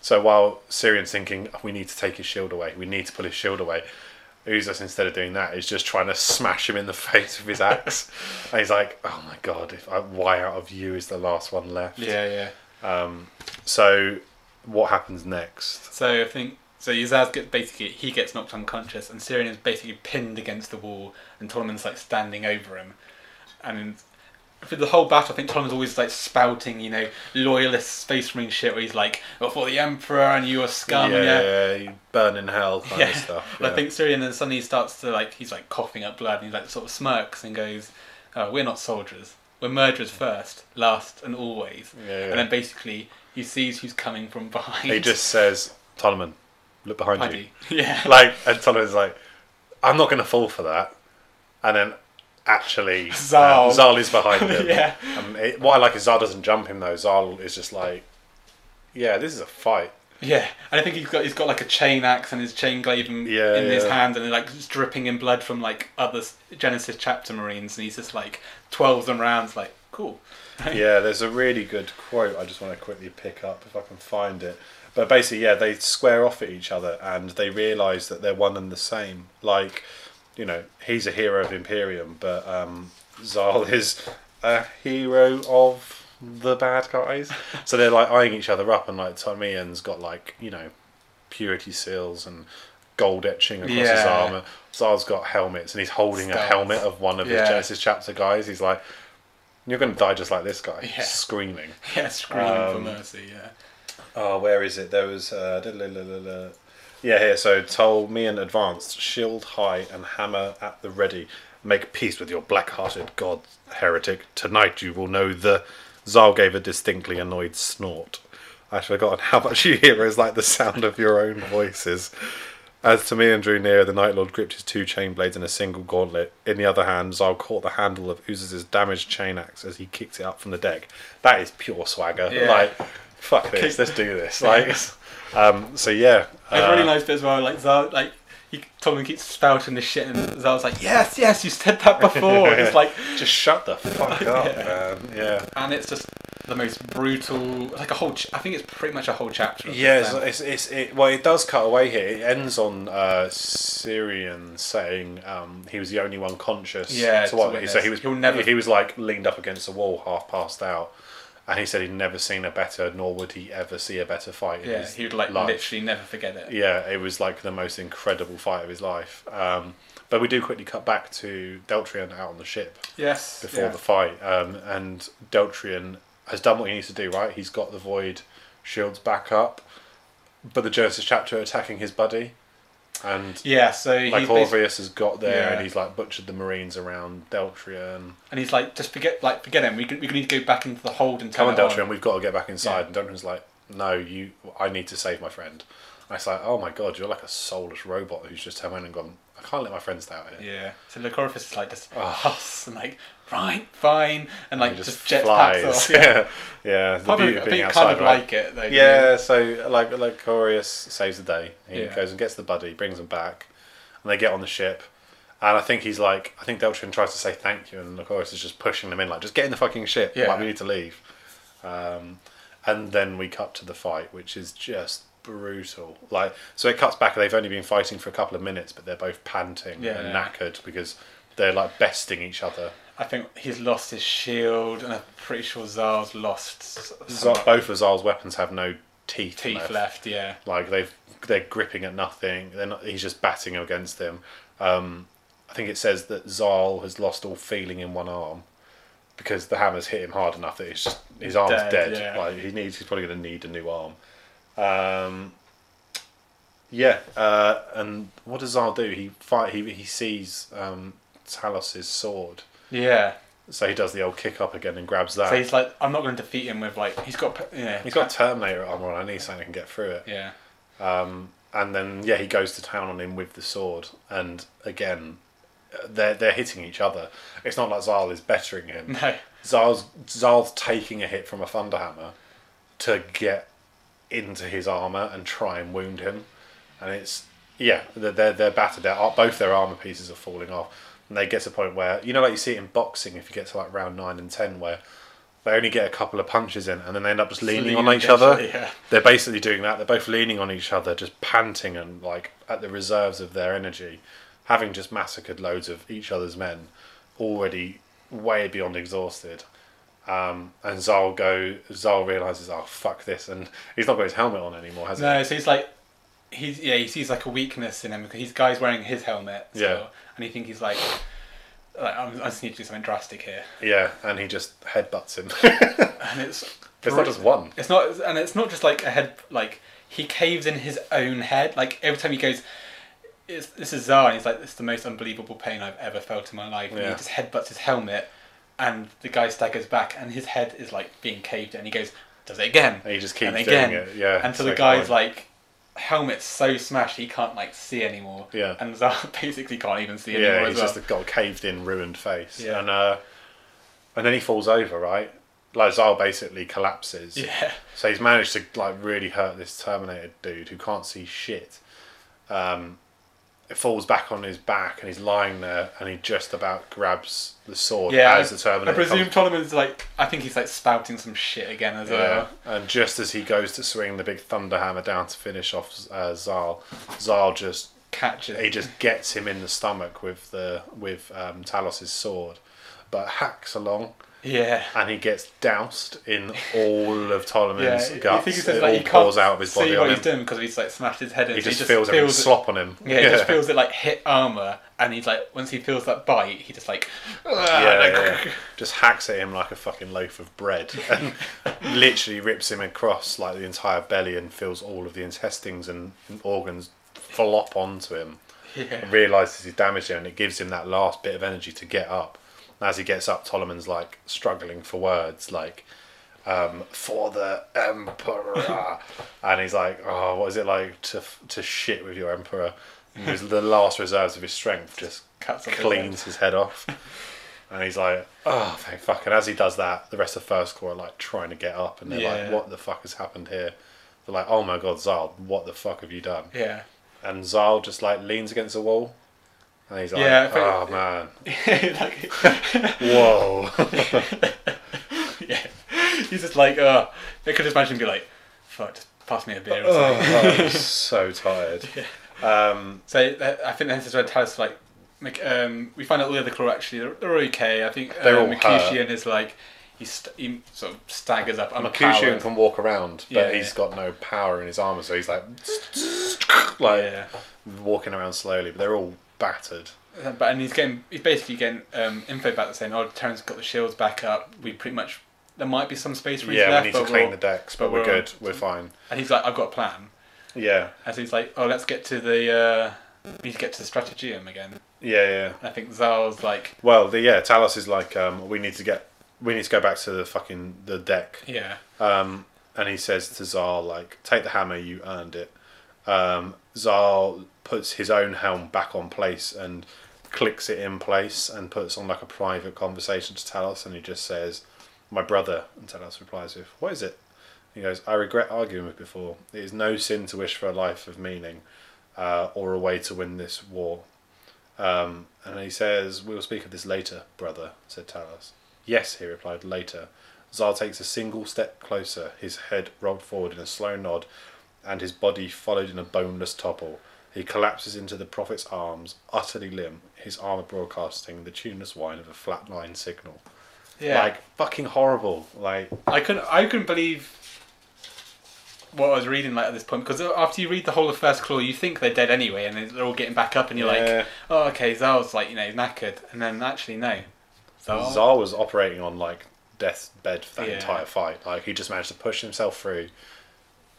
So while Cyrion's thinking we need to take his shield away, we need to pull his shield away, Uzas instead of doing that is just trying to smash him in the face with his axe. and he's like, "Oh my god, if I, why out of you is the last one left?" yeah, yeah. Um, so what happens next? So I think so. Uzas gets basically he gets knocked unconscious, and Cyrion is basically pinned against the wall, and Ptolemy's like standing over him, and for the whole battle, I think Ptolemy's always like spouting, you know, loyalist space marine shit, where he's like, "Well, for the emperor, and you are scum." yeah, Yeah. yeah, you burn in hell kind Yeah. of stuff. But I think Cyrion then suddenly he starts to like he's like coughing up blood and he like sort of smirks and goes, oh, "We're not soldiers. We're murderers first, last, and always." Yeah, yeah. And then basically he sees who's coming from behind. he just says, "Ptolemy, look behind you." Paddy. Yeah. like and Tolliver's like, I'm not going to fall for that, and then actually Xarl. um, Xarl is behind him. Yeah. Um, it, what I like is Xarl doesn't jump him though. Xarl is just like, yeah, this is a fight. Yeah, and I think he's got he's got like a chain axe and his chain glaive in, Yeah, in his hand, and like dripping in blood from like other Genesis chapter Marines, and he's just like twelves and rounds, like cool. yeah, there's a really good quote. I just want to quickly pick up if I can find it. But basically, yeah, they square off at each other and they realise that they're one and the same. Like, you know, he's a hero of Imperium, but um, Xarl is a hero of the bad guys. so they're like eyeing each other up, and like Tomian's got like you know purity seals and gold etching across his armor. Xarl's got helmets, and he's holding a helmet of one of Yeah. his Genesis chapter guys. He's like, "You're going to die just like this guy," Yeah. screaming. Yeah, screaming for Um, mercy. Yeah. Oh, where is it? There was. Uh. Yeah, here. So told me in advance, shield high and hammer at the ready. Make peace with your black-hearted god, heretic. Tonight you will know the. Xarl gave a distinctly annoyed snort. I'd forgotten how much you hear is like the sound of your own voices. As Tamian drew near, the Night Lord gripped his two chain blades in a single gauntlet. In the other hand, Xarl caught the handle of Uz's damaged chain axe as he kicked it up from the deck. That is pure swagger. Yeah. Like, fuck this, let's do this. Like, um, so yeah. Uh, really nice bit as well. Like Xarl, like he, Tomlin keeps spouting this shit, and Xarl's like, "Yes, yes, you said that before." it's like, Just shut the fuck up, man. Yeah. and it's just the most brutal. Like a whole. Ch- I think it's pretty much a whole chapter. Yeah, it's, it's, it's it. Well, it does cut away here. It ends on uh, Cyrion saying um, he was the only one conscious. Yeah, So to what? So he was. He'll never- He was like leaned up against the wall, half passed out, and he said he'd never seen a better, nor would he ever see a better fight. In yeah, he would like life. literally never forget it. Yeah, it was like the most incredible fight of his life. Um, but we do quickly cut back to Deltrian out on the ship Yes. before yeah. the fight, um, and Deltrian has done what he needs to do. Right, he's got the void shields back up, but the Genesis chapter attacking his buddy, and Yeah, so like Orpheus has got there, Yeah. and he's like butchered the Marines around Deltrian. and he's like, just forget, like, forget him. We can, we need to go back into the hold and Come on, Deltrian, we've got to get back inside. Yeah. And Deltrian's like, no, you, I need to save my friend. And it's like, oh my god, you're like a soulless robot who's just turned around and gone, I can't let my friends stay out here. Yeah. So Lucoryphus is like just Oh. huffs and like, right, fine, and like He just, jetpacks off. Yeah. yeah, yeah. The Probably, beauty I being think outside, kind of right? like it though. Yeah, so like like Corius saves the day. He Yeah. goes and gets the buddy, brings him back, and they get on the ship. And I think he's like, I think Deltrian tries to say thank you, and Corius is just pushing them in, like, just get in the fucking ship. Yeah. Like, we need to leave. Um, and then we cut to the fight, which is just brutal. Like, so it cuts back. And they've only been fighting for a couple of minutes, but they're both panting Yeah. and knackered because they're like besting each other. I think he's lost his shield, and I'm pretty sure Xarl's lost both of Xarl's weapons have no teeth, teeth left. left. Yeah. Like they've they're gripping at nothing. They're not. He's just batting against him. Um, I think it says that Xarl has lost all feeling in one arm because the hammer's hit him hard enough that it's just his arm's Dead, dead. yeah. Like he needs, he's probably going to need a new arm. Um, yeah, uh, and what does Xarl do? He fight. He he sees um, Talos's sword, Yeah. so he does the old kick up again and grabs that. So he's like, I'm not going to defeat him with like, he's got, yeah. he's got Terminator armor on. I need something that can get through it. Yeah. Um, and then yeah, he goes to town on him with the sword, and again, they're they're hitting each other. It's not like Xarl is bettering him. No. Xarl's Xarl's taking a hit from a thunderhammer to get into his armor and try and wound him, and it's yeah, they're they're, they're battered out. Both their armor pieces are falling off, and they get to a point where you know, like you see it in boxing, if you get to like round nine and ten, where they only get a couple of punches in, and then they end up just leaning on each other. Yeah. They're basically doing that. They're both leaning on each other, just panting and like at the reserves of their energy, having just massacred loads of each other's men, already way beyond exhausted. Um, and Xarl go. Xarl realizes, oh fuck this, and he's not got his helmet on anymore, has he? No, so he's like, he's yeah, he sees like a weakness in him because he's guy's wearing his helmet. Still, Yeah. And he thinks he's like, like I'm, I just need to do something drastic here. Yeah, and he just headbutts him. and it's it's not just one. It's not, and it's not just like a head. Like he caves in his own head. Like every time he goes, it's, "This is Xarl," and he's like, "This is the most unbelievable pain I've ever felt in my life." And Yeah. he just headbutts his helmet, and the guy staggers back, and his head is like being caved, in, and he goes, "Does it again?" And he just keeps and doing again, it. Yeah, until so the guy's like helmet's so smashed he can't like see anymore. Yeah. And Xarl basically can't even see anymore. yeah, he's well. just got a caved in, ruined face. Yeah. And uh, and then he falls over, right? Like Xarl basically collapses. yeah. So he's managed to like really hurt this Terminator dude who can't see shit. Um, it falls back on his back and he's lying there and he just about grabs the sword Yeah, as the Terminator. I presume comes- like I think he's like spouting some shit again as yeah. well. And just as he goes to swing the big thunder hammer down to finish off uh, Xarl, Xarl just Catches. he just gets him in the stomach with the with um, Talos's sword, but hacks along Yeah. and he gets doused in all of Ptolemy's Yeah, I guts. think he says it like all he pours out of his see body what on he's him. doing because he's like smashed his head in. He so just, feels everything it, slop on him. Yeah, he just feels it like hit armor, and he's like once he feels that bite, he just like yeah, yeah, yeah. just hacks at him like a fucking loaf of bread and literally rips him across like the entire belly and feels all of the intestines and, and organs flop onto him yeah. and realizes he's damaged him and it gives him that last bit of energy to get up and as he gets up Ptolemy's like struggling for words like um, for the emperor and he's like oh what is it like to to shit with your emperor and the last reserves of his strength just Cuts cleans his head off. And he's like, oh, thank fuck. And as he does that, the rest of First Claw are like trying to get up. And they're Yeah. like, what the fuck has happened here? They're like, oh my god, Xarl, what the fuck have you done? Yeah. And Xarl just like leans against the wall. And he's like, Yeah, oh man, like, whoa. yeah. He's just like, uh, they could just imagine be like, fuck, just pass me a beer or oh, something. I'm so tired. Um, So uh, I think this is where Talos like, um, we find out all the other claw actually they're, they're okay. I think They're all Mercutio is like he, st- he sort of staggers up. Unpowered. can walk around, but Yeah. he's got no power in his armor, so he's like, like yeah. walking around slowly. But they're all battered. Uh, But and he's getting he's basically getting um, info back that saying, oh, Terran's got the shields back up. We pretty much there might be some space for Yeah, left, we need to clean the decks, but, but we're we're- good. We're fine. And he's like, I've got a plan. Yeah, And so he's like, oh, let's get to the uh, we need to get to the strategium again. yeah, yeah. And I think Xarl's like, Well, the yeah, Talos is like, um, we need to get, we need to go back to the fucking the deck. yeah, Um, and he says to Xarl, like, take the hammer, you earned it. Um, Xarl puts his own helm back on place and clicks it in place and puts on like a private conversation to Talos, and he just says, "My brother." And Talos replies with, "What is it?" He goes, "I regret arguing with before. It is no sin to wish for a life of meaning, uh, or a way to win this war." Um, and he says, "We will speak of this later, brother," said Talos. Yes, he replied, later. Xarl takes a single step closer, his head rolled forward in a slow nod, and his body followed in a boneless topple. He collapses into the prophet's arms, utterly limp, his armour broadcasting the tuneless whine of a flatline signal. yeah. Like, fucking horrible. Like, I couldn't I couldn't believe what I was reading like at this point because after you read the whole of First Claw, you think they're dead anyway, and they're all getting back up, and you're like, Yeah. oh, okay, Xarl's like you know knackered, and then actually no, Xarl, Xarl was operating on like death's bed for that Yeah. entire fight. Like he just managed to push himself through,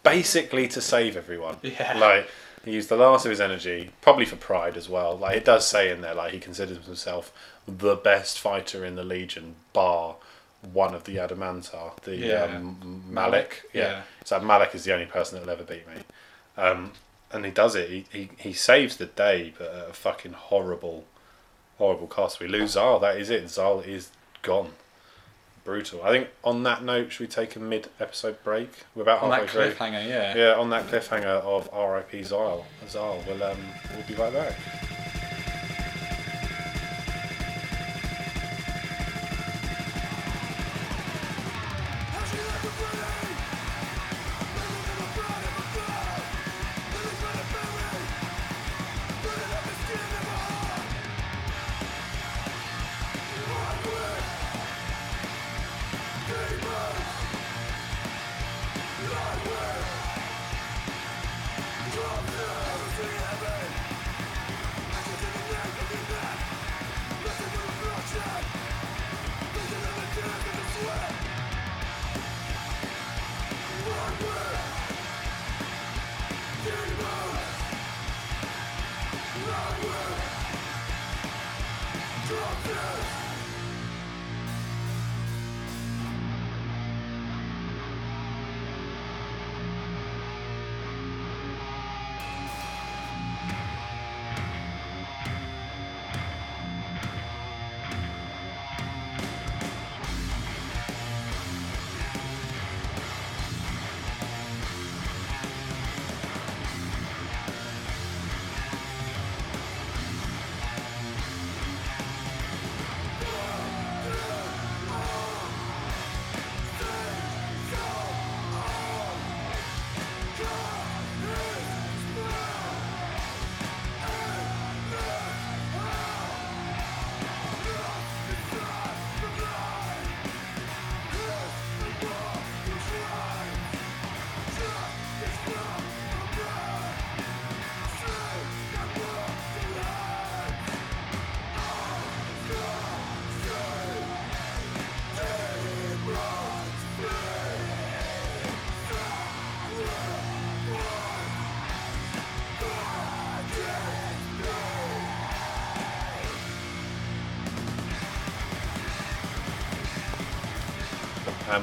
basically to save everyone. Yeah. Like he used the last of his energy, probably for pride as well. Like it does say in there, like he considers himself the best fighter in the Legion, bar one of the Atramentar, the Yeah. um, Malek. Yeah. Yeah. So Malek is the only person that will ever beat me. Um, and he does it. He, he he saves the day, but at a fucking horrible, horrible cost. We lose Xarl. That is it. Xarl is gone. Brutal. I think on that note, should we take a mid-episode break? We're about on that halfway through. cliffhanger, yeah. Yeah, on that cliffhanger of R.I.P. Xarl. Xarl. We'll um, we'll be right back.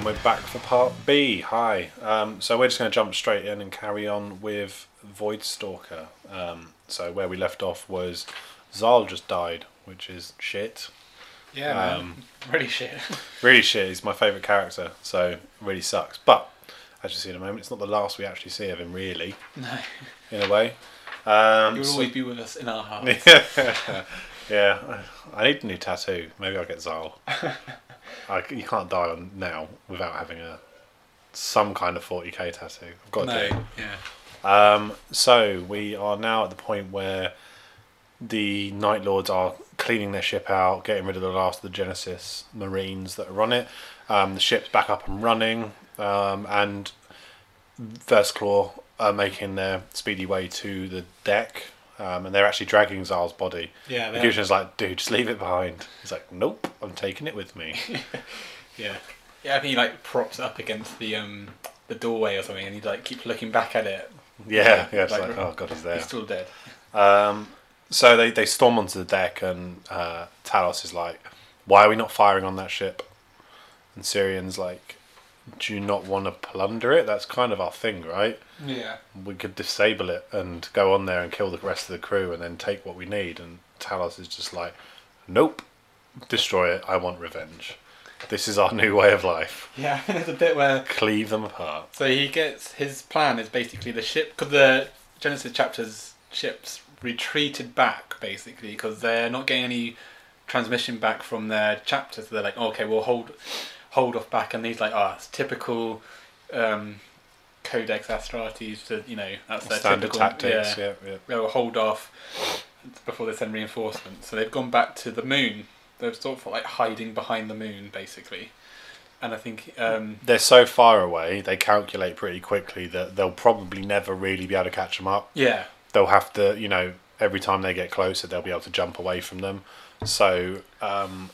And we're back for part B. Hi. Um, so we're just going to jump straight in and carry on with Void Stalker. Um, so where we left off was Xarl just died, which is shit. Yeah. Um, really shit. Really shit. He's my favourite character, so really sucks. But as you see in a moment, it's not the last we actually see of him, really, no, in a way. Um, he will so- always be with us in our hearts. yeah, yeah. I need a new tattoo. Maybe I'll get Xarl. I, you can't die on now without having a some kind of 40k tattoo. I've got to do. yeah. Um, so we are now at the point where the Night Lords are cleaning their ship out, getting rid of the last of the Genesis Marines that are on it. Um, the ship's back up and running, um, and First Claw are making their speedy way to the deck, um, and they're actually dragging Xarl's body. Yeah, they Mercutio's like, dude, just leave it behind. He's like, nope, I'm taking it with me. Yeah, yeah. I think he like props it up against the um the doorway or something, and he like keeps looking back at it. yeah, yeah, it's Like- like, oh god, he's there. He's still dead. Um, so they, they storm onto the deck, and uh, Talos is like, why are we not firing on that ship? And Cyrion's like, do you not want to plunder it? That's kind of our thing, right? Yeah. We could disable it and go on there and kill the rest of the crew and then take what we need. And Talos is just like, nope, destroy it. I want revenge. This is our new way of life. Yeah, there's a bit where Cleave them apart. so he gets his plan is basically the ship because the Genesis chapters ships retreated back basically because they're not getting any transmission back from their chapters. So they're like, okay, we'll hold hold off back, and he's like, oh, it's typical. Um, Codex Astartes to you know that's their Standard typical, tactics. yeah. Yeah, yeah. they'll hold off before they send reinforcements. So they've gone back to the moon. They're sort of like hiding behind the moon, basically. and I think um, they're so far away. They calculate pretty quickly that they'll probably never really be able to catch them up. yeah, They'll have to, you know, every time they get closer, they'll be able to jump away from them. So um,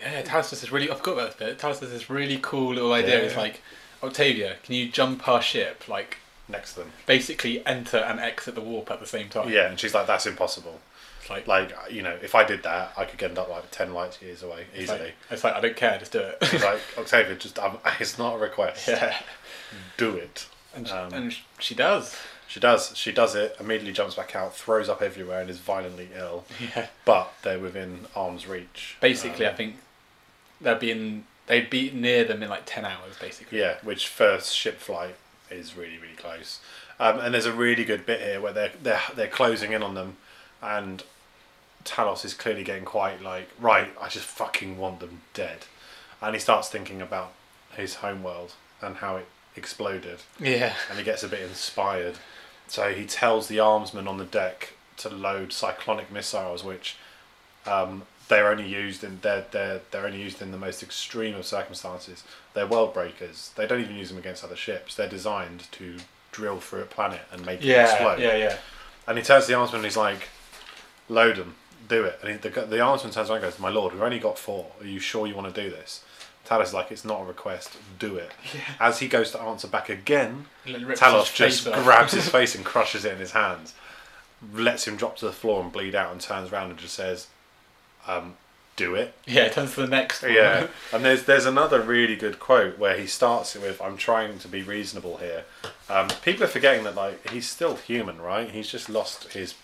yeah, Talos does this really. I forgot about this bit. Talos does this really cool little idea. Yeah. It's like, Octavia, can you jump our ship? Like, next to them, basically enter and exit the warp at the same time. yeah, and she's like, "That's impossible." It's like, Like, you know, if I did that, I could get up like ten light years away it's easily. like, it's like I don't care, just do it. It's like Octavia, just um, it's not a request. yeah, Do it. and, sh Um, and she does. She does. She does it. Immediately jumps back out, throws up everywhere, and is violently ill. Yeah. But they're within arm's reach. Basically, Um, I think they'd be in. They'd be near them in like ten hours, basically. Yeah, which first ship flight is really really close. Um, and there's a really good bit here where they're they're they're closing in on them, and Talos is clearly getting quite like right. I just fucking want them dead, and he starts thinking about his homeworld and how it exploded. Yeah. and he gets a bit inspired. So he tells the armsman on the deck to load cyclonic missiles, which um, they're only used in they're, they're they're only used in the most extreme of circumstances. They're world breakers. They don't even use them against other ships. They're designed to drill through a planet and make it explode. Yeah. Yeah. And he turns to the armsman and he's like, "Load them, do it." And he, the the armsman turns around and goes, "My lord, we've only got four. Are you sure you want to do this?" Talos is like, "It's not a request. Do it." Yeah. As he goes to answer back again, Talos just grabs his face and crushes it in his hands, lets him drop to the floor and bleed out, and turns around and just says, um, "Do it." Yeah, it turns to the next one. Yeah, and there's there's another really good quote where he starts it with, "I'm trying to be reasonable here." Um, people are forgetting that like he's still human, right? He's just lost his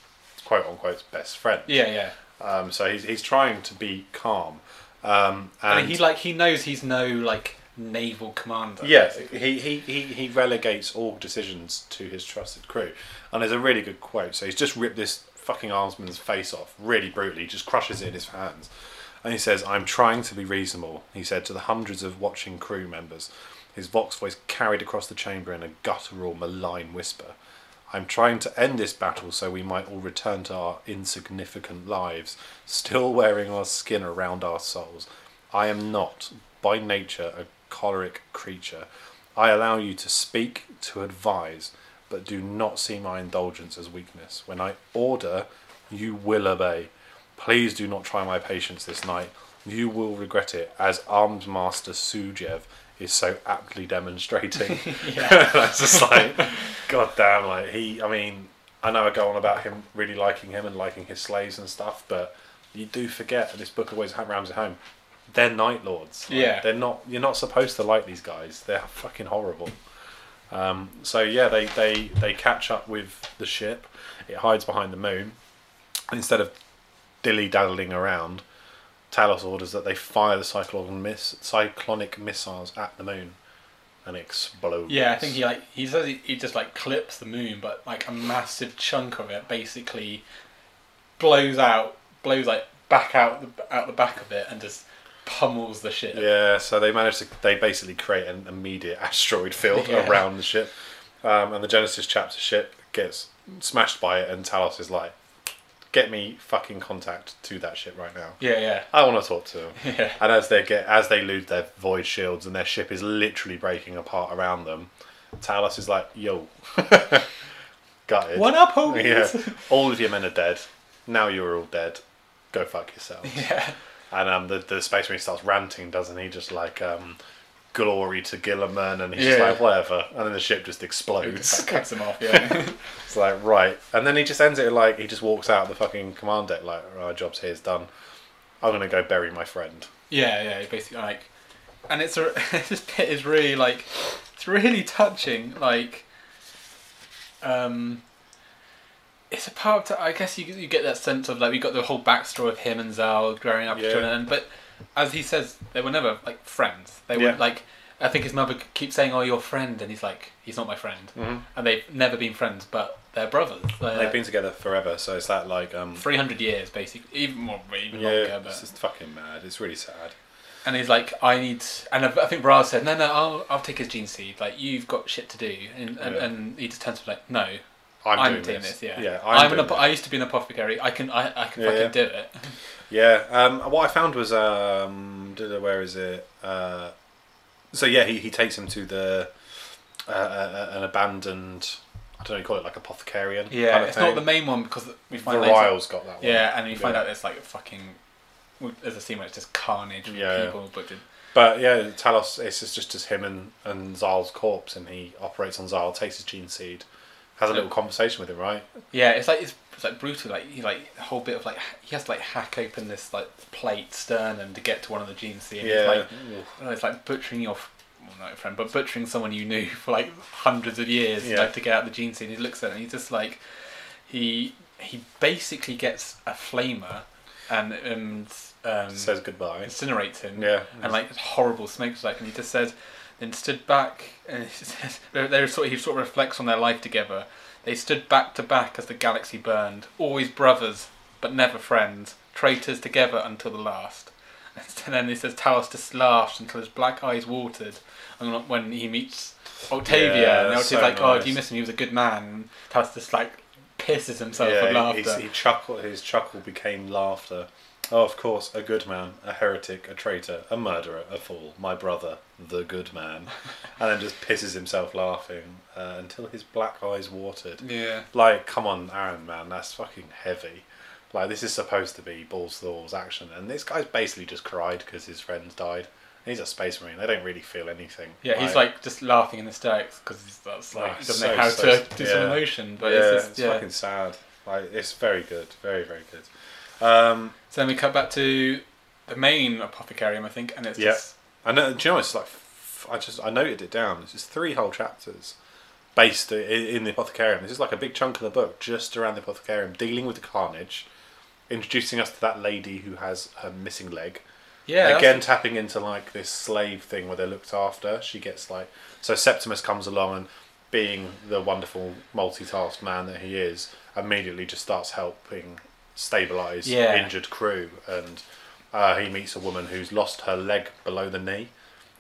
quote unquote best friend. yeah, yeah. Um, so he's he's trying to be calm. Um, And, and he like he knows he's no like naval commander. Yeah, he, he, he, he relegates all decisions to his trusted crew. And there's a really good quote. So he's just ripped this fucking armsman's face off really brutally, just crushes it in his hands. And he says, I'm trying to be reasonable, he said to the hundreds of watching crew members. His vox voice carried across the chamber in a guttural, malign whisper. I'm trying to end this battle so we might all return to our insignificant lives, still wearing our skin around our souls. I am not, by nature, a choleric creature. I allow you to speak, to advise, but do not see my indulgence as weakness. When I order, you will obey. Please do not try my patience this night. You will regret it, as Arms Master Sujev is so aptly demonstrating. Yeah. That's just like, god damn, like he. I mean, I know I go on about him really liking him and liking his slaves and stuff, but you do forget that this book always rams it home. They're night lords. Like, Yeah. they're not. You're not supposed to like these guys. They're fucking horrible. Um, so yeah, they, they they catch up with the ship. It hides behind the moon. Instead of dilly daddling around, Talos orders that they fire the cyclonic, miss, cyclonic missiles at the moon, and it explodes. Yeah, I think he like he says he, he just like clips the moon, but like a massive chunk of it basically blows out, blows like back out the out the back of it, and just pummels the ship. Yeah, so they managed to. They basically create an immediate asteroid field Yeah. around the ship, um, and the Genesis chapter ship gets smashed by it, and Talos is like, "Get me fucking contact to that ship right now. yeah, yeah, I want to talk to them." yeah. And as they get as they lose their void shields and their ship is literally breaking apart around them, Talos is like, "Yo, got it. One up, homies. Yeah, all of your men are dead. Now you're all dead. Go fuck yourself. yeah. And um, the the space marine starts ranting, doesn't he? Just like um, glory to Guilliman, and he's just Yeah. like whatever. And then the ship just Just explodes. cuts him off. Yeah. it's like right, and then he just ends it like he just walks out of the fucking command deck like our job's here's done. I'm gonna go bury my friend. Yeah, yeah, basically like, and it's a this bit is really like, it's really touching. Like, um, it's a part. Of, I guess you you get that sense of like we got the whole backstory of him and Xarl growing up, Yeah. and but as he says, they were never like friends. They Yeah. were like. I think his mother keeps saying, "Oh, your friend," and he's like, "He's not my friend," Mhm. and they've never been friends, but they're brothers. They're They've been together forever, so it's that like um, three hundred years, basically, even more, even yeah, longer. But it's just fucking mad. It's really sad. And he's like, I need, and I, think Braz said, no, no, I'll, I'll take his gene seed. Like, you've got shit to do, and and, Yeah. and he just turns to like, no, I'm, I'm, doing, doing this. this. Yeah, yeah. I'm, I'm, an. this. I used to be an apothecary. I can, I, I can Yeah, fucking yeah. do it. Yeah. Um, what I found was um, where is it? Uh, So yeah, he, he takes him to the uh, uh, an abandoned. I don't know. You call it like apothecarion. Yeah, kind of it's thing. not the main one because we find The. Ryle's got that one. Yeah, and you find out it's like fucking. There's a scene where it's just carnage with Yeah. people butchered. But yeah, Talos. It's just, just just him and and Xarl's corpse, and he operates on Xarl, takes his gene seed, has a little conversation with him, right? Yeah, it's like it's, it's like brutal. Like he like a whole bit of like he has to like hack open this like plate sternum to get to one of the genes. And Yeah. it's like oh, it's like butchering your well, not your friend, but butchering someone you knew for like hundreds of years Yeah. like, to get out the gene seed. He looks at it and he's just like he he basically gets a flamer and and um, Says goodbye. incinerates him. Yeah. and like horrible smoke like and he just says then stood back and he they're sort of, he sort of reflects on their life together they stood back to back as the galaxy burned always brothers but never friends traitors together until the last and then he says Talos just laughed until his black eyes watered and when he meets Octavia Yeah, and Octavia's so like oh do you miss him he was a good man and Talos just like pisses himself with laughter he's, he chuckled. His chuckle became laughter. Oh, of course, a good man, a heretic, a traitor, a murderer, a fool, my brother, the good man, and then just pisses himself laughing uh, until his black eyes watered. yeah Like, come on, Aaron, man, that's fucking heavy. Like, this is supposed to be balls to the walls action, and this guy's basically just cried because his friends died. He's a space marine; they don't really feel anything. Yeah, he's like just laughing in hysterics because that's like he doesn't so- know how so- to do some emotion. But yeah, it's it's, yeah. fucking sad. Like, it's very good, very very good. Um, So then we cut back to the main apothecarium, I think, and it's Yeah. just I know. Do you know? It's like I just I noted it down. It's just three whole chapters based in the apothecarium. This is like a big chunk of the book just around the apothecarium, dealing with the carnage, introducing us to that lady who has her missing leg. yeah. that's- Again, tapping into like this slave thing where they're looked after. She gets like so Septimus comes along and being the wonderful multitask man that he is, immediately just starts helping stabilize Yeah. injured crew and. Uh, he meets a woman who's lost her leg below the knee.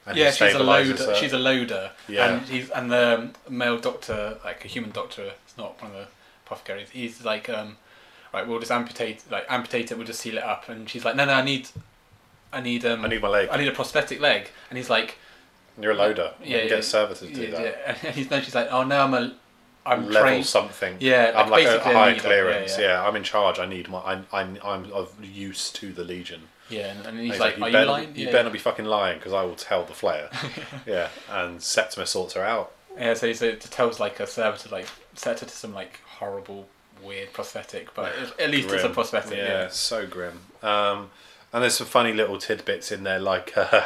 And yeah, she's a loader. her. She's a loader. Yeah. and he's and the male doctor, like a human doctor, it's not one of the apothecaries. He's like, um, right, we'll just amputate, like amputate it. We'll just seal it up. And she's like, no, no, I need, I need, um, I need my leg. I need a prosthetic leg. And he's like, You're a loader. Yeah, you can yeah, get a server to do that. yeah. And he's no, she's like, oh no, I'm a, I'm Level trained. something. Yeah, I'm like like a basically a high leader, clearance. yeah, Yeah, yeah. I'm in charge. I need my. I'm. I'm. I'm of use to the Legion. Yeah, and, and And he's, like, you are better, you lying? You yeah. better not be fucking lying because I will tell the Flayer. yeah, and Septimus sorts her out. Yeah, so he so it tells like a server to like set her to some like horrible, weird prosthetic, but at- least it's a prosthetic. Yeah, Yeah. so grim. Um, and there's some funny little tidbits in there, like uh,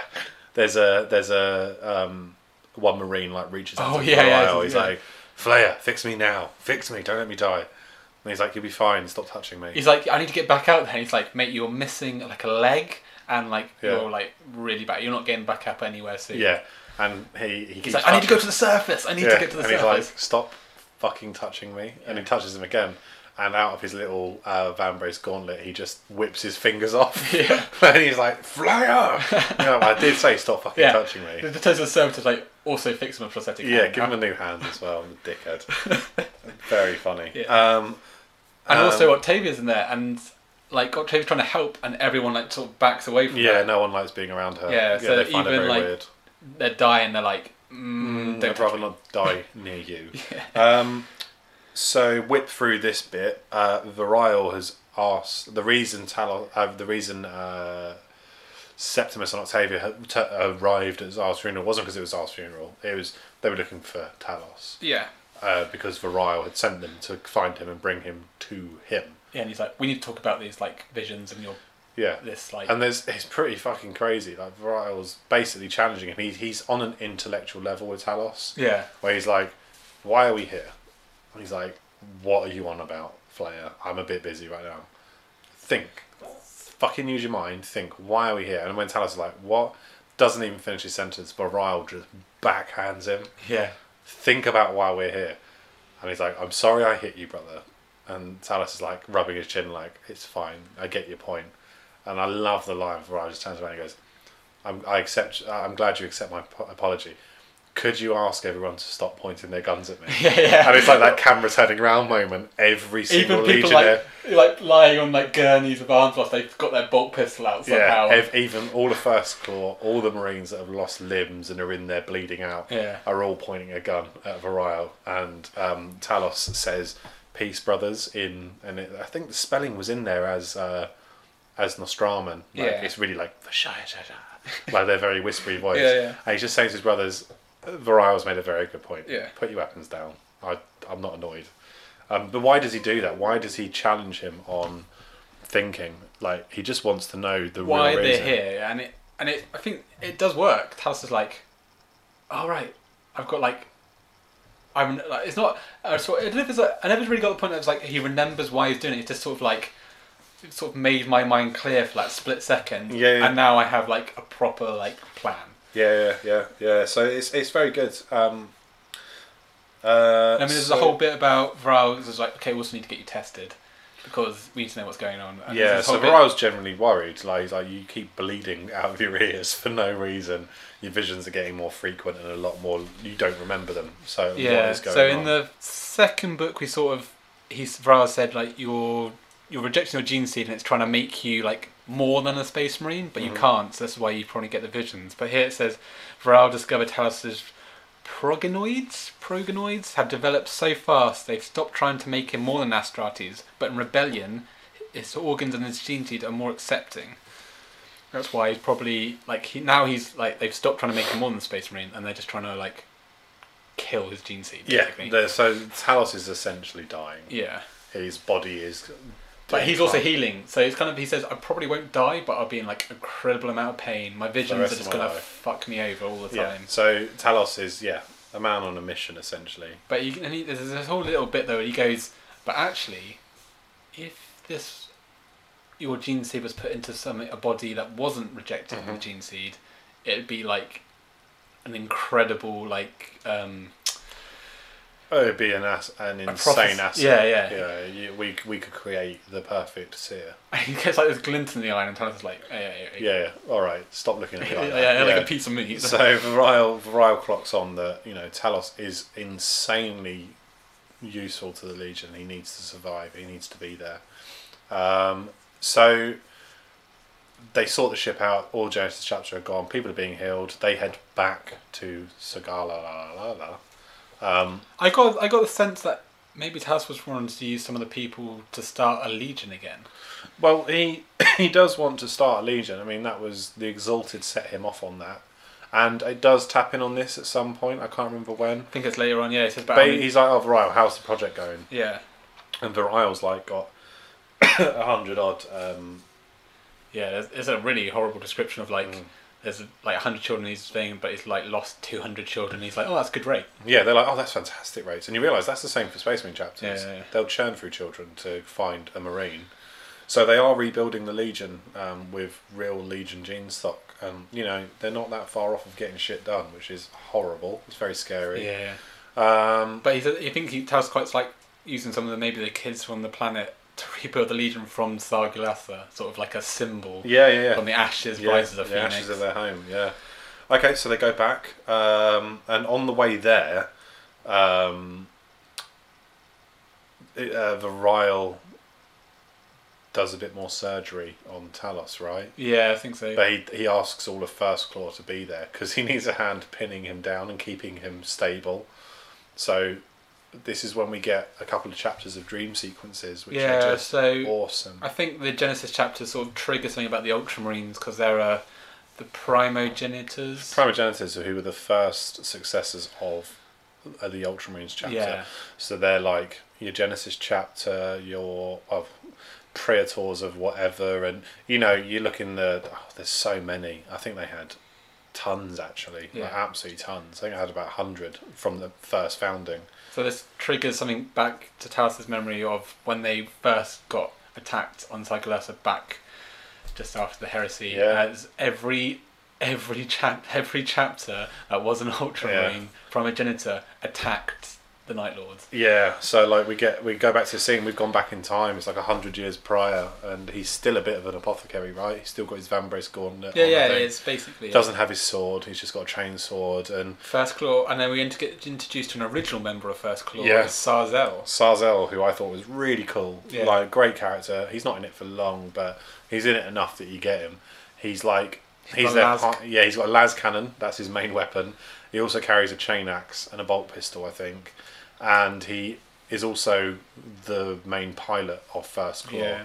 there's a there's a um, one marine like reaches out Oh, to yeah, yeah, He's yeah. like, Flayer, fix me now, fix me, don't let me die. And he's like, you'll be fine, stop touching me. He's like, I need to get back out there. And he's like, mate, you're missing like a leg, and like Yeah. you're like really bad. You're not getting back up anywhere soon. Yeah, and he he He's keeps like, I need to go to the surface. I need to get to the and he's surface. like, stop fucking touching me, and he touches him again. And out of his little uh, Vambrace gauntlet, he just whips his fingers off. Yeah. and he's like, "Flayer!" you know, I did say, "Stop fucking touching me." The, the total server to like also fix him a prosthetic. Yeah, hand. give him a new hand as well, the dickhead. Very funny. Yeah. Um, And um, also Octavia's in there, and like Octavia's trying to help, and everyone like sort of backs away from yeah, her. Yeah, no one likes being around her. Yeah, so they find even, very like, weird. They're dying. They're like, mm, Mm, don't I'd rather me. not die near you. Um, so whip through this bit. Uh, Variel has asked the reason Talos, uh, the reason uh, Septimus and Octavia had t- arrived at Xarl's funeral wasn't because it was Xarl's funeral. It was they were looking for Talos Yeah. uh, because Variel had sent them to find him and bring him to him. Yeah, and he's like, we need to talk about these like visions and your Yeah. this like. And there's it's pretty fucking crazy. Like Variel's basically challenging him. He, he's on an intellectual level with Talos. yeah. where he's like, "Why are we here?" And he's like, "What are you on about, Flayer? I'm a bit busy right now. Think, fucking use your mind. Think, why are we here?" And when Talos is like, "What?" doesn't even finish his sentence, but Ryle just backhands him. Yeah. Think about why we're here. And he's like, "I'm sorry I hit you, brother." And Talos is like rubbing his chin, like, "It's fine. I get your point." And I love the line where Ryle just turns around and goes, I'm, I accept. I'm glad you accept my ap- apology. Could you ask everyone to stop pointing their guns at me? Yeah, yeah. And it's like that camera turning around moment every single Even people Legionnaire. like like lying on like gurneys with arms lost, they've got their bolt pistol out yeah, somehow. ev- even all the first claw, all the Marines that have lost limbs and are in there bleeding out, Yeah. are all pointing a gun at Variel. And um, Talos says, "Peace, brothers." In and it, I think the spelling was in there as uh, as Nostraman. Like, Yeah. it's really like like their very whispery voice. Yeah, yeah. And he's just saying to his brothers, Variel's made a very good point. Yeah. Put your weapons down. I, I'm not annoyed. Um, but why does he do that? Why does he challenge him on thinking? Like he just wants to know the why real they're reason. here, and it and it. I think it does work. Talos is like, all right, I've got like. I'm like, it's not. Uh, so I don't know if it's a, I never really got the point that it's like he remembers why he's doing it. It's just sort of like, sort of made my mind clear for that split second. Yeah, yeah. And now I have like a proper like plan. Yeah, yeah, yeah, yeah. So it's it's very good. Um, uh, I mean, there's so- a whole bit about Variel. is like, okay, we also need to get you tested because we need to know what's going on. And Yeah, so Variel's generally worried. Like, he's like you keep bleeding out of your ears for no reason. Your visions are getting more frequent and a lot more. You don't remember them. So Yeah. is going So on? in the second book, we sort of he's Variel said like you're you're rejecting your gene seed and it's trying to make you like more than a space marine, but you Mhm. can't. So that's why you probably get the visions. But here it says Variel discovered Talos's progenoids progenoids have developed so fast they've stopped trying to make him more than Astartes, but in rebellion, his organs and his gene seed are more accepting. That's why he's probably like he now he's like they've stopped trying to make him more than a space marine and they're just trying to like kill his gene seed. yeah, so Talos is essentially dying. yeah. His body is. But he's also healing, so it's kind of he says I probably won't die, but I'll be in like incredible amount of pain. My visions are rest of just my gonna life. fuck me over all the Yeah. time. So Talos is yeah a man on a mission essentially. But you, and he, there's this whole little bit though. Where he goes, but actually, if this your gene seed was put into some a body that wasn't rejecting the Mhm. gene seed, it'd be like an incredible like um, Oh, it'd be an ass, an insane asset. Yeah, yeah. yeah. You, we we could create the perfect seer. he gets like this glint in the eye, and is like, yeah, yeah, yeah, Yeah, yeah. All right. Stop looking at me yeah, like yeah, that. like a piece of meat. So Variel, Variel clocks on that you know Talos is insanely useful to the Legion. He needs to survive. He needs to be there. Um, so they sort the ship out. All Genesis chapter are gone. People are being healed. They head back to Tsagualsa. La, la, la, la. Um, I got I got the sense that maybe Talos was wanting to use some of the people to start a legion again. well, he he does want to start a Legion. I mean, that was the Exalted set him off on that, and it does tap in on this at some point. I can't remember when. I think it's later on. Yeah, it says about But how he's like, "Oh, Variel, how's the project going?" yeah, And Variel's like got a hundred odd. Um, yeah. There's, there's a really horrible description of like Mm. There's like hundred children in his thing, but he's like lost two hundred children. He's like, oh, that's a good rate. yeah, they're like, "Oh, that's fantastic rates," and you realise that's the same for Space Marine chapters. Yeah, yeah, yeah. They'll churn through children to find a Marine. So they are rebuilding the Legion um, with real Legion gene stock. And you know they're not that far off of getting shit done, which is horrible. It's very scary. Yeah, Um, but he's I think he Talos quite like using some of the maybe the kids from the planet to rebuild the legion from Sargalatha, sort of like a symbol yeah, yeah, yeah. from the ashes yeah, rises a the phoenix. ashes of their home. Yeah. Okay, so they go back, um, and on the way there, um, it, uh, Variel does a bit more surgery on Talos, right? yeah, I think so. But he, he asks all of First Claw to be there because he needs a hand pinning him down and keeping him stable. So this is when we get a couple of chapters of dream sequences, which yeah, are just so awesome. I think the Genesis chapter sort of triggers something about the Ultramarines because they're uh, the primogenitors. Primogenitors, who were the first successors of uh, the Ultramarines chapter. Yeah. So they're like your Genesis chapter, your of Praetors of whatever, and you know you look in the. Oh, there's so many. I think they had tons actually, like absolutely tons. I think I had about hundred from the first founding. So this triggers something back to Talos' memory of when they first got attacked on Cyclosa back just after the heresy. Yeah. As every every chap every chapter that was an Ultramarine from a Primogenitor attacked the Night Lords. Yeah, so like we get we go back to the scene. We've gone back in time. It's like a hundred years prior, and he's still a bit of an apothecary, right? He's still got his Vambrace gauntlet. Yeah, on, yeah, it's basically Doesn't have his sword. He's just got a chain sword. And First Claw, and then we inter- get introduced to an original member of First Claw, Yeah. Sar Zell. Sarzel, who I thought was really cool, Yeah. like great character. He's not in it for long, but he's in it enough that you get him. He's like he's got their par- yeah. He's got a las cannon. That's his main weapon. He also carries a chain axe and a bolt pistol, I think, and he is also the main pilot of First Claw. Yeah.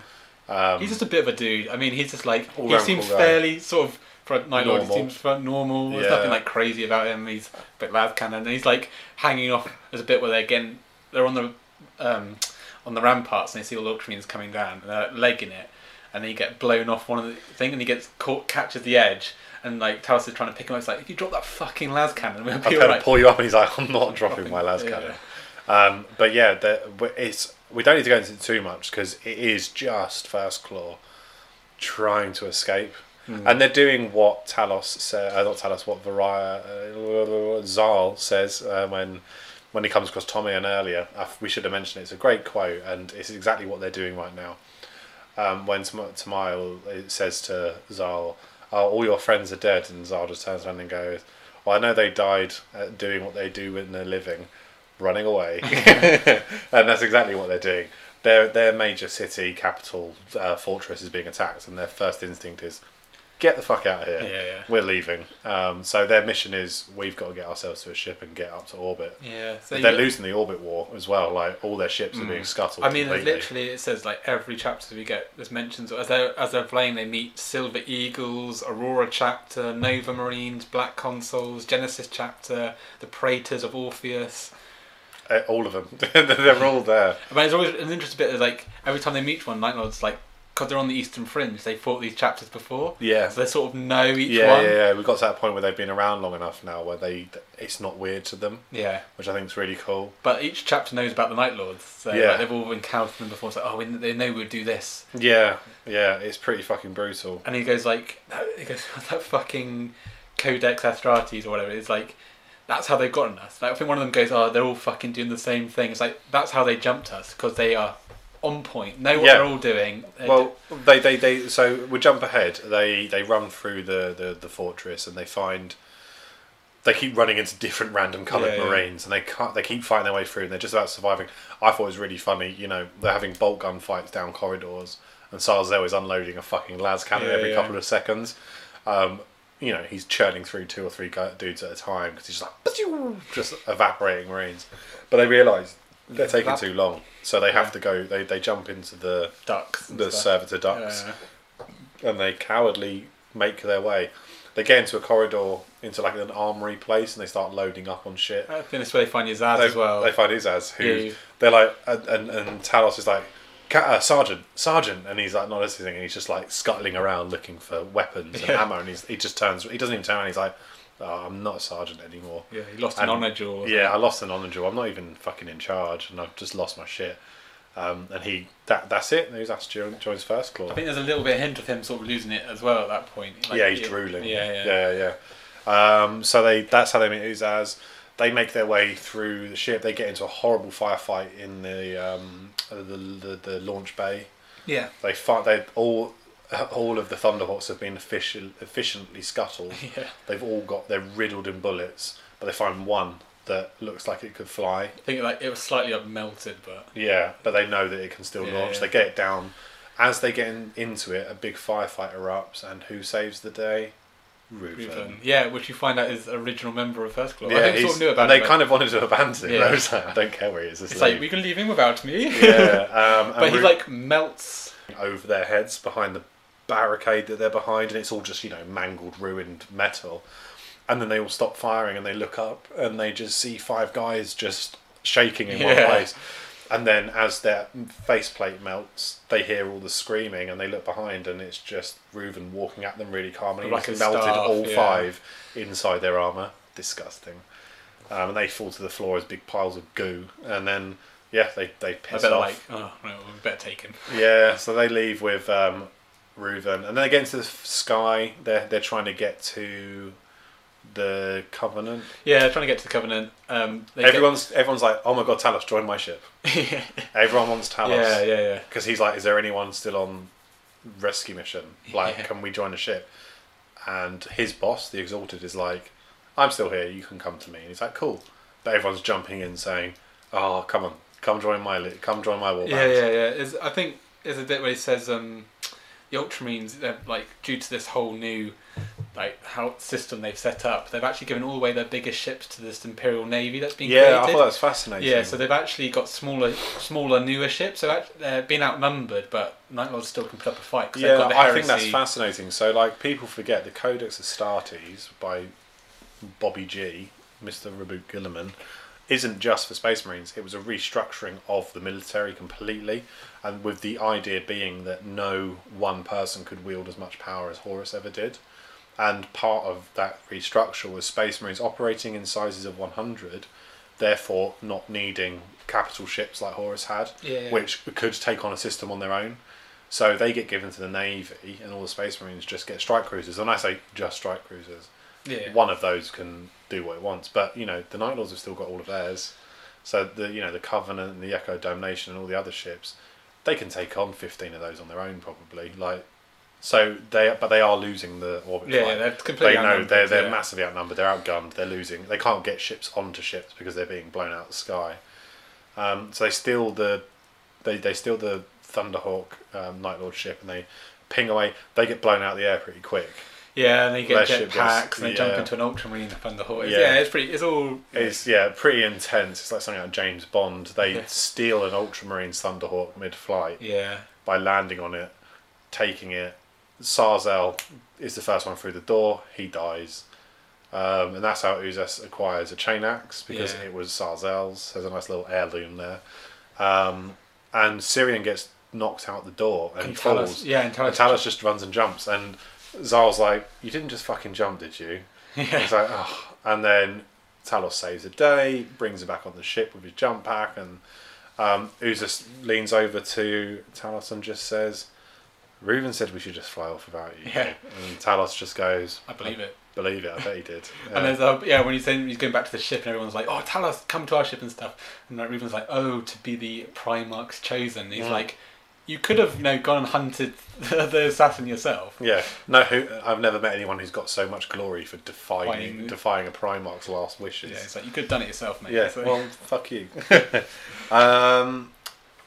Um, He's just a bit of a dude. I mean, he's just like he seems guy. fairly sort of for a Night Lord. He Normal. seems normal. There's Yeah. nothing like crazy about him. He's a bit lad cannon. And he's like hanging off. There's a bit where they're getting they're on the um, on the ramparts and they see all the Ultramarines coming down and they're legging it, and then you get blown off one of the thing and he gets caught catches the edge. And like Talos is trying to pick him up. It's like if you drop that fucking las cannon, we'll I'm be to alright. pull you up, and he's like, "I'm not dropping my las Yeah. cannon." Um, but yeah, the, it's we don't need to go into it too much because it is just First Claw trying to escape, Hmm. and they're doing what Talos said. Uh, not Talos, what Varia uh, Xarl says uh, when when he comes across Tommy and earlier. Uh, we should have mentioned it. It's a great quote, and it's exactly what they're doing right now. Um, when Tam- Tamayo says to Xarl, oh, "All your friends are dead," and Xarl just turns around and goes, "Well, I know they died doing what they do when they're living, running away," and that's exactly what they're doing. Their their major city capital uh, fortress is being attacked, and their first instinct is, "Get the fuck out of here! Yeah, yeah. We're leaving." Um, so their mission is, we've got to get ourselves to a ship and get up to orbit. Yeah, so They're losing the orbit war as well. Like all their ships are being scuttled. Mm. I mean, completely. literally, it says like every chapter we get. There's mentions as they're as they're playing, they meet Silver Eagles, Aurora chapter, Nova Marines, Black Consuls, Genesis chapter, the Praetors of Orpheus. Uh, all of them. they're all there. I mean, it's always an interesting bit. Is like every time they meet one, Night Lords like because they're on the Eastern Fringe, they fought these chapters before, Yeah. so they sort of know each Yeah, one. yeah, yeah. We've got to that point where they've been around long enough now where they it's not weird to them, Yeah. which I think is really cool. But each chapter knows about the Night Lords, so Yeah. like, they've all encountered them before. So oh, we, they know we'll do this. Yeah, yeah. It's pretty fucking brutal. and he goes like he goes that fucking codex astrates or whatever it's like that's how they've gotten us like i think one of them goes oh they're all fucking doing the same thing it's like that's how they jumped us because they are on point know what Yeah. they're all doing They Well, they, they, they. So we jump ahead. They they run through the, the, the fortress and they find. They keep running into different random coloured Yeah, yeah. marines, and they can't. They keep fighting their way through, and they're just about surviving. I thought it was really funny. You know, they're having bolt gun fights down corridors, and Sar Zell is unloading a fucking las cannon Yeah, every yeah. couple of seconds. Um, you know, he's churning through two or three dudes at a time because he's just like just evaporating marines. But they realise they're taking too long, so they have Yeah. to go. They they jump into the ducks the stuff. servitor ducks Yeah. and they cowardly make their way. They get into a corridor into like an armory place and they start loading up on shit. I think that's where they find your They, as well they find Uzas, who Yeah, they're like, and, and, and Talos is like, "Ca- uh, Sergeant, Sergeant, and he's like not listening, and he's just like scuttling around looking for weapons and Yeah. ammo, and he's, he just turns, he doesn't even turn around, he's like, oh, I'm not a sergeant anymore. yeah he lost an And- honor jewel Yeah, I lost an honor jewel. I'm not even fucking in charge, and I've just lost my shit. Um, and he that that's it. And Uzas jo- joins first claw. I think there's a little bit of hint of him sort of losing it as well at that point. Like, yeah, he's it- drooling. Yeah, yeah. yeah, yeah. Um, so they that's how they meet Uzas. They make their way through the ship. They get into a horrible firefight in the um, the, the the launch bay. Yeah. They fight. They all all of the Thunderhawks have been efficient, efficiently scuttled. Yeah. They've all got they're riddled in bullets, but they find one that looks like it could fly. I think like it was slightly like melted, but Yeah, but they know that it can still Yeah, launch. yeah. They get it down. As they get in, into it, a big firefight erupts, and who saves the day? Ruven. Ruven. yeah, which you find out is original member of First Claw. I Yeah, think sort of knew about they it. but kind of wanted to abandon him. Yeah. I was like, I don't care where he is. It's like we can leave him without me. yeah, um, and but he like melts. over their heads behind the barricade that they're behind, and it's all just you know mangled, ruined metal. And then they all stop firing, and they look up, and they just see five guys just shaking in one place. And then, as their faceplate melts, they hear all the screaming, and they look behind, and it's just Ruven walking at them really calmly. Like He's melted staff, all yeah. five inside their armor. Disgusting. Um, and they fall to the floor as big piles of goo. And then, yeah, they they piss off. like, oh no, we better take him. Yeah, so they leave with um, Ruven, and then get the sky. They're they're trying to get to the Covenant. Yeah, trying to get to the Covenant. Um, they get- Everyone's everyone's like, oh my god, Talos, join my ship. Everyone wants Talos. yeah, yeah. Yeah. Because he's like, is there anyone still on rescue mission? Like, Yeah. can we join a ship? And his boss, the Exalted, is like, I'm still here. You can come to me. And he's like, cool. But everyone's jumping in, saying, oh, come on, come join my li- come join my war Yeah, yeah, yeah. Is I think there's a bit where he says um, the Ultramarines, they're like due to this whole new like how system they've set up, they've actually given all away their biggest ships to this Imperial Navy that's been Yeah, I thought that was fascinating. yeah, so they've actually got smaller, smaller, newer ships. So they're being outnumbered, but Night Lords still can put up a fight. they've yeah, the I think that's fascinating. So, like, people forget the Codex Astartes by Bobby G, Mr. Reboot Guilliman, isn't just for Space Marines. It was a restructuring of the military completely, and with the idea being that no one person could wield as much power as Horus ever did. And part of that restructure was Space Marines operating in sizes of 100, therefore not needing capital ships like Horus had Yeah, yeah. which could take on a system on their own. So they get given to the Navy, and all the Space Marines just get strike cruisers. And I say just strike cruisers. yeah. One of those can do what it wants, but you know the Night Lords have still got all of theirs. So the you know the Covenant and the Echo Domination and all the other ships, they can take on fifteen of those on their own probably. Like, so they but they are losing the orbit. Yeah, flight. they're completely They know they're they're yeah. massively outnumbered. They're outgunned. They're losing. They can't get ships onto ships because they're being blown out of the sky. Um, so they steal the they they steal the Thunderhawk um, Night Lord ship and they ping away. They get blown out of the air pretty quick. Yeah, and they get ship jetpacks and they jump into an Ultramarine Thunderhawk. Yeah. Yeah. it's pretty. It's all. It's yeah pretty intense. It's like something out like James Bond. They Yeah. steal an Ultramarine Thunderhawk mid-flight Yeah, by landing on it, taking it. Sar Zell is the first one through the door. He dies. Um, and that's how Uzas acquires a chain axe because Yeah. it was Sar Zell's. There's a nice little heirloom there. Um, and Cyrion gets knocked out the door and, And Talos- falls. yeah, and Talos- and Talos just runs and jumps. And Xarl's like, "You didn't just fucking jump, did you?" yeah. He's like, oh. And then Talos saves the day, brings him back on the ship with his jump pack, and um, leans over to Talos and just says, Ruven said we should just fly off without you. Yeah. And Talos just goes, I believe it. Believe it, I bet he did. And Yeah. there's a, yeah, when he's saying he's going back to the ship and everyone's like, "Oh, tell us, come to our ship and stuff," and like Ruven's like, "Oh, to be the Primarch's chosen." He's Mm. like, "You could have, you know, gone and hunted the assassin yourself." Yeah, no, who, I've never met anyone who's got so much glory for defying Defying- defying a Primarch's last wishes. Yeah, it's like you could have done it yourself, mate. Yeah, So- well, fuck you. um,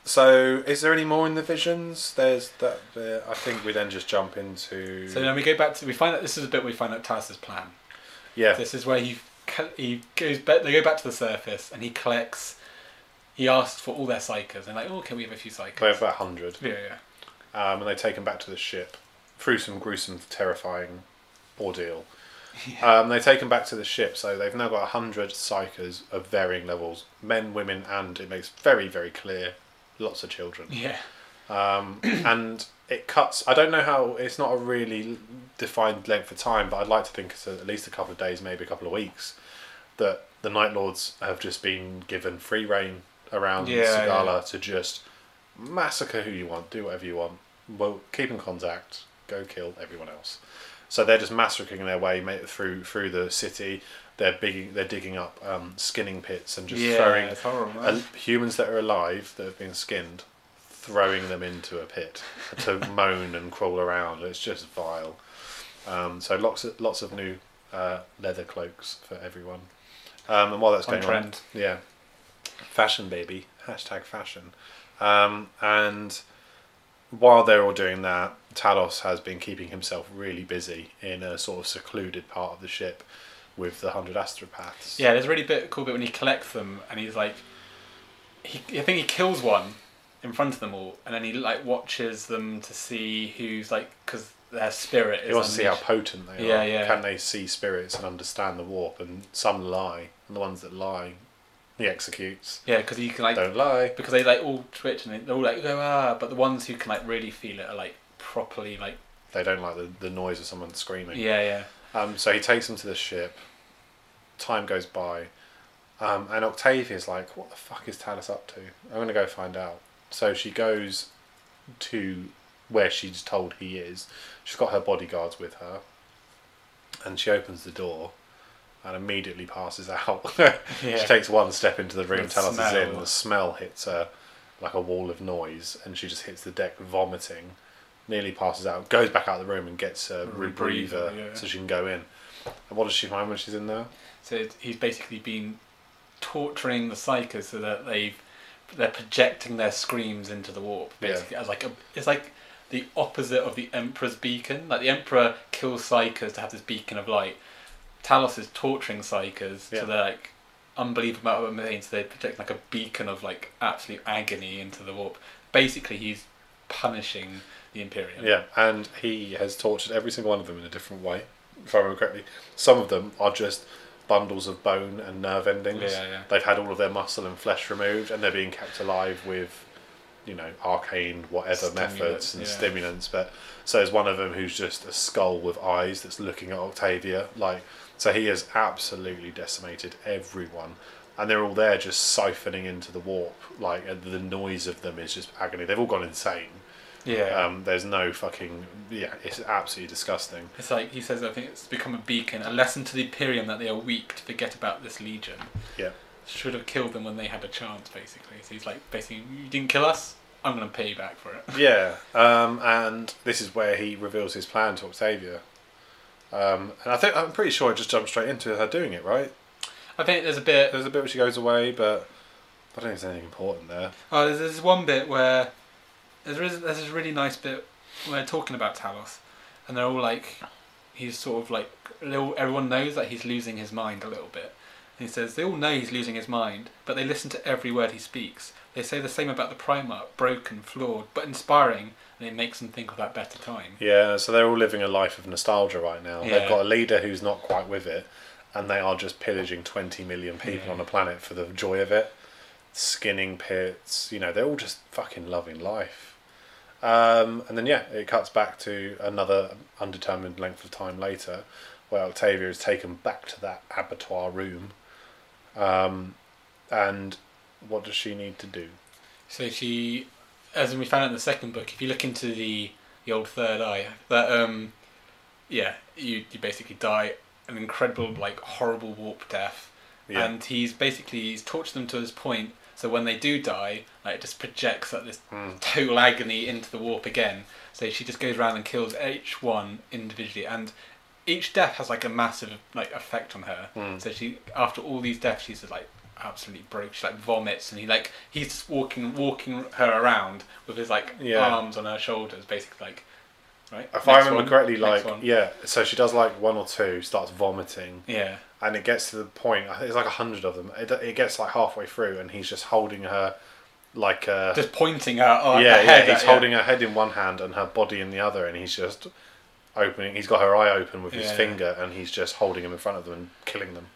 so, is there any more in the visions? There's that. There. I think we then just jump into. So then we go back to we find out this is a bit where we find out Talos' plan. yeah, This is where he he goes back. They go back to the surface and he collects. He asks for all their psykers and like, oh, can we have a few psykers? they have about hundred, Yeah, yeah. um, and they take them back to the ship through some gruesome, terrifying ordeal. Um, they take them back to the ship, so they've now got hundred psykers of varying levels, men, women, and it makes very, very clear, lots of children. Yeah. um, and it cuts. I don't know how. It's not a really defined length of time, but I'd like to think it's at least a couple of days, maybe a couple of weeks. That the Night Lords have just been given free reign around Yeah, Tsagualsa to just massacre who you want, do whatever you want. Well, keep in contact, go kill everyone else. So they're just massacring their way through through the city. They're bigging, they're digging up um, skinning pits and just yeah, throwing horrible. uh, humans that are alive that have been skinned, throwing them into a pit to moan and crawl around. It's just vile. Um, so lots of lots of new uh, leather cloaks for everyone. Um, and while that's On going trend. on, yeah, fashion baby hashtag fashion. Um, and while they're all doing that, Talos has been keeping himself really busy in a sort of secluded part of the ship with the hundred astropaths. Yeah, there's a really bit cool bit when he collects them and he's like, he I think he kills one in front of them all, and then he like watches them to see who's like because their spirit is. He wants to see how potent they Yeah, are. yeah. Can they see spirits and understand the warp? And some lie, and the ones that lie, he executes. Yeah, because you can like Don't lie. because they like all twitch and they- they're all like go ah, but the ones who can like really feel it are like properly like They don't like the, the noise of someone screaming. yeah yeah Um, so he takes them to the ship. Time goes by, um, and Octavia's like, "What the fuck is Talos up to? I'm gonna go find out." So she goes to where she's told he is. She's got her bodyguards with her, and she opens the door, and immediately passes out. Yeah. She takes one step into the room, Talos is in, smell. the smell hits her like a wall of noise, and she just hits the deck vomiting, nearly passes out, goes back out of the room and gets a rebreather, yeah. so she can go in. And what does she find when she's in there? So he's basically been torturing the psykers so that they've they're projecting their screams into the warp. Yeah. Basically, as like a it's like the opposite of the Emperor's beacon. Like the Emperor kills psykers to have this beacon of light. Talos is torturing psykers Yeah. so they're like unbelievable amount of pain. So they project like a beacon of like absolute agony into the warp. Basically, he's punishing the Imperium. Yeah, and he has tortured every single one of them in a different way, if I remember correctly. Some of them are just bundles of bone and nerve endings. Yeah, yeah. They've had all of their muscle and flesh removed, and they're being kept alive with, you know, arcane whatever methods and yeah. stimulants. But so there's one of them who's just a skull with eyes that's looking at Octavia. Like, so he has absolutely decimated everyone. And they're all there just siphoning into the warp. Like, the noise of them is just agony. They've all gone insane. Yeah. Um, there's no fucking yeah. It's absolutely disgusting. It's like he says, I think it's become a beacon, a lesson to the Imperium that they are weak to forget about this legion. Yeah. Should have killed them when they had a chance, basically. So he's like, basically, you didn't kill us, I'm going to pay you back for it. Yeah. Um, and this is where he reveals his plan to Octavia. Um, and I think I'm pretty sure I just jumped straight into her doing it. Right. I think there's a bit. There's a bit where she goes away, but I don't think there's anything important there. Oh, there's, there's one bit where there's there's this really nice bit where they're talking about Talos, and they're all like, he's sort of like, all- everyone knows that he's losing his mind a little bit. And he says they all know he's losing his mind, but they listen to every word he speaks. They say the same about the Primarch, broken, flawed, but inspiring, and it makes them think of that better time. Yeah. So they're all living a life of nostalgia right now. Yeah. They've got a leader who's not quite with it, and they are just pillaging 20 million people Yeah. on the planet for the joy of it. Skinning pits. You know, they're all just fucking loving life. Um, and then yeah, it cuts back to another undetermined length of time later, where Octavia is taken back to that abattoir room. Um, and what does she need to do? So she, as we found out in the second book, if you look into the the old third eye, that um, yeah, you you basically die an incredible like horrible warp death, Yeah, and he's basically he's tortured them to this point. So when they do die, like it just projects like this Mm. total agony into the warp again. So she just goes around and kills each one individually, and each death has like a massive like effect on her. Mm. So she, after all these deaths, she's just, like absolutely broke. She like vomits, and he like he's just walking walking her around with his like Yeah. arms on her shoulders, basically like. Right. If I remember one, correctly, like yeah, so she does like one or two, starts vomiting, Yeah. And it gets to the point. I think it's like a hundred of them. It, it gets like halfway through, and he's just holding her, like uh, Just pointing her on yeah, her head. yeah. He's at- holding her head in one hand and her body in the other, and he's just opening. He's got her eye open with his Yeah. finger, and he's just holding them in front of them and killing them.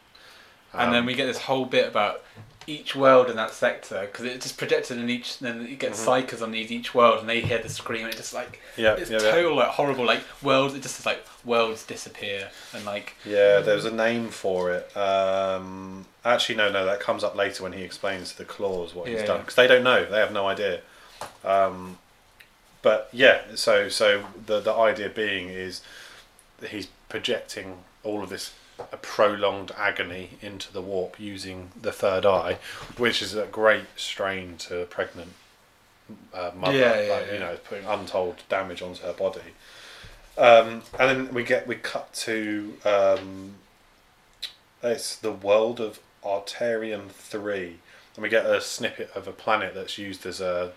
and then Um, we get this whole bit about each world in that sector because it's just projected in each. Then you get Mhm. psykers on these each world, and they hear the scream, and it just like yeah, it's yeah, yeah. total like horrible like worlds. It just is like worlds disappear and like Yeah, there's a name for it. Um, actually, no, no, that comes up later when he explains to the claws what he's Yeah, done yeah. because they don't know, they have no idea. Um, but yeah, so so the the idea being is that he's projecting all of this uh, prolonged agony into the warp using the third eye, which is a great strain to a pregnant uh, mother. Yeah, yeah, like, yeah. You know, putting untold damage onto her body. Um, and then we get we cut to um, it's the world of Arterium Three, and we get a snippet of a planet that's used as a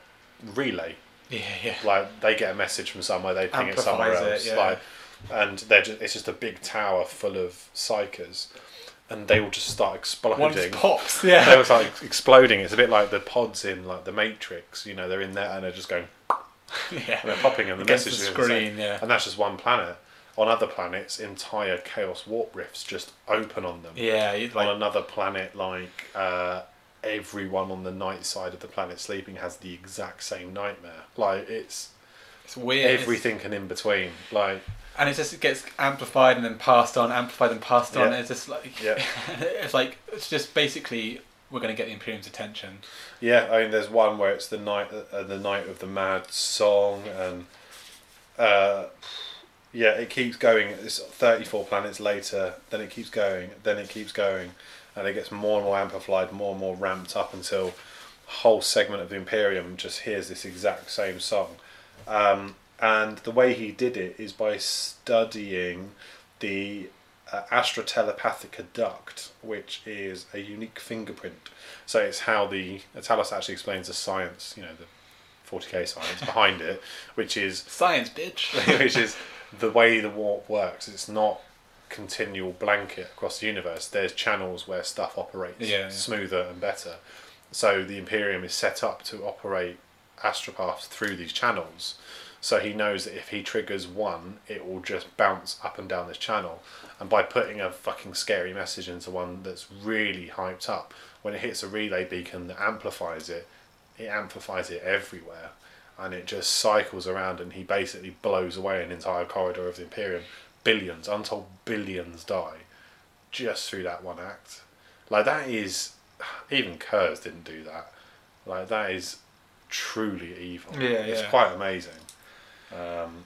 relay. yeah yeah Like they get a message from somewhere, they ping it somewhere Amplifies it, else. yeah. Like, and they're just, it's just a big tower full of psykers, and they all just start exploding. one just pops they yeah was like exploding. It's a bit like the pods in like the Matrix. You know, they're in there and they're just going yeah and they're popping, and the against message the screen yeah And that's just one planet. On other planets, entire chaos warp rifts just open on them. yeah you'd on like another planet, like uh, everyone on the night side of the planet sleeping has the exact same nightmare. Like it's it's weird everything and in between. Like and it just gets amplified and then passed on amplified and passed on Yeah. it's just like Yeah. it's like it's just basically we're going to get the Imperium's attention yeah, I mean, there's one where it's the night, uh, the night of the mad song, and uh, Yeah, it keeps going. It's 34 planets later, then it keeps going, then it keeps going, and it gets more and more amplified, more and more ramped up until a whole segment of the Imperium just hears this exact same song. Um, and the way he did it is by studying the uh, astrotelepathica duct, which is a unique fingerprint. So it's how the Talos actually explains the science, you know, the 40k science behind it, which is Science, bitch. which is the way the warp works. It's not continual blanket across the universe. There's channels where stuff operates Yeah, yeah. smoother and better. So the Imperium is set up to operate astropaths through these channels. So he knows that if he triggers one, it will just bounce up and down this channel. And by putting a fucking scary message into one that's really hyped up, when it hits a relay beacon that amplifies it, it amplifies it everywhere. And it just cycles around and he basically blows away an entire corridor of the Imperium. Billions, untold billions die just through that one act. Like that is even Curze didn't do that. Like that is truly evil. Yeah, It's yeah. quite amazing. Um,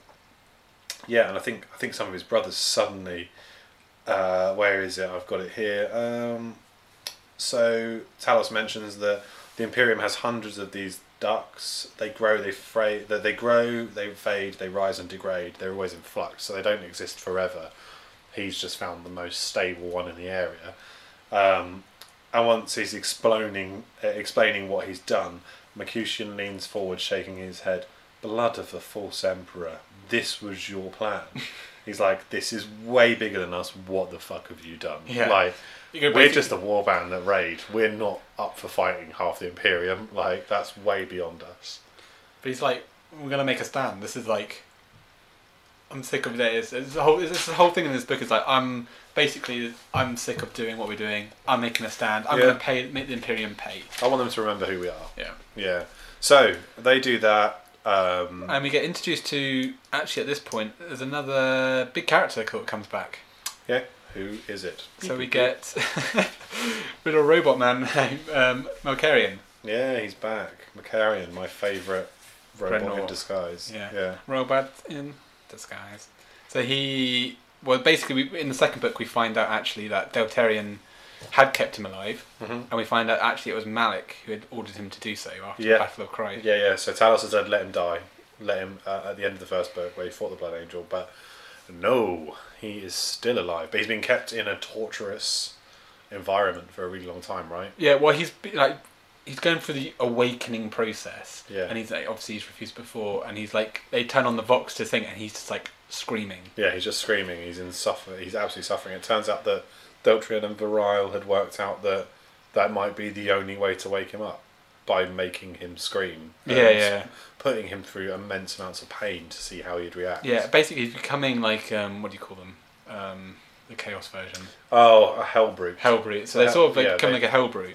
yeah, and I think I think some of his brothers suddenly. Uh, where is it? I've got it here. Um, so Talos mentions that the Imperium has hundreds of these ducks. They grow, they fray, they, they grow, they fade, they rise and degrade. They're always in flux, so they don't exist forever. He's just found the most stable one in the area. Um, and once he's explaining uh, explaining what he's done, Mercutian leans forward, shaking his head. Blood of the false emperor. This was your plan. he's like, this is way bigger than us. What the fuck have you done? Yeah. Like, we're basically- just a warband that raid. We're not up for fighting half the Imperium. Like, that's way beyond us. But he's like, we're gonna make a stand. This is like, I'm sick of this. It's the whole. It's the whole thing in this book is like, I'm basically, I'm sick of doing what we're doing. I'm making a stand. I'm Yeah. gonna pay, make the Imperium pay. I want them to remember who we are. Yeah. Yeah. So they do that. Um, And we get introduced to actually at this point, there's another big character that comes back. yeah. Who is it? So we get little robot man named um, Malcharion. Yeah, he's back. Malcharion, my favourite robot in disguise. Yeah. Yeah. robot in disguise. So he, well, basically, we, in the second book, we find out actually that Deltrian had kept him alive, Mhm. and we find out actually it was Malek who had ordered him to do so after Yeah. the Battle of Crythe. Yeah, yeah. So Talos has said, let him die. Let him uh, at the end of the first book where he fought the Blood Angel. But no, he is still alive. But he's been kept in a torturous environment for a really long time, right? Yeah, well, he's like he's going through the awakening process, Yeah. and he's like obviously he's refused before, and he's like they turn on the Vox to think, and he's just like screaming. Yeah, he's just screaming. He's in suffer. He's absolutely suffering. It turns out that Deltrian and Variel had worked out that that might be the only way to wake him up by making him scream. Yeah, yeah. Putting him through immense amounts of pain to see how he'd react. Yeah, basically he's becoming like um, what do you call them? Um, the Chaos version, Oh, a hell brute. Hellbrute. So they're sort of like yeah, becoming they- like a Hellbrute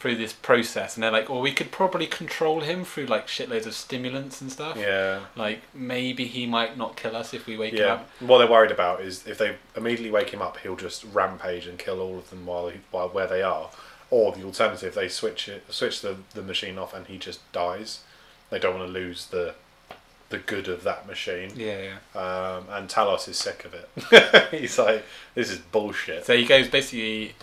through this process, and they're like, well, we could probably control him through like shitloads of stimulants and stuff. Yeah. Like maybe he might not kill us if we wake him up. What they're worried about is if they immediately wake him up, he'll just rampage and kill all of them while he, while where they are. Or the alternative, they switch it, switch the, the machine off, and he just dies. They don't want to lose the the good of that machine. Yeah, yeah. Um, and Talos is sick of it. He's like, this is bullshit. So he goes basically.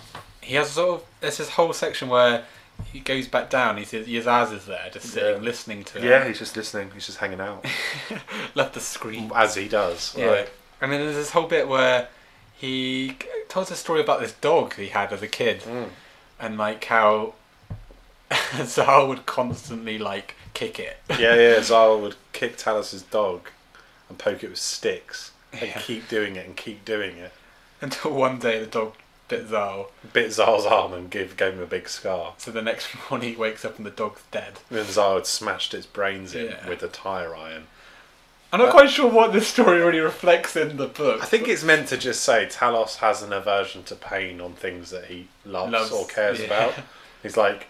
He has sort of there's this whole section where he goes back down. He says Uzas is there, just sitting Yeah. listening to Yeah, it. he's just listening. He's just hanging out Love the scream. as he does. Yeah. Right? And then there's this whole bit where he tells a story about this dog he had as a kid, Mm. and like how Xarl would constantly like kick it. Yeah, yeah. Xarl would kick Talos's dog and poke it with sticks and Yeah. keep doing it and keep doing it. Until one day the dog bit Xarl. Bit Xarl's arm and give gave him a big scar. So the next morning he wakes up and the dog's dead. And Xarl had smashed its brains in Yeah. with a tire iron. I'm not quite sure what this story really reflects in the book. I think it's meant to just say Talos has an aversion to pain on things that he loves, Loves, or cares yeah. about. He's like,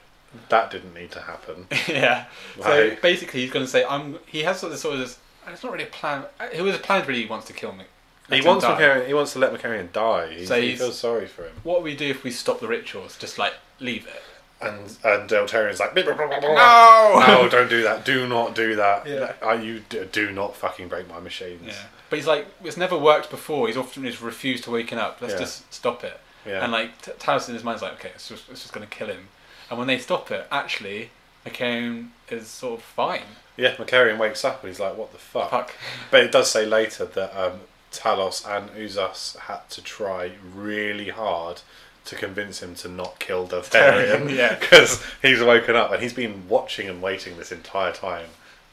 that didn't need to happen. yeah. So basically, he's going to say, "I'm." He has sort of sort of this. It's not really a plan. It was a plan. Really, he wants to kill me. He wants die. Malcharion, he wants to let Malcharion die. He, So he feels sorry for him. What we do if we stop the rituals? Just like leave it. and and Deltrian's like, no, No! no, don't do that. Do not do that. Yeah. You do, do not fucking break my machines. Yeah. But he's like, it's never worked before. He's often just refused to waken up. Let's Yeah. just stop it. Yeah. And like T- Talos in his mind's like, okay, it's just it's just gonna kill him. And when they stop it, actually, McCain is sort of fine. Yeah, Malcharion wakes up and he's like, what the fuck? Fuck. But it does say later that um, Talos and Uzas had to try really hard to convince him to not kill Deltrian. Yeah. Because he's woken up and he's been watching and waiting this entire time,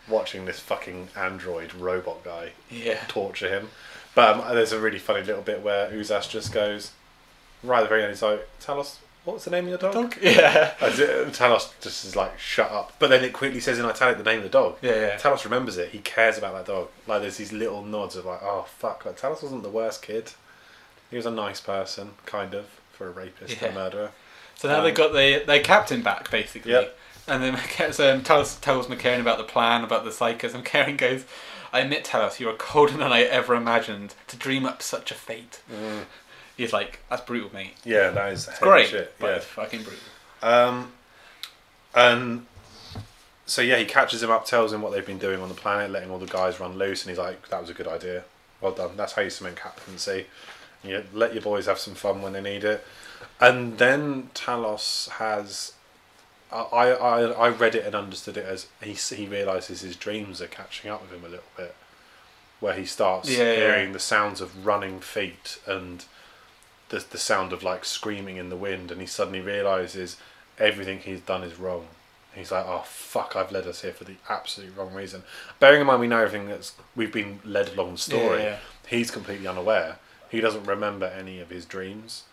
watching this fucking android robot guy Yeah. torture him. But um, there's a really funny little bit where Uzas just goes, right at the very end, he's like, Talos, what's the name of your dog? Dog? Yeah. And Talos just is like, shut up. But then it quickly says in italic the name of the dog. Yeah, yeah. Talos remembers it. He cares about that dog. Like there's these little nods of like, oh fuck, like Talos wasn't the worst kid. He was a nice person, kind of, for a rapist Yeah. and murderer. So now Um, they've got their, their captain back, basically. Yep. And then so um, Talos tells McCain about the plan, about the psykers, and McCain goes, I admit, Talos, you are colder than I ever imagined to dream up such a fate. He's like, that's brutal, mate. Yeah, that is It's great, shit. but Yeah. fucking brutal. Um, and so yeah, he catches him up, tells him what they've been doing on the planet, letting all the guys run loose, and he's like, "That was a good idea. Well done. That's how you cement captaincy. You let your boys have some fun when they need it." And then Talos has. I, I, I read it and understood it as he he realizes his dreams are catching up with him a little bit, where he starts Yeah, yeah. hearing the sounds of running feet and the the sound of like screaming in the wind, and he suddenly realizes everything he's done is wrong. He's like, oh fuck, I've led us here for the absolute wrong reason. Bearing in mind we know everything that's we've been led along the story. Yeah, yeah. He's completely unaware. He doesn't remember any of his dreams,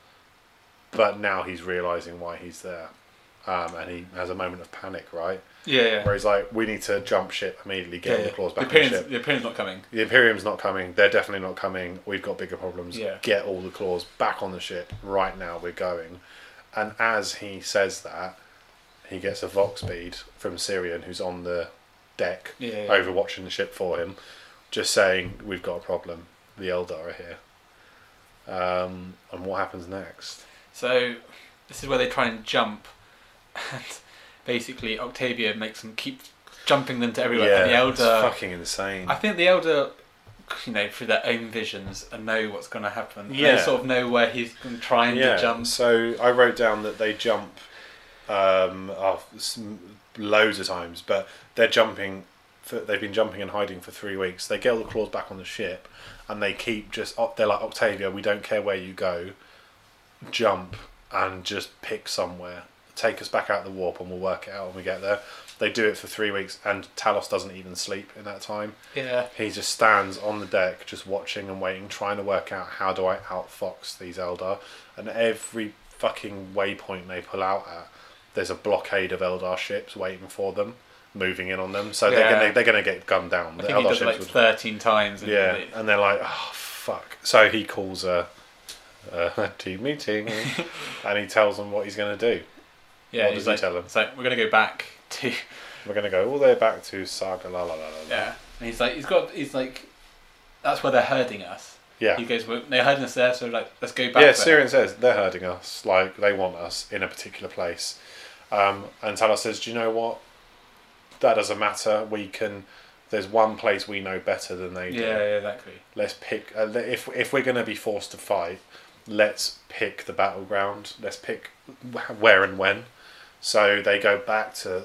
but now he's realizing why he's there, um, and he has a moment of panic, right? Yeah, yeah. Where he's like, we need to jump ship immediately, get all yeah, the claws The back on the ship. the Imperium's not coming. The Imperium's not coming. They're definitely not coming. We've got bigger problems. Yeah. Get all the claws back on the ship right now. We're going. And as he says that, he gets a vox bead from Cyrion, who's on the deck, Yeah, yeah. overwatching the ship for him, just saying, "We've got a problem. The Eldar are here." Um, and what happens next? So this is where they try and jump, and basically Octavia makes them keep jumping them to everywhere. and the it's Eldar, fucking insane. I think the Eldar, you know, through their own visions and know what's going to happen. Yeah. They sort of know where he's going to try and yeah. jump. So I wrote down that they jump um, oh, s- loads of times, but they're jumping. For, they've been jumping and hiding for three weeks. They get all the claws back on the ship, and they keep just. oh, They're like Octavia. We don't care where you go. Jump and just pick somewhere. Take us back out the warp, and we'll work it out when we get there. They do it for three weeks, and Talos doesn't even sleep in that time. Yeah. He just stands on the deck, just watching and waiting, trying to work out how do I outfox these Eldar. And every fucking waypoint they pull out at, there's a blockade of Eldar ships waiting for them, moving in on them. So Yeah. they're gonna they're gonna get gunned down. I The think he Eldar does it like would- thirteen times. And yeah, and they're like, oh fuck. So he calls a, a team meeting, and he tells them what he's gonna do. Yeah. What does he like, tell them? It's like we're going to go back to We're gonna go all the way back to Saga la la la la. yeah. And he's like, he's got, he's like, that's where they're herding us. Yeah. He goes, well, they're herding us there, so like, let's go back. Yeah. Cyrion says they're herding us. Like they want us in a particular place. Um, and Talos says, "Do you know what? That doesn't matter. We can. There's one place we know better than they do. Yeah, yeah, exactly. Let's pick. Uh, if if we're going to be forced to fight, let's pick the battleground. Let's pick where and when. So they go back to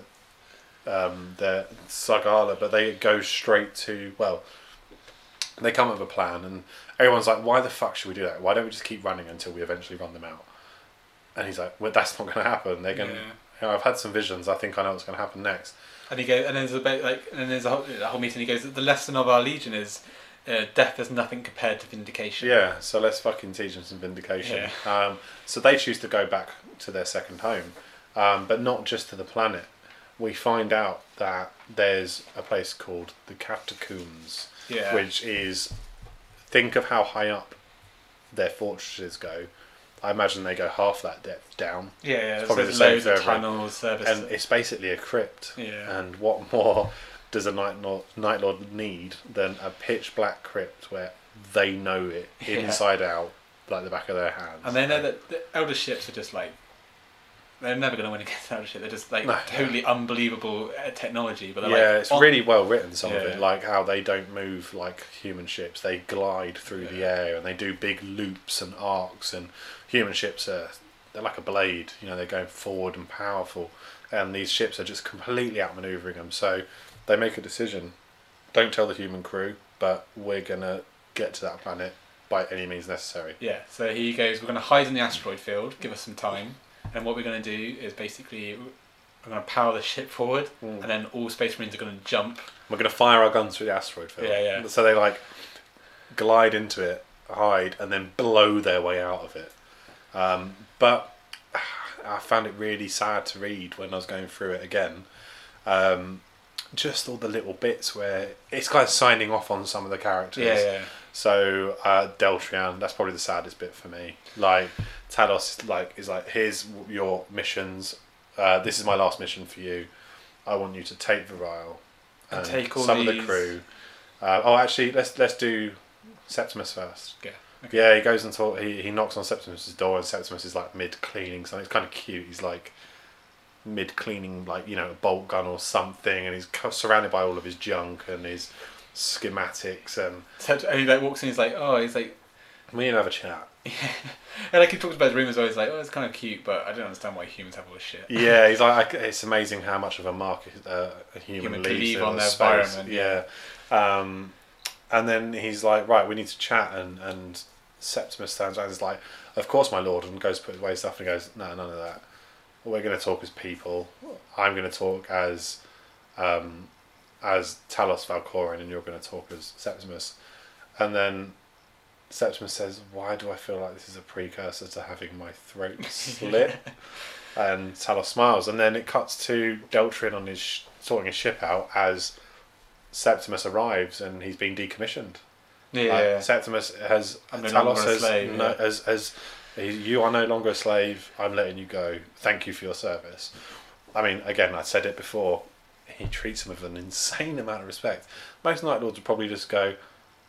um, the Tsagualsa, but they go straight to well. They come up with a plan, and everyone's like, "Why the fuck should we do that? Why don't we just keep running until we eventually run them out?" And he's like, "Well, that's not going to happen. They're going. to Yeah. You know, I've had some visions. I think I know what's going to happen next." And he goes, and there's a bit like, and then there's a whole, a whole meeting. He goes, the lesson of our legion is, uh, death is nothing compared to vindication. Yeah, so let's fucking teach them some vindication. Um, so they choose to go back to their second home, um, but not just to the planet. We find out that there's a place called the Catacombs, Yeah. which is think of how high up their fortresses go. I imagine they go half that depth down, Yeah, yeah. probably there's the same for tunnels, service. and it's basically a crypt. Yeah. And what more does a Night Lord, Night Lord need than a pitch black crypt where they know it Yeah. inside out, like the back of their hands? And they know that the Eldar ships are just like they're never going to win against that shit. They're just like No. totally unbelievable uh, technology, but they're yeah, like it's on- really well written. Some of it, like how they don't move like human ships; they glide through the air and they do big loops and arcs. And human ships are they're like a blade. You know, they're going forward and powerful, and these ships are just completely outmaneuvering them. So they make a decision: don't tell the human crew, but we're gonna get to that planet by any means necessary. Yeah, so he goes, we're going to hide in the asteroid field, give us some time, and what we're going to do is basically we're going to power the ship forward, Mm. and then all Space Marines are going to jump. We're gonna fire our guns through the asteroid field. Yeah, yeah. So they like glide into it, hide, and then blow their way out of it. Um, but I found it really sad to read when I was going through it again. Um, just all the little bits where it's kind of signing off on some of the characters. Yeah, yeah. So uh, Deltrian, that's probably the saddest bit for me. Like Talos, like is like here's your missions. Uh, this is my last mission for you. I want you to take Variel And take all some of the crew. Uh, oh, actually, let's let's do Septimus first. Yeah. Okay. Yeah, he goes and talk. He, he knocks on Septimus's door, and Septimus is like mid cleaning something. It's kind of cute. He's like mid cleaning, like you know, a bolt gun or something, and he's surrounded by all of his junk and his schematics. And and he like walks in, he's like, oh, he's like, we need to have a chat. and like he talks about his room as well. He's like, oh, it's kind of cute, but I don't understand why humans have all this shit. Yeah, he's like, I- it's amazing how much of a mark uh, a human, Human leaves leave in on their space. environment, Yeah. Um, and then he's like, right, we need to chat. And, and Septimus stands around and is like, of course, my lord. And goes to put away stuff and goes, no, none of that. We're going to talk as people. I'm going to talk as um, as Talos Valkoran, and you're going to talk as Septimus. And then Septimus says, why do I feel like this is a precursor to having my throat slit? and Talos smiles, and then it cuts to Deltrian on his sh- sorting his ship out as Septimus arrives and he's been decommissioned. Yeah, Like, Septimus has I'm no Talos has, slave, no, yeah. has, has you are no longer a slave. I'm letting you go. Thank you for your service. I mean, again, I said it before. He treats him with an insane amount of respect. Most Night Lords would probably just go,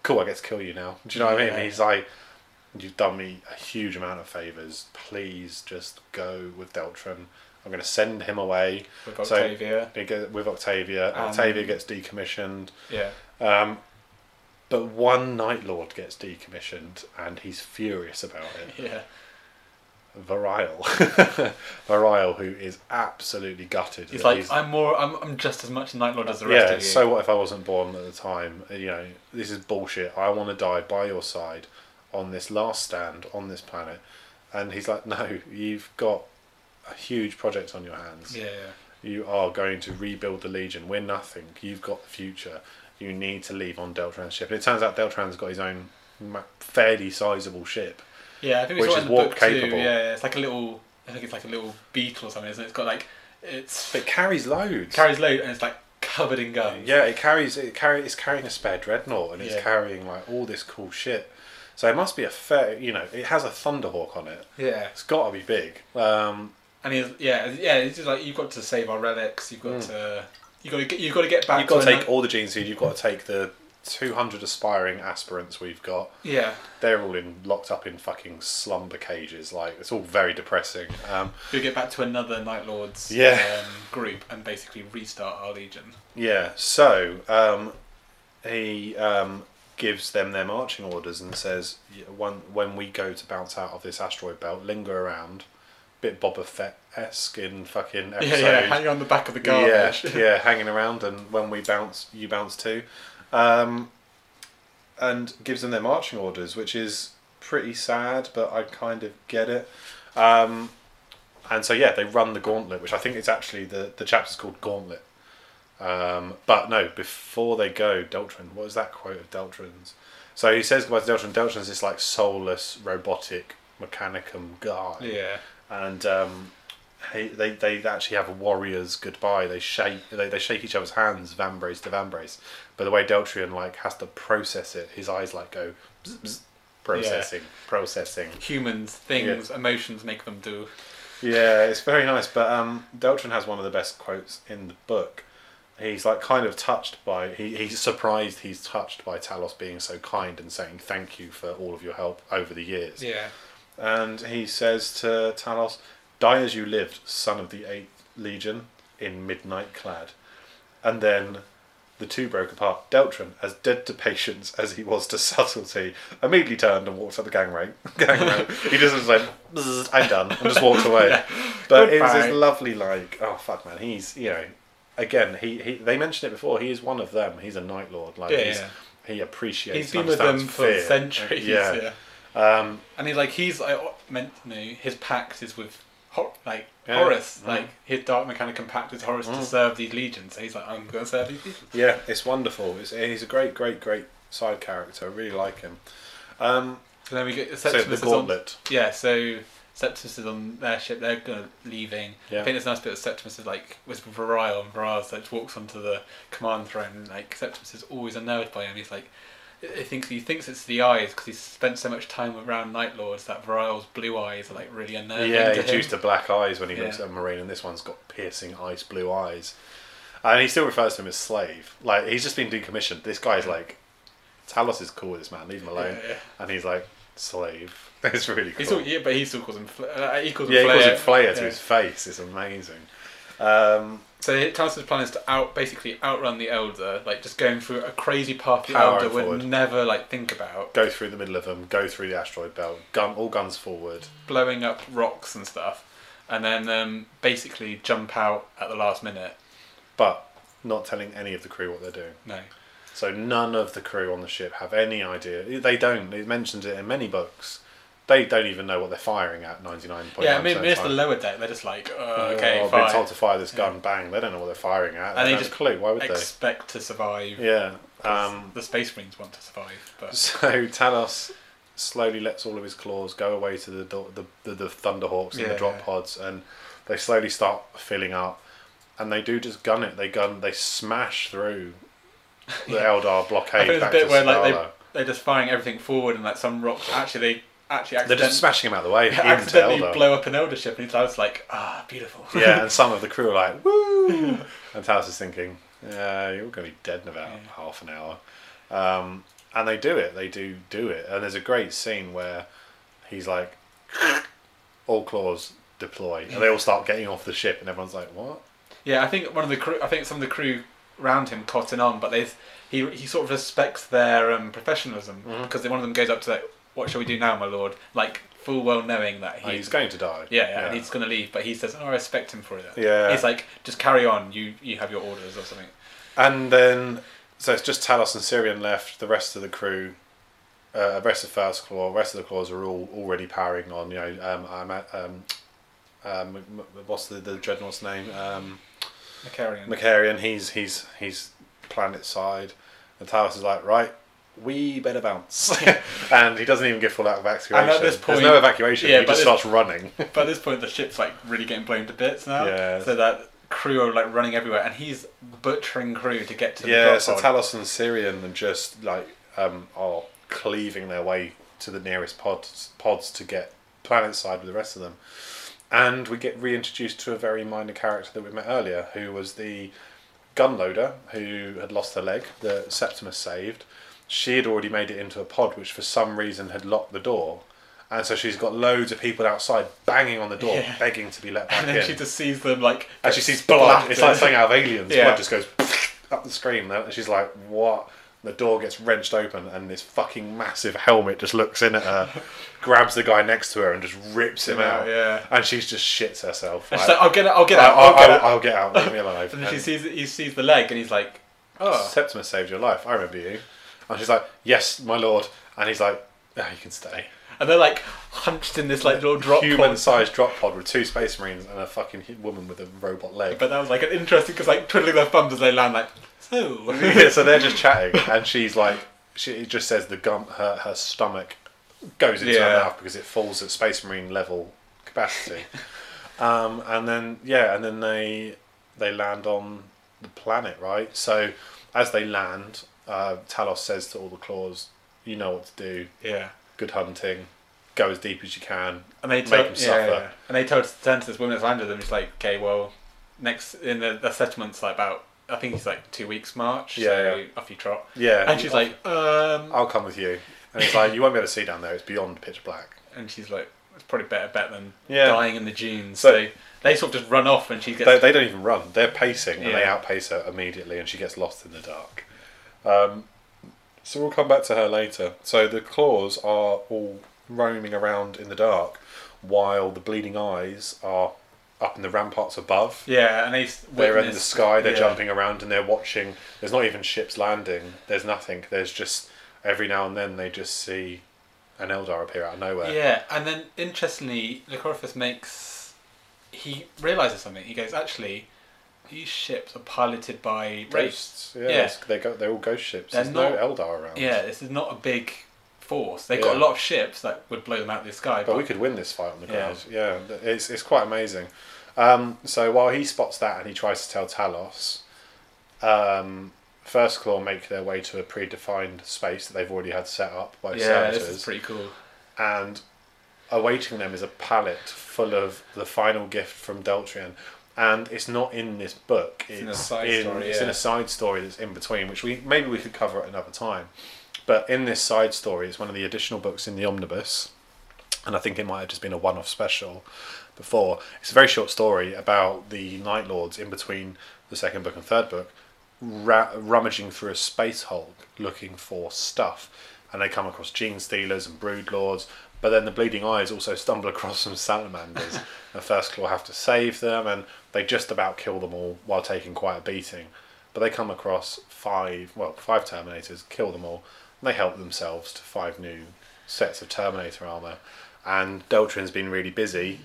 "Cool, I get to kill you now." Do you know what I mean? He's like, "You've done me a huge amount of favors. Please just go with Deltrian. I'm going to send him away." with Octavia. Go- With Octavia, Um, Octavia gets decommissioned. yeah. Um, but one Night Lord gets decommissioned, and he's furious about it. Yeah. Variel, Variel, who is absolutely gutted. He's like, I'm more, I'm, I'm just as much Night Lord as the rest yeah. of you. So what if I wasn't born at the time? You know, this is bullshit. I want to die by your side on this last stand on this planet. And he's like, no, you've got a huge project on your hands. yeah, yeah. You are going to rebuild the Legion. We're nothing. You've got the future. You need to leave on Deltrian's ship. And it turns out Deltrian's got his own fairly sizable ship. Yeah, I think we Which saw it in the book warp too. Yeah, it's like a little. I think it's like a little beetle or something, isn't it? It's got like it's But it carries loads. carries load and it's like covered in guns. Yeah, it carries it carry it's carrying a spare dreadnought and it's Yeah. carrying like all this cool shit. So it must be a fair, you know, it has a Thunderhawk on it. yeah. It's got to be big. Um, And he's yeah, yeah. It's just like you've got to save our relics. You've got to you got to get you've got to get back. you've got to to take all the gene seed. You've got to take the 200 aspiring aspirants we've got. Yeah, They're all in locked up in fucking slumber cages. Like it's all very depressing. Um, we get back to another Night Lords Yeah. um, group and basically restart our legion. Yeah, so um, he um, gives them their marching orders and says, "Y- when, when we go to bounce out of this asteroid belt, linger around. Bit Boba Fett esque in fucking episode. Yeah, yeah. Hang on the back of the yeah, garbage. yeah, hanging around, and when we bounce, you bounce too. Um, and gives them their marching orders, which is pretty sad, but I kind of get it. Um, and so yeah, they run the gauntlet, which I think is actually the the chapter's called Gauntlet. Um, but no, before they go, Deltrian. What is that quote of Deltrian's? So he says goodbye to Deltrian. Deltrian's this like soulless, robotic, mechanicum guy yeah. and um, they they actually have a warrior's goodbye. They shake they, they shake each other's hands, vambrace to vambrace. But the way Deltrian like has to process it, his eyes like go bzz, bzz, processing, processing. Humans, things, emotions make them do. Yeah, it's very nice. But um, has one of the best quotes in the book. He's like kind of touched by he, he's surprised he's touched by Talos being so kind and saying thank you for all of your help over the years. Yeah. And he says to Talos, Die as you lived, son of the Eighth Legion, in midnight clad. And then the two broke apart. Deltrian, as dead to patience as he was to subtlety, immediately turned and walked up the gangway. gangway. he just was like, "Bzzz, I'm done, and just walked away. But it was this lovely, like, oh fuck, man, he's you know, again, he, he they mentioned it before. He is one of them. He's a Night Lord. Like, Yeah, he's, yeah. he appreciates. He's been with them for fear. centuries. Yeah. Yeah. Um, And he's like he's like meant you know his pact is with Hor- like Yeah. Horus. Mm. Like his dark mechanic pact with Horus Mm. to serve these legions. So he's like I'm going to serve these people. yeah, it's wonderful. It's, he's a great, great, great side character. I really like him. Um, And then we get so the is on, gauntlet. Yeah, so Septimus is on their ship. They're gonna leaving. Yeah. I think there's a nice bit of Septimus is like with Variel and so just walks onto the command throne. And, like Septimus is always unnerved by him. He's like, he thinks he thinks it's the eyes because he's spent so much time around Night Lords that Variel's blue eyes are like really unnerving. Yeah, he's used to black eyes when he Yeah. looks at a marine, and this one's got piercing ice blue eyes. And he still refers to him as slave. Like he's just been decommissioned. This guy's like, Talos is cool with this man. Leave him alone. Yeah, yeah. And he's like, slave. It's really cool. Still, yeah, but he still calls him. Uh, he calls him yeah, he calls him Flayer to his face. It's amazing. Um, So Talos' plan is to out basically outrun the Eldar, like just going through a crazy path the Powering Eldar would forward. never like think about, go through the middle of them, go through the asteroid belt, gun all guns forward. blowing up rocks and stuff, and then um, basically jump out at the last minute. but not telling any of the crew what they're doing. No, So none of the crew on the ship have any idea. They don't. It mentions it in many books. They don't even know what they're firing at. Ninety nine point yeah, nine maybe it's the the lower deck. They're just like, uh, Uh, okay, I've fine. been told to fire this gun. Bang! They don't know what they're firing at. And they they just clue. Why would expect to survive. Yeah. Um, the Space Marines want to survive, but so Talos slowly lets all of his claws go away to the the the, the Thunderhawks and the Yeah. drop pods, and they slowly start filling up. And they do just gun it. They gun. They smash through the Eldar blockade. I think there's a bit where like they they're just firing everything forward, and like some rocks actually they actually They're just smashing him out of the way into accidentally blow up an Eldar ship, and Talos like, ah, beautiful. yeah, and some of the crew are like, woo! And Talos is thinking, yeah, you're going to be dead in about Yeah. half an hour. Um, and they do it. They do do it. And there's a great scene where he's like, all claws deploy. And they all start getting off the ship, and everyone's like, what? Yeah, I think one of the crew. I think some of the crew around him cotton on, but they he he sort of respects their um, professionalism Mhm. because one of them goes up to like, "What shall we do now, my lord?" Like full well knowing that Oh, he's, he's going to die. yeah, yeah, and he's going to leave, but he says, "Oh, I respect him for it." Yeah. he's like, "Just carry on. You you have your orders or something." And then, so it's just Talos and Cyrion left. The rest of the crew, uh, rest of First Claw, rest of the claws are all already powering on. You know, um, I'm at, um, um, what's the, the dreadnought's name? Um, Malcharion. Malcharion. He's he's he's planet side, and Talos is like, right, we better bounce, and he doesn't even get full out evacuation. And at this point, There's no evacuation. yeah, he just starts running. but at this point, the ship's like really getting blown to bits now. Yeah. So that crew are like running everywhere, and he's butchering crew to get to the yeah, drop so. Talos and Cyrion are just like um, are cleaving their way to the nearest pods pods to get planet side with the rest of them. And we get reintroduced to a very minor character that we met earlier, who was the gun loader who had lost her leg that Septimus saved. She had already made it into a pod which for some reason had locked the door. And so she's got loads of people outside banging on the door, Yeah. begging to be let back and then in. she just sees them like. And she sees blood. It's like something out of Aliens. Yeah. Blood just goes up the screen. And she's like, "What?" The door gets wrenched open, and this fucking massive helmet just looks in at her, grabs the guy next to her, and just rips him Yeah, out. yeah. And she's just shits herself. Like, she's like, I'll get it. I'll get out. I'll I- get I'll, out. I'll get out. Leave me alive. And then she sees he sees the leg, and he's like, "Oh, Septimus saved your life. I remember you. And she's like, "Yes, my lord." And he's like, "Ah, "You can stay." and they're like hunched in this like little drop. Human-sized drop pod with two space marines and a fucking woman with a robot leg. But that was like an interesting because like twiddling their thumbs as they land, like so. yeah, so they're just chatting, and she's like, she it just says the gum, her her stomach goes into Yeah. her mouth because it falls at Space Marine level capacity. um, and then yeah, and then they they land on the planet, right? So as they land, uh, Talos says to all the claws, "You know what to do. yeah. Good hunting. Go as deep as you can." And they Make told, him yeah, suffer. yeah. And they told turn to this woman that's landed them. She's like, okay, well, next in the, the settlement's like about I think it's like two weeks march. Yeah, so yeah. off you trot. Yeah, And she's like, um, "I'll come with you." And he's like, "You won't be able to see down there. It's beyond pitch black." and she's like, it's probably better bet than Yeah. dying in the dunes. So- So they sort of just run off and she gets. They, they don't even run. They're pacing and they outpace her immediately, and she gets lost in the dark. Um, so we'll come back to her later. So the claws are all roaming around in the dark, while the bleeding eyes are up in the ramparts above. yeah, and they s- They're in the sky. They're yeah. jumping around and they're watching. There's not even ships landing. There's nothing. There's just every now and then they just see an Eldar appear out of nowhere. Yeah, and then interestingly, Lucoryphus makes he realizes something. He goes, actually, these ships are piloted by. Ghosts. Yeah, Yeah. They go. They're all ghost ships. They're There's not- no Eldar around. Yeah, this is not a big force. They've got Yeah. a lot of ships that would blow them out of the sky. But we could win this fight on the Yeah. ground. Yeah, it's it's quite amazing. Um, so while he spots that and he tries to tell Talos, um, First Claw make their way to a predefined space that they've already had set up by yeah, this is pretty cool. and awaiting them is a pallet full of the final gift from Deltrian. And it's not in this book. It's, in a side in, story, It's in a side story that's in between, which we maybe we could cover at another time. But in this side story, it's one of the additional books in the omnibus, and I think it might have just been a one-off special before. It's a very short story about the Night Lords in between the second book and third book, ra- rummaging through a space hulk looking for stuff, and they come across gene stealers and brood lords. But then the bleeding eyes also stumble across some salamanders. and First Claw have to save them, and they just about kill them all while taking quite a beating. But they come across five, well, five Terminators, kill them all. And they help themselves to five new sets of Terminator armor. And Deltrian's been really busy.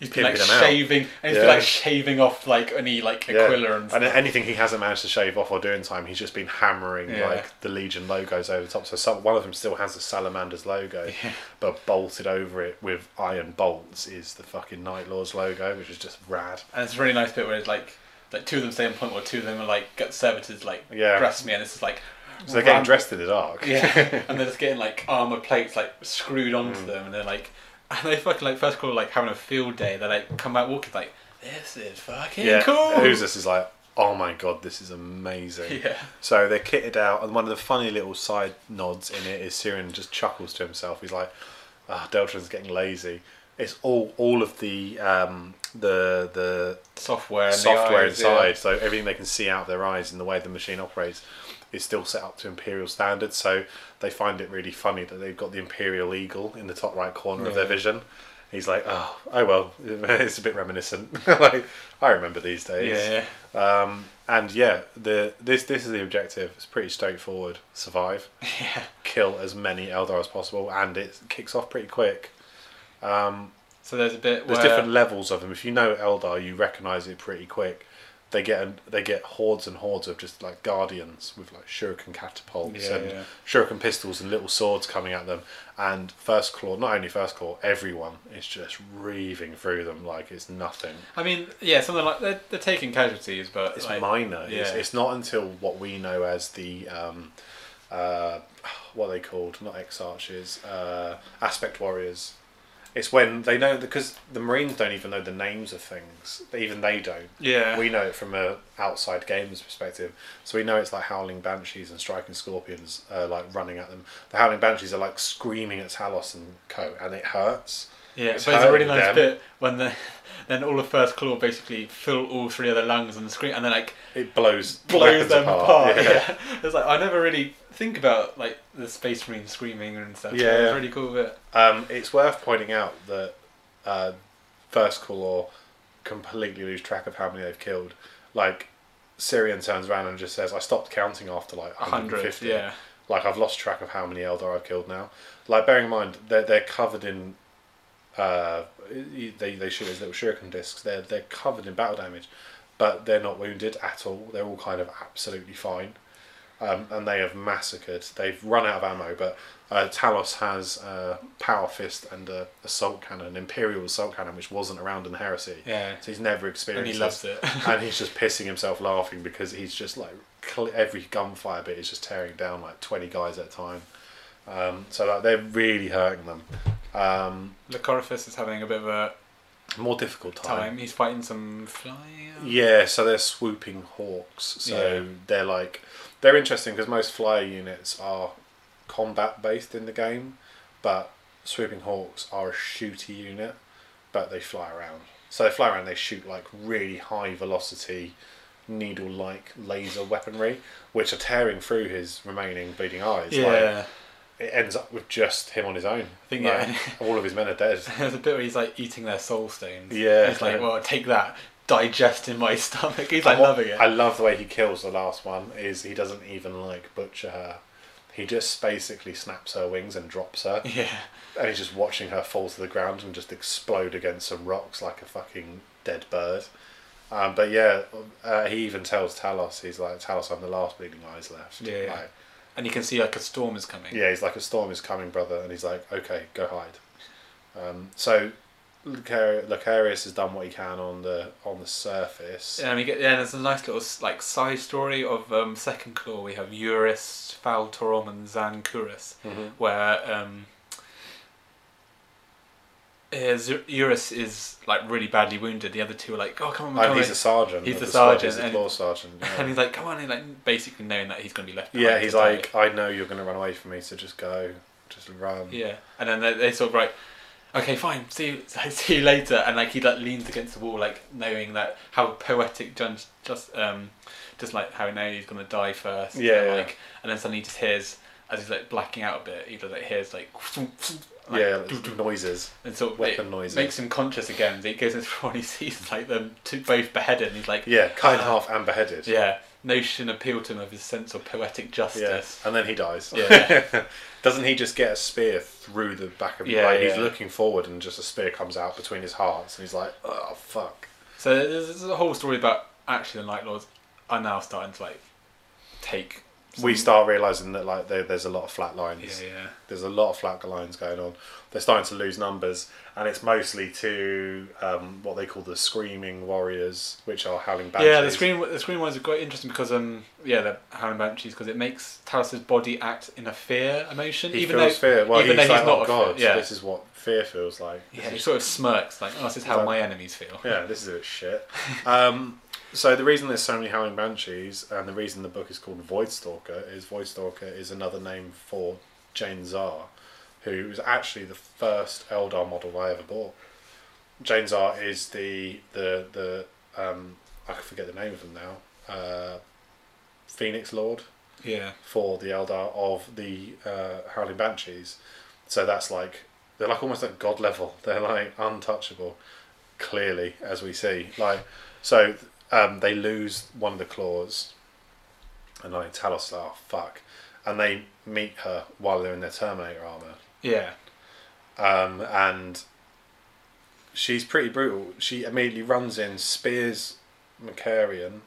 He's been like shaving, and he's Yeah. been like shaving off like any like Aquila and and stuff. anything he hasn't managed to shave off or do in time, he's just been hammering Yeah. like the Legion logos over the top. So some, one of them still has the Salamander's logo, Yeah. but bolted over it with iron bolts is the fucking Night Lords logo, which is just rad. And it's a really nice bit where it's like, like two of them stay on point, or two of them are like got servitors like Yeah. dress me, and it's just like. So they're getting dressed in the dark. Yeah, and they're just getting like armor plates like screwed onto Mm. them, and they're like, and they fucking like first of all like having a field day. They like come out walking like, this is fucking yeah. cool. Uzas is like, oh my god, this is amazing. Yeah, So they're kitted out, and one of the funny little side nods in it is Cyrion just chuckles to himself. He's like, "Ah, Deltrian's getting lazy." It's all all of the um, the the software, and the software eyes, inside, yeah. so everything they can see out of their eyes and the way the machine operates is still set up to imperial standards. So they find it really funny that they've got the imperial eagle in the top right corner of their vision. He's like, "Oh, oh well, it's a bit reminiscent. like I remember these days." Yeah, yeah. Um, and yeah, the this this is the objective. It's pretty straightforward. Survive, yeah. kill as many Eldar as possible, and it kicks off pretty quick. Um, So there's a bit there's different levels of them. If you know Eldar, you recognise it pretty quick. They get they get hordes and hordes of just like guardians with like shuriken catapults Yeah, and yeah. shuriken pistols and little swords coming at them. And first claw, not only first claw, everyone is just reaving through them like it's nothing. I mean, yeah, something like they're, they're taking casualties, but It's like, minor. It's, yeah. it's not until what we know as the um, uh, what are they called not X archers, uh, aspect warriors. It's when they know because the Marines don't even know the names of things. Even they don't. yeah, We know it from a outside gamer's perspective, so we know it's like howling banshees and striking scorpions, uh, like running at them. The howling banshees are like screaming at Talos and co, and it hurts. yeah. it's But there's a really nice them. bit when the then all of first claw basically fill all three of their lungs and scream, and then like It blows blows them apart. Yeah. Yeah. it's like I never really think about like the space marine screaming and stuff. Yeah, it's yeah. really cool bit. Um, it's worth pointing out that uh, First Claw completely lose track of how many they've killed. Like, Cyrion turns around and just says, I stopped counting after like hundred, 150. yeah. Like, I've lost track of how many Eldar I've killed now. Like, bearing in mind, they're, they're covered in. Uh, they, they shoot as little shuriken discs. They're, they're covered in battle damage, but they're not wounded at all. They're all kind of absolutely fine um, and they have massacred. They've run out of ammo, but uh, Talos has a power fist and a assault cannon, an imperial assault cannon, which wasn't around in the Heresy. Yeah. So he's never experienced. And he loves it. and he's just pissing himself laughing because he's just like every gunfire bit is just tearing down like twenty guys at a time. Um, so like, they're really hurting them. Um, Lucoryphus is having a bit of a more difficult time. time. He's fighting some fly. Yeah, so they're swooping hawks. So Yeah. they're like they're interesting because most flyer units are combat based in the game, but swooping hawks are a shooty unit, but they fly around. So they fly around. They shoot like really high velocity, needle-like laser weaponry, which are tearing through his remaining bleeding eyes. Like, Yeah. it ends up with just him on his own. I think, Like, yeah. all of his men are dead. There's a bit where he's like eating their soul stones. Yeah. He's like, well, take that, digest in my stomach. He's like what- loving it. I love the way he kills the last one. Is he doesn't even like butcher her. He just basically snaps her wings and drops her, yeah. and he's just watching her fall to the ground and just explode against some rocks like a fucking dead bird. Um, but yeah, uh, he even tells Talos, he's like, Talos, I'm the last bleeding eyes left. Yeah, yeah. Like, And you can see like a storm is coming. yeah, he's like, a storm is coming, brother, and he's like, okay, go hide. Um, so Lucar- Lucarius has done what he can on the on the surface. Yeah, And we get yeah. There's a nice little like side story of um, Second Claw. We have Eurus, Faltorum, and Zancuris, Mhm. where um, Eurus is like really badly wounded. The other two are like, "Oh, come on, Oh, come he's on." a sergeant. He's of the sergeant, He's the and- claw sergeant. yeah. and he's like, "Come on!" And like basically knowing that he's going to be left. Yeah, he's like, I know you're going to run away from me, so just go, just run. Yeah, and then they, they sort of like, okay, fine, see you, see you later, and like he like leans against the wall, like knowing that how poetic John just um, just like how now he's gonna die first. Yeah, and, yeah. like, and then suddenly he just hears as he's like blacking out a bit, he like hears like, like yeah, noises, and sort of weapon it noises. makes him conscious again. He goes into and he sees like them two both beheaded, and he's like, Yeah, kind in Uh, half and beheaded. yeah, notion appealed to him of his sense of poetic Yeah, justice. and then he dies. Yeah. Doesn't he just get a spear through the back of his Yeah, like, yeah. He's looking forward and just a spear comes out between his hearts and he's like, oh, fuck. So there's, there's a whole story about actually the Night Lords are now starting to like take. We start realising that like there, there's a lot of flat lines. yeah. There's a lot of flat lines going on. They're starting to lose numbers, and it's mostly to um, what they call the Screaming Warriors, which are Howling Banshees. Yeah, the screen the screen ones are quite interesting because um yeah the Howling Banshees because it makes Talos's body act in a fear emotion He even feels though fear. Well, even he's though like, not oh god, yeah. this is what fear feels like. This yeah he sort of smirks like oh this is how like- my enemies feel yeah, this is a bit shit. Um, so the reason there's so many Howling Banshees, and the reason the book is called Voidstalker, is Voidstalker is another name for Jain Zar, who was actually the first Eldar model I ever bought. Jain Zar is the the the um, I forget the name of them now. Uh, Phoenix Lord yeah for the Eldar of the uh, Howling Banshees. So that's like they're like almost at god level. They're like untouchable, clearly as we see. Like so, um, they lose one of the claws, and like Talos, like, oh fuck, and they meet her while they're in their Terminator armor, yeah um, and she's pretty brutal. She immediately runs in, spears Malcharion,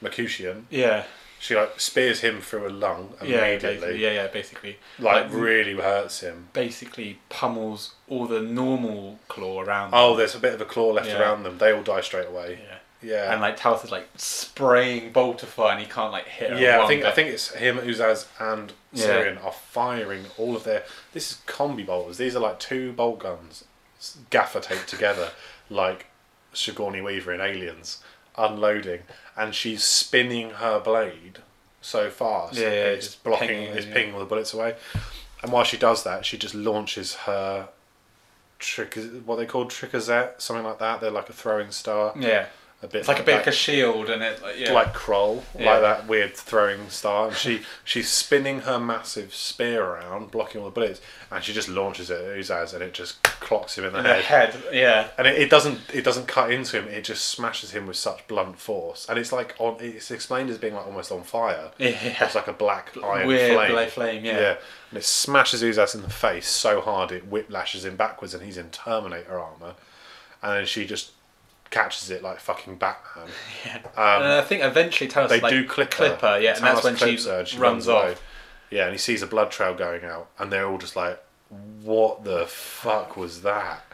Mercutian. yeah She like spears him through a lung yeah immediately. basically, yeah yeah basically like Like, really hurts him. basically pummels all the normal claw around Oh, there's a bit of a claw left Yeah. around them. They all die straight away. yeah Yeah, and like Talos is like spraying Boltify and he can't like hit her yeah. I think I think it's him, Uzas, and Yeah. Cyrion are firing all of their. This is combi bolters. These are like two bolt guns, gaffer taped together, like Sigourney Weaver in Aliens, unloading, and she's spinning her blade so fast. Yeah, yeah, it's just blocking, pinging, it's yeah. pinging all the bullets away. And while she does that, she just launches her trick, what they call tricozette, something like that. They're like a throwing star. yeah A bit it's like a bit that like a shield and it like yeah like Krull, Yeah. like that weird throwing star. And she she's spinning her massive spear around, blocking all the bullets, and she just launches it at Uzas, and it just clocks him in the in head. head yeah And it, it doesn't it doesn't cut into him. It just smashes him with such blunt force, and it's like on. It's explained as being like almost on fire. yeah It's like a black iron weird flame. black flame yeah. and it smashes Uzas in the face so hard it whiplashes him backwards, and he's in Terminator armor. And then she just catches it like fucking Batman. Yeah. Um, and I think eventually Talos they like, do clip her. clip her, yeah, and that's when she, her she runs, away. off. Yeah, and he sees a blood trail going out, and they're all just like, "What the fuck was that?"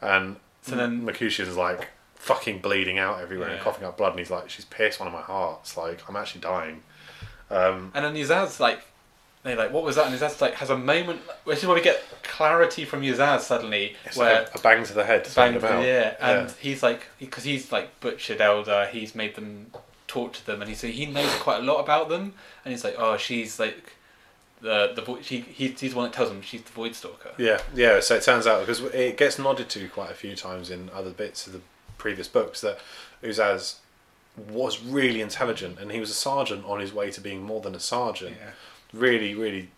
And So then- Mercutian's like fucking bleeding out everywhere and coughing up blood, and he's like, "She's pierced one of my hearts. Like, I'm actually dying." Um, And then Uzas like, they like, what was that? And Uzas like has a moment, which is where we get clarity from Uzas suddenly, it's where like a, bang to the head. To bang, him out. yeah, and Yeah. he's like, because he's like butchered Eldar, he's made them torture them, and he so he knows quite a lot about them, and he's like, oh, she's like, the the vo- he, he's, he's the one that tells him she's the Void Stalker. Yeah, yeah. So it turns out because it gets nodded to quite a few times in other bits of the previous books that Uzas was really intelligent and he was a sergeant on his way to being more than a sergeant. Yeah. Really, really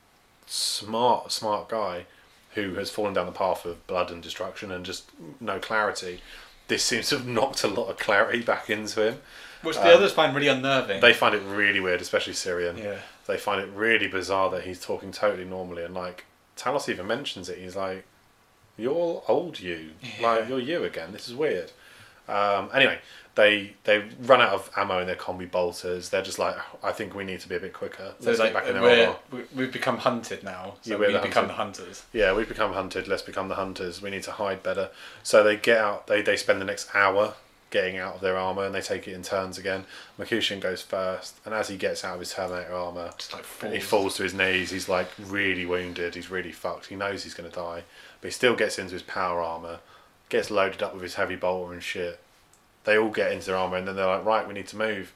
smart, smart guy who has fallen down the path of blood and destruction and just no clarity. This seems to have knocked a lot of clarity back into him. Which the Um, others find really unnerving. They find it really weird, especially Cyrion. yeah. They find it really bizarre that he's talking totally normally and like Talos even mentions it. He's like, "You're old, you. Yeah. Like you're you again. This is weird." Um, anyway, they they run out of ammo in their combi bolters. They're just like, oh, "I think we need to be a bit quicker. So like back in their we're, armor." we- we've become hunted now. So Yeah, we have become the hunters. Yeah, we've become hunted. Let's become the hunters. We need to hide better. So they get out. They they spend the next hour getting out of their armor, and they take it in turns again. Mercutian goes first, and as he gets out of his Terminator armor, Just like he falls. falls to his knees. He's like really wounded. He's really fucked. He knows he's going to die, but he still gets into his power armor, gets loaded up with his heavy bolter and shit. They all get into their armor, and then they're like, right, we need to move,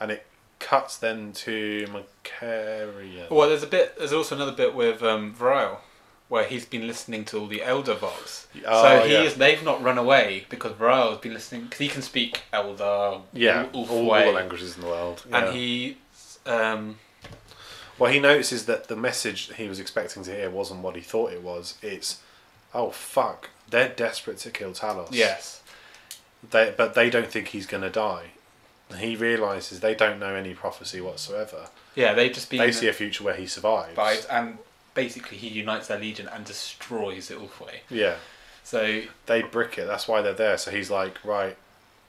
and it cuts then to Malcharion. Well, there's a bit. There's also another bit with um, where he's been listening to all the Eldar Vox. Oh, so he yeah. is. They've not run away because Variel has been listening because he can speak Eldar. yeah, all, all, way, the languages in the world. yeah. and he. Um, Well, he notices that the message he was expecting to hear wasn't what he thought it was. It's, oh fuck, they're desperate to kill Talos. yes. They, but they don't think he's going to die. He realizes they don't know any prophecy whatsoever. Yeah, they've just. They see a future where he survives. by, and basically he unites their legion and destroys the Ulthwé. Yeah, So they brick it. That's why they're there. So he's like, right,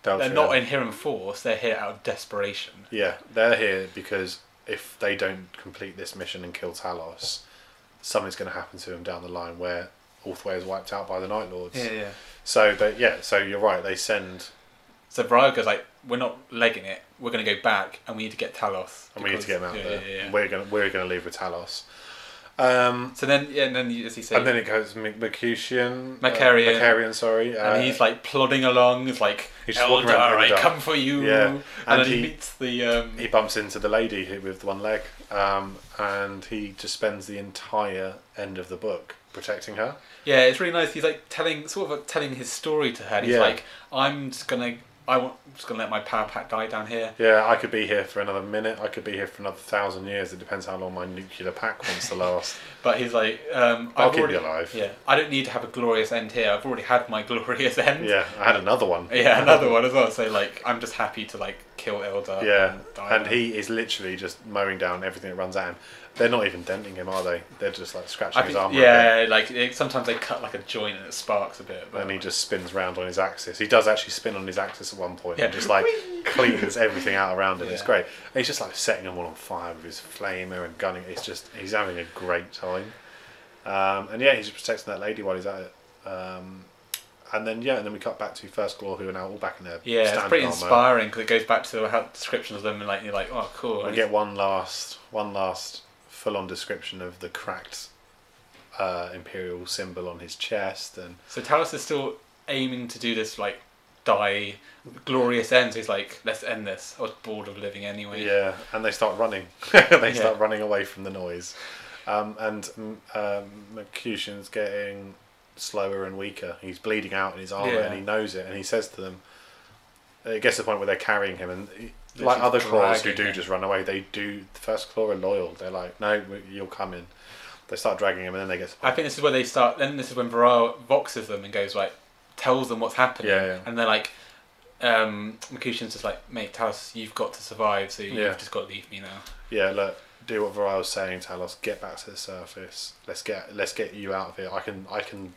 they're not in here in force. They're here out of desperation. Yeah, they're here because if they don't complete this mission and kill Talos, something's going to happen to him down the line where Ulthwé is wiped out by the Night Lords. Yeah, yeah. So, but yeah, so you're right. They send So goes like, "We're not legging it. We're going to go back, and we need to get Talos. and we need to get him out there. We're gonna we're gonna leave with Talos. Um, So then, yeah, and then as he said, and then it goes Mercutian, Malcharion. uh, Malcharion, sorry, uh, and he's like plodding along. It's like, He's just walking Eldar, around I come for you. Yeah, And, and then he, he- meets the. Um, he bumps into the lady who- with one leg, um, and he just spends the entire end of the book protecting her. yeah, it's really nice. He's like telling, sort of like telling his story to her. And he's Yeah. like, I'm just gonna, I want, just gonna let my power pack die down here. Yeah, I could be here for another minute. I could be here for another thousand years. It depends how long my nuclear pack wants to last. But he's like, um, I'll I've keep already, you alive. Yeah, I don't need to have a glorious end here. I've already had my glorious end. Yeah, I had another one. Yeah, another one as well. So like, I'm just happy to like kill Eldar. Yeah, and, die and he is literally just mowing down everything that runs at him. They're not even denting him, are they? They're just like scratching I his think, armor. yeah, like it, sometimes they cut like a joint and it sparks a bit. But and he just spins round on his axis. He does actually spin on his axis at one point and Yeah. just like cleans everything out around him. It's great. And he's just like setting them all on fire with his flamer and gunning. It's just he's having a great time. Um, and yeah, he's protecting that lady while he's at it. Um, and then yeah, and then we cut back to First Claw, who are now all back in their yeah, it's pretty armor. inspiring because it goes back to how descriptions of them and like you're like, oh, cool. We get one last, one last full-on description of the cracked uh, imperial symbol on his chest, and So Talos is still aiming to do this like die glorious end. So he's like, let's end this. I was bored of living anyway. yeah, and they start running. they Yeah. start running away from the noise, um, and mm, um, Mercutian's getting slower and weaker. He's bleeding out in his armor, Yeah. and he knows it. And he says to them, it gets to the point where they're carrying him, and he- They're like other claws who do him. just run away, they do. The first claw are loyal. They're like, no, you'll come in. They start dragging him, and then they get. I think this is where they start. Then this is when Variel voxes them and goes like, tells them what's happening. Yeah, yeah. And they're like, um, just like, mate, Talos, you've got to survive. So you've Yeah. just got to leave me now. yeah, look, do what Variel was saying. Tell us, get back to the surface. Let's get let's get you out of here. I can I can,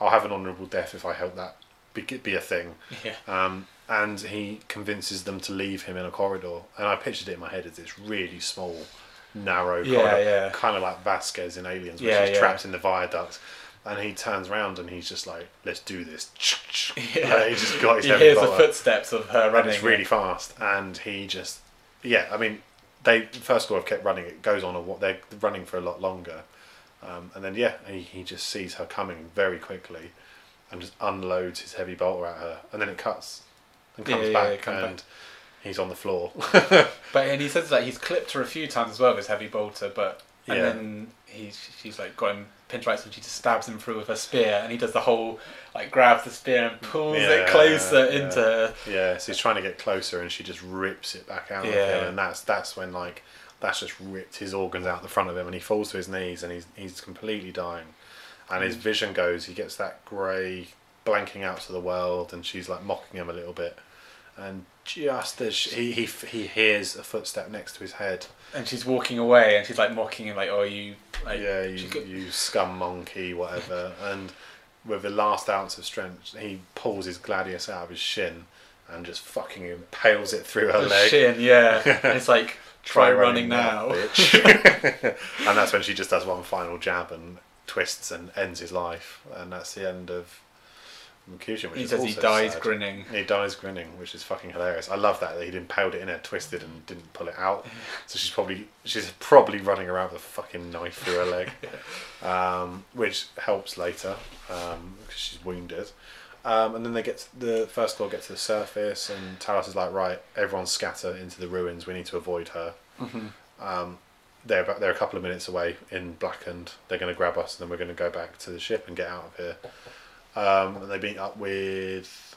I'll have an honourable death if I help that be, be a thing. Yeah. Um, and he convinces them to leave him in a corridor. And I pictured it in my head as this really small, narrow Yeah, corridor, yeah. kind of like Vasquez in Aliens, where Yeah, she's yeah. trapped in the viaduct. And he turns around and he's just like, "Let's do this." Yeah. He just got his He hears the footsteps of her and running. it's really fast. And he just, yeah, I mean, they first of all have kept running. It goes on a what they're running for a lot longer, um, and then yeah, he, he just sees her coming very quickly, and just unloads his heavy bolter at her, and then it cuts and comes yeah, back, yeah, come and back. he's on the floor. But and he says that he's clipped her a few times as well with heavy bolter, but and then he's she's like got him pinned right, so she just stabs him through with her spear, and he does the whole like grabs the spear and pulls it closer into her. Yeah, so he's trying to get closer, and she just rips it back out of him, and that's that's when like that's just ripped his organs out the front of him, and he falls to his knees, and he's he's completely dying, and Mm. his vision goes. He gets that grey blanking out to the world, and she's like mocking him a little bit, and just as she, he he he hears a footstep next to his head. And she's walking away, and she's like mocking him, like, "Oh, you like yeah, you, got- you scum monkey, whatever. and with the last ounce of strength, he pulls his gladius out of his shin and just fucking impales it through her the leg. shin, yeah." and it's like, "Try, running, now." bitch. and that's when she just does one final jab and twists and ends his life, and that's the end of Mercutian. Which he is says he dies sad. grinning. He dies grinning, which is fucking hilarious. I love that, that he'd impaled it in her, twisted, and didn't pull it out. So she's probably she's probably running around with a fucking knife through her leg, um, which helps later um, because she's wounded. Um, and then they get the first claw get to the surface, and Talos is like, right, everyone scatter into the ruins. We need to avoid her. Um, they're about, they're a couple of minutes away in Blackened. They're going to grab us, and then we're going to go back to the ship and get out of here. Um, and they meet up with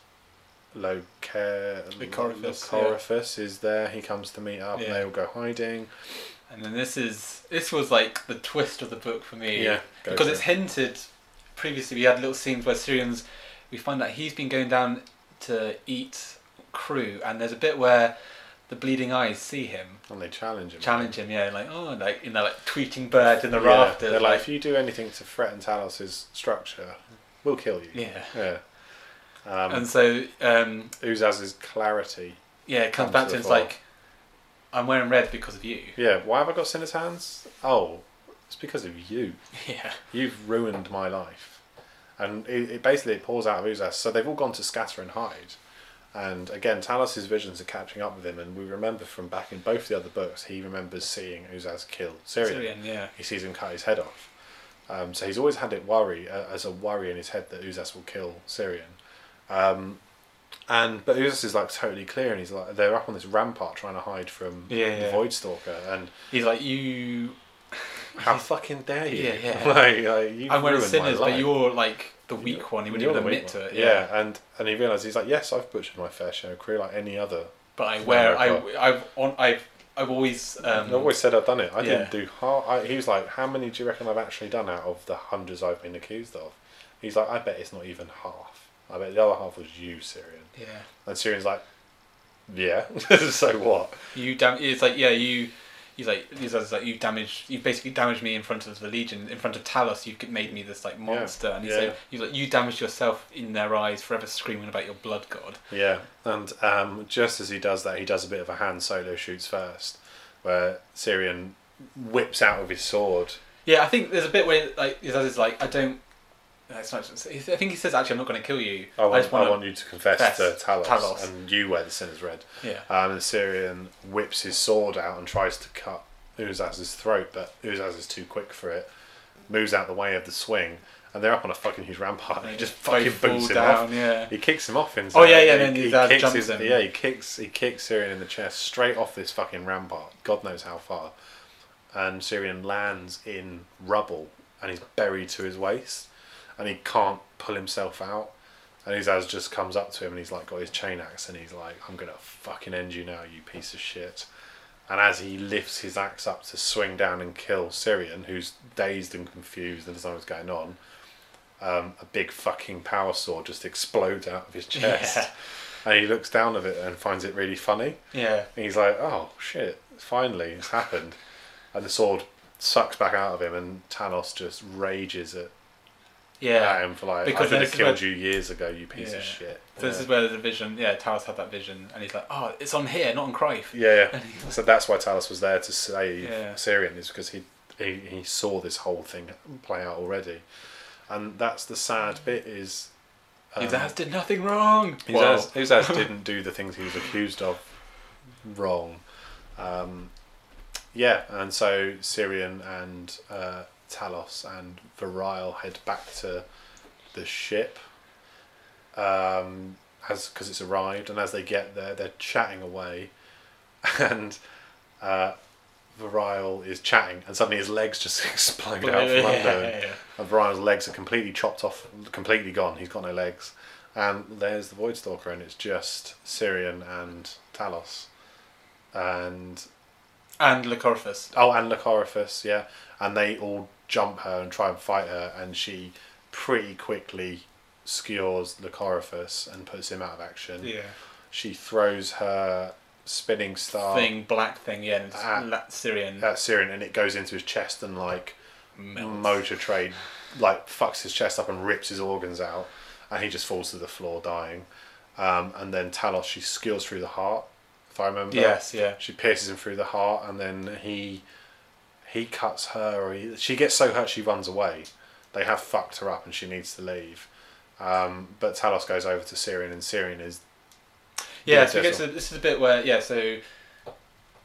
Loca- Lucoryphus, Lucoryphus is there. He comes to meet up, and they all go hiding. And then this is this was like the twist of the book for me. Yeah, because it's it. hinted previously. We had little scenes where Cyrion's. We find that he's been going down to eat crew, and there's a bit where the bleeding eyes see him, And they challenge him. challenge him. Yeah, like oh, like you know, like tweeting birds in the Yeah, rafters. They're like, if you do anything to threaten Talos' structure, we'll kill you. yeah. Yeah. Um, And so um, Uzas's clarity. yeah, it comes Comes back to to it's like I'm wearing red because of you. Yeah, why have I got Sinner's hands? Oh, it's because of you. Yeah. You've ruined my life. And it, it basically it pours out of Uzas. So they've all gone to scatter and hide. And again, Talos' visions are catching up with him. And we remember from back in both the other books, he remembers seeing Uzas kill Cyrion. Cyrion, yeah. He sees him cut his head off. Um, so he's always had it worry uh, as a worry in his head that Uzas will kill Cyrion. Um, and but Uzas is like totally clear, and he's like they're up on this rampart trying to hide from Yeah, the yeah. Void Stalker, and He's like you. how fucking dare you? Yeah, yeah. like, like, you've I'm my sinners, but you're like the weak one. He wouldn't You're even admit to one. it. Yeah. and and he realizes he's like, yes, I've butchered my fair share of crew like any other. But I wear. I. I've on. I've. I've always. Um, I've always said I've done it. I yeah. didn't do half. I, he was like, how many do you reckon I've actually done out of the hundreds I've been accused of? He's like, I bet it's not even half. I bet the other half was you, Cyrion. Yeah. And Cyrion's like, yeah. so what? You damn. It's like yeah. You. He's like. He's like you damaged. You basically damaged me in front of the Legion. In front of Talos, you made me this like monster. And he's yeah. like. He's like you damaged yourself in their eyes, forever screaming about your blood god. Yeah. And um, just as he does that, he does a bit of a Han Solo shoots first, where Cyrion whips out of his sword. Yeah, I think there's a bit where like he says like I don't. No, It's not. I think he says actually I'm not going to kill you. I want, just wanna-" want you to confess confess to Talos, Talos. and you wear the sinner's red. Yeah. Um, and Cyrion whips his sword out and tries to cut Uzas's throat, but Uzas is too quick for it. Moves out the way of the swing, and they're up on a fucking huge rampart. And he just fucking boots him down, off. Yeah. He kicks him off in. Oh, yeah, yeah, He, then he Uzas kicks his, him. Yeah, he kicks he kicks Cyrion in the chest straight off this fucking rampart. God knows how far. And Cyrion lands in rubble, and he's buried to his waist, and he can't pull himself out. And Uzas just comes up to him and he's like got his chain axe and he's like, I'm gonna fucking end you now, you piece of shit. And as he lifts his axe up to swing down and kill Cyrion, who's dazed and confused and doesn't know what's going on, um, a big fucking power sword just explodes out of his chest. Yeah. And he looks down at it and finds it really funny. Yeah. And he's like, oh shit, finally, it's happened. And the sword sucks back out of him and Talos just rages at, Yeah. at him for like, Because I could have killed where- you years ago, you piece Yeah. of shit. So this is where there's a vision. Yeah, Talos had that vision, and he's like, "Oh, it's on here, not on Crythe." Yeah, he- so that's why Talos was there to save Yeah. Cyrion, is because he, he he saw this whole thing play out already, and that's the sad bit is. um, Uzas did nothing wrong. Uzas, Uzas didn't do the things he was accused of wrong. Um, yeah, and so Cyrion and uh, Talos and Variel head back to the ship um, as because it's arrived, and as they get there, they're chatting away, and uh, Variel is chatting, and suddenly his legs just explode out from yeah, under him. yeah. And Variel's legs are completely chopped off, completely gone. He's got no legs. And there's the Void Stalker, and it's just Cyrion and Talos. And And Lycoris. oh, and Lycoris, yeah. And they all jump her and try and fight her, and she pretty quickly skewers Lycoris and puts him out of action. Yeah. She throws her spinning star Thing, black thing, yeah, and Ah. Cyrion. at Cyrion, and it goes into his chest and like melts. motor trade like fucks his chest up and rips his organs out and he just falls to the floor dying um, and then Talos she skills through the heart if I remember Yes, yeah. she pierces him through the heart and then he he cuts her or he, she gets so hurt she runs away they have fucked her up and she needs to leave um, but Talos goes over to Cyrion and Cyrion is Yeah, Yeah, so we get to, this is a bit where yeah, so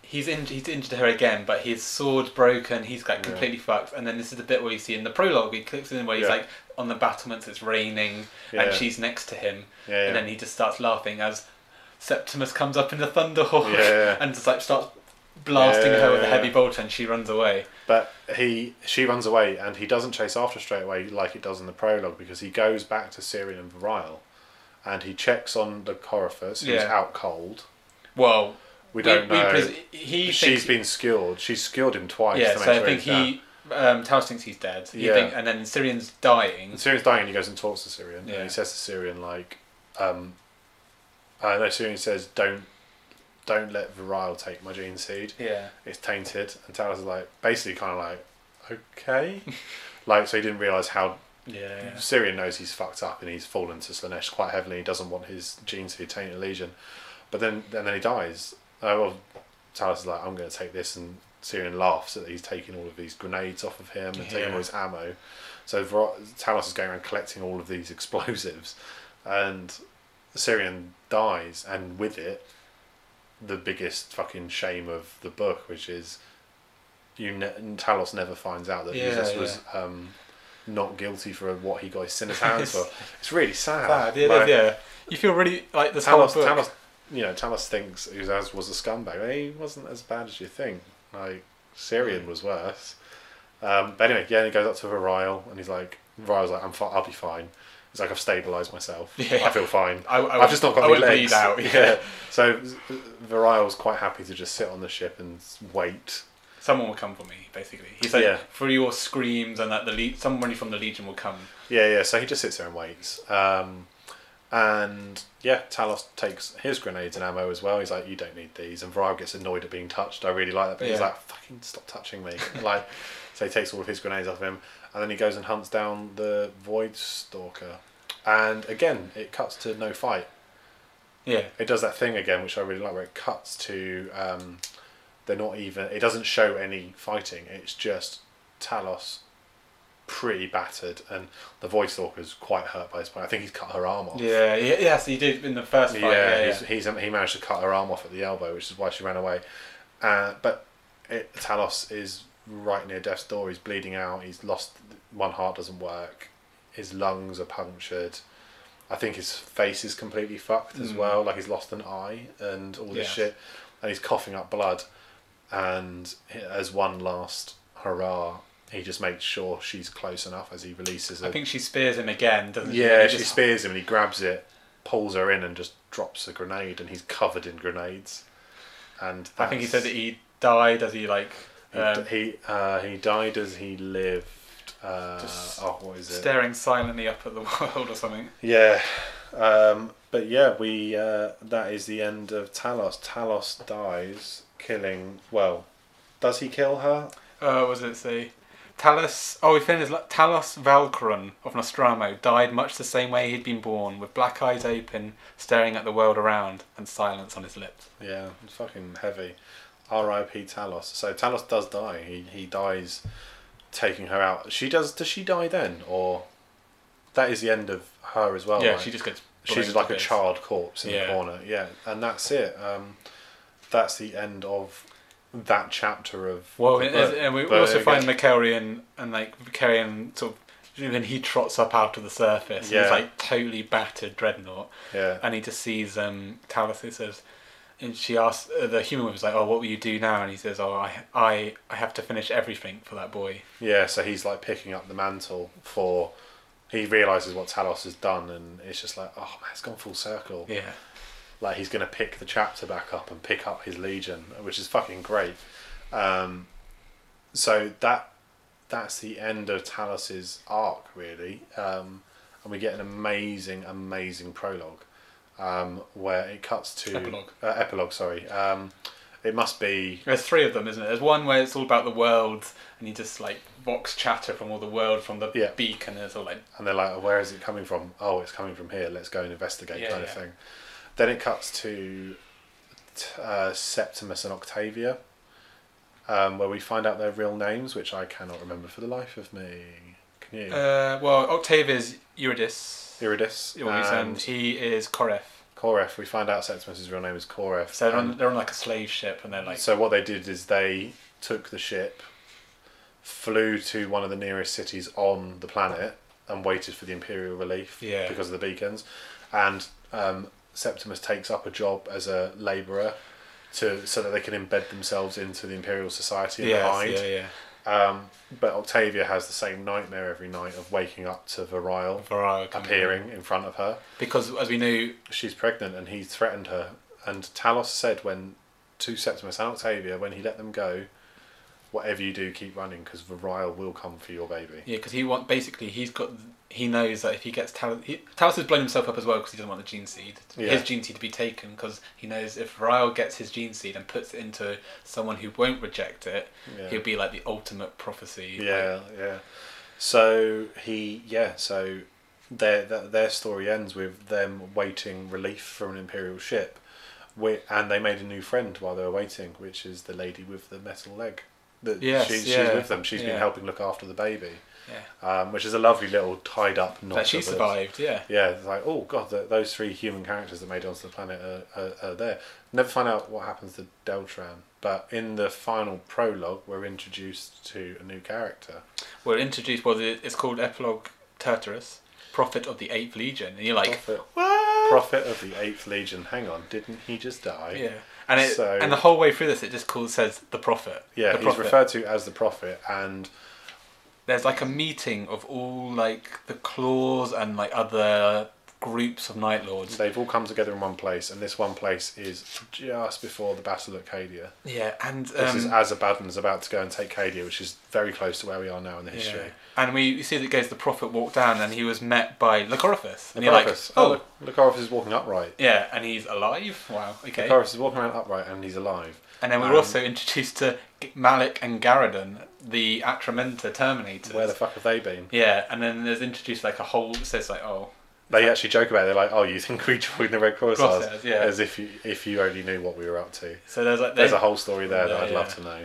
he's in, he's injured her again, but his sword's broken. He's like Yeah. completely fucked. And then this is the bit where you see in the prologue, he clicks in where he's Yeah. like on the battlements, it's raining, Yeah. and she's next to him, yeah, yeah. and then he just starts laughing as Septimus comes up in the Thunderhawk Yeah. and just like starts blasting her with a Yeah. heavy bolt, and she runs away. But he, she runs away, and he doesn't chase after straight away like it does in the prologue because he goes back to Cyrion and Variel, and he checks on the Coriphus, who's Yeah. out cold. Well, We don't know. pres- he She's thinks- been skilled. She's skilled him twice. yeah. to make So I sure think he's dead. he. Um, Talos thinks he's dead. You Yeah. think, and then Cyrion's dying. And Cyrion's dying, and he goes and talks to Cyrion, Yeah. and he says to Cyrion like, um, uh, no, Cyrion says, "Don't, don't let Variel take my gene seed." Yeah. it's tainted and Talos is like basically kind of like okay like so he didn't realize how Yeah. yeah. Cyrion knows he's fucked up and he's fallen to Slaanesh quite heavily he doesn't want his genes to be tainted legion but then and then he dies uh, well Talos is like I'm going to take this and Cyrion laughs that he's taking all of these grenades off of him and taking Yeah. all his ammo so Ver- Talos is going around collecting all of these explosives and Cyrion dies and with it the biggest fucking shame of the book, which is you ne- Talos never finds out that Yeah, Uzas was um, not guilty for what he got his sinners hands for. It's really sad. Sad, is, Like, yeah. You feel really like this Talos. Talos, you know, Talos thinks Uzas was a scumbag. He wasn't as bad as you think. Like Cyrion was worse. Um, but anyway, yeah, he goes up to Variel and he's like, Variel's like, I'm fi- I'll be fine. He's like, I've stabilised myself. Yeah. I feel fine. I, I I've just not got I any legs. bleed out. Yeah. yeah. So Variel's quite happy to just sit on the ship and wait. Someone will come for me, basically. He's like, Yeah. for your screams and that the le- somebody from the Legion will come. Yeah, yeah. So he just sits there and waits. Um, and yeah, Talos takes his grenades and ammo as well. He's like, "You don't need these." And Variel gets annoyed at being touched. I really like that, but he's like, "Fucking stop touching me!" like, so he takes all of his grenades off him, and then he goes and hunts down the Void Stalker. And again, it cuts to no fight. Yeah. It does that thing again, which I really like, where it cuts to um, they're not even. It doesn't show any fighting. It's just Talos pretty battered, and the Void Stalker's quite hurt by this point. I think he's cut her arm off. Yeah, yeah, yes, he did in the first fight. Yeah, Yeah, he's, yeah. he's he managed to cut her arm off at the elbow, which is why she ran away. Uh, but it, Talos is right near death's door. He's bleeding out. He's lost one heart doesn't work. His lungs are punctured. I think his face is completely fucked as Mm. well. Like he's lost an eye and all this Yes. shit, and he's coughing up blood. And as one last hurrah, he just makes sure she's close enough as he releases her. I think she spears him again, doesn't she? Yeah, she just- spears him and he grabs it, pulls her in, and just drops a grenade, and he's covered in grenades. And I think he that's- said that he died as he like um, he, uh, he died as he lived. Uh, Just oh, what is it? staring silently up at the world or something. Yeah, um, but yeah, we uh, that is the end of Talos. Talos dies, killing. Well, does he kill her? Uh, what was it say? Talos. Oh, we finished. Talos Valkoran of Nostromo died much the same way he'd been born, with black eyes open, staring at the world around, and silence on his lips. Yeah, it's fucking heavy. R.I.P. Talos. So Talos does die. He he dies, taking her out. She does. Does she die then, or that is the end of her as well? yeah, right? she just gets. she's like a bits. charred corpse in Yeah. the corner. Yeah, and that's it. Um, that's the end of that chapter of. Well, and, and we But also find again- Malcharion, and like Malcharion sort of. Then he trots up out of the surface. and Yeah. He's like totally battered dreadnought, Yeah. and he just sees um, Talos who says, and she asks uh, the human was like, "Oh, what will you do now?" And he says, "Oh, I, I, I have to finish everything for that boy." Yeah, so he's like picking up the mantle for. He realizes what Talos has done, and it's just like, oh man, it's gone full circle. Yeah, Like he's gonna pick the chapter back up and pick up his legion, which is fucking great. Um, so that that's the end of Talos's arc, really, um, and we get an amazing, amazing prologue um, where it cuts to Epilogue. Uh, epilogue, sorry. Um, it must be there's three of them, isn't it? There's one where it's all about the world, and you just like vox chatter from all the world from the Yeah. beacon. And all like, and they're like, oh, "Where is it coming from?" Oh, it's coming from here. Let's go and investigate, Yeah, kind of thing. Then it cuts to uh, Septimus and Octavia, um, where we find out their real names, which I cannot remember for the life of me. Can you? uh, well, Octavia's Eurydice, always, and and he is Koreth. Koreth. We find out Septimus's real name is Koreth. So they're on, they're on like a slave ship, and they're like, so what they did is they took the ship, flew to one of the nearest cities on the planet, and waited for the Imperial relief Yeah. because of the beacons. And um, Septimus takes up a job as a labourer to so that they can embed themselves into the Imperial Society and yes, hide. yeah, yeah. Um, but Octavia has the same nightmare every night of waking up to Variel coming appearing in front of her. because as we know, She's pregnant and he threatened her. And Talos said when to Septimus and Octavia when he let them go, whatever you do, keep running because Variel will come for your baby. yeah, because he want basically he's got he knows that if he gets Talos, he, Talos has blown himself up as well because he doesn't want the gene seed, Yeah. his gene seed to be taken because he knows if Ryle gets his gene seed and puts it into someone who won't reject it, Yeah. he'll be like the ultimate prophecy. Yeah, yeah. So he, yeah, so their their, story ends with them waiting relief from an imperial ship, and they made a new friend while they were waiting, which is the lady with the metal leg. That Yes, she, she's yeah, with them. She's been helping look after the baby, yeah. um, which is a lovely little tied up knot. That she survived. Yeah. Yeah, it's like oh god, th those three human characters that made it onto the planet are, are, are there. Never find out what happens to Deltrian, but in the final prologue, we're introduced to a new character. We're introduced. Well, the- it's called Epilogue Tartarus, Prophet of the Eighth Legion, and you're like, Prophet, what? prophet of the Eighth Legion. Hang on, didn't he just die? Yeah. And it, So- and the whole way through this, it just calls says the prophet. Yeah, the he's prophet. referred to as the prophet, and There's like a meeting of all like the claws and like other groups of Night Lords. they've all come together in one place. And this one place is just before the Battle of Cadia. Yeah, and This is um, as Abaddon's about to go and take Cadia, which is very close to where we are now in the yeah. history. and we you see that goes the prophet walked down and he was met by Lucoryphus, and you're like, oh, oh, Lucoryphus is walking upright. yeah, and he's alive. Wow, okay. Lucoryphus is walking around upright, and he's alive. And then we're Um, also introduced to Malek and Garadon, the Atramentar Terminators. Where the fuck have they been? yeah, and then there's introduced like a whole. It says like, oh, They actually joke about it. They're like, "Oh, you think we joined the Red Corsairs?" Corsairs, yeah. As if you if you only knew what we were up to. so there's like There's a whole story there that I'd love to know.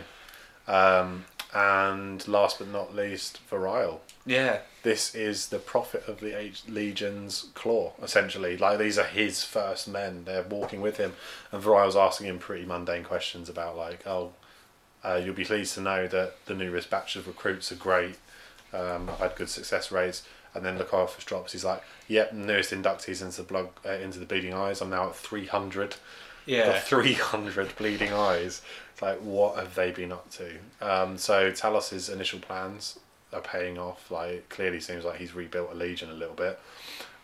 Um, and last but not least, Variel. yeah, This is the prophet of the Legion's claw, essentially. Like these are his first men. They're walking with him, and Variel's asking him pretty mundane questions about like, "Oh, uh, you'll be pleased to know that the newest batch of recruits are great. Um, I've had good success rates." And then Lucoryphus drops. He's like, "Yep, newest inductees into the blood, uh, into the bleeding eyes. I'm now at 300." yeah. Got 300 bleeding eyes. It's like, what have they been up to? Um, so Talos's initial plans are paying off. Like, clearly seems like he's rebuilt a legion a little bit.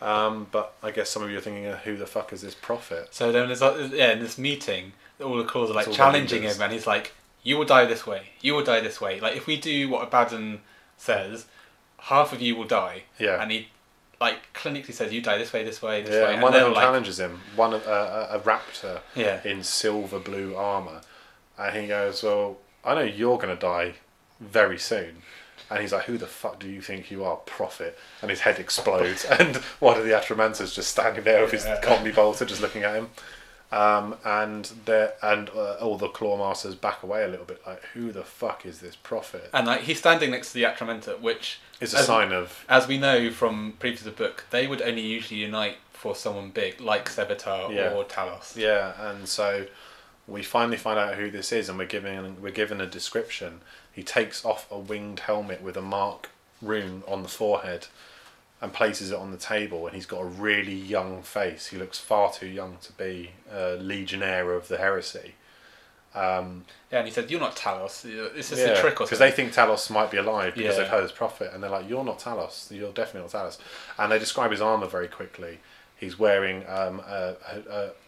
Um, but I guess some of you are thinking, who the fuck is this prophet? So then there's like, yeah, in this meeting, all the claws are like challenging him, and he's like, "You will die this way. You will die this way. Like if we do what Abaddon says, half of you will die." Yeah. And he, like, clinically says, "You die this way, this way, this Yeah, way." and one of them like, challenges him. One of uh, a, a raptor Yeah. in silver blue armor, and he goes, "Well, I know you're gonna die very soon." And he's like, "Who the fuck do you think you are, prophet?" And his head explodes, and one of the Atramentars just standing there with his Yeah. combi bolter, just looking at him. Um, and there, and uh, all the claw masters back away a little bit, like, "Who the fuck is this prophet?" And like he's standing next to the Atramentar, which is a as- sign of as we know from previous to the book, they would only usually unite for someone big, like Sevatar Yeah. or Talos. Yeah, and so we finally find out who this is, and we're given we're given a description. He takes off a winged helmet with a mark rune on the forehead, and places it on the table, and he's got a really young face. He looks far too young to be a legionnaire of the heresy. Um, Yeah, and he said, "You're not Talos. This is a trick or because they think Talos might be alive because Yeah. they've heard his prophet, and they're like, "You're not Talos. You're definitely not Talos." And they describe his armor very quickly. He's wearing um, a,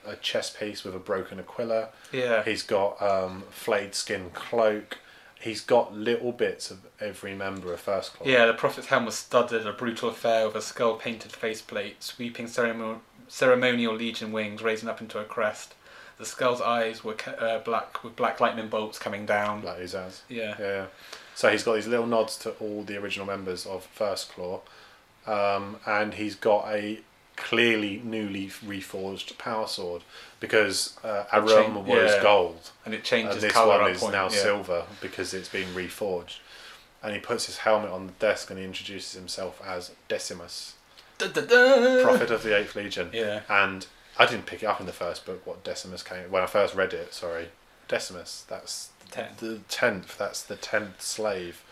a, a chest piece with a broken aquila. yeah, He's got um, flayed skin cloak. He's got little bits of every member of First Claw. yeah. The prophet's helm was studded, a brutal affair with a skull-painted faceplate, sweeping ceremonial, ceremonial legion wings raising up into a crest. The skull's eyes were uh, black with black lightning bolts coming down. like Uzas. Yeah. Yeah. So he's got these little nods to all the original members of First Claw, um, and he's got a clearly newly reforged power sword because uh, Aurum Chain- was yeah. gold, and it and changes this color one is point. now yeah. silver because it's been reforged. And he puts his helmet on the desk and he introduces himself as Decimus, Da, da, da. Prophet of the Eighth Legion. Yeah. And I didn't pick it up in the first book what Decimus came when I first read it. Sorry, Decimus. That's Ten. the tenth. That's the tenth slave,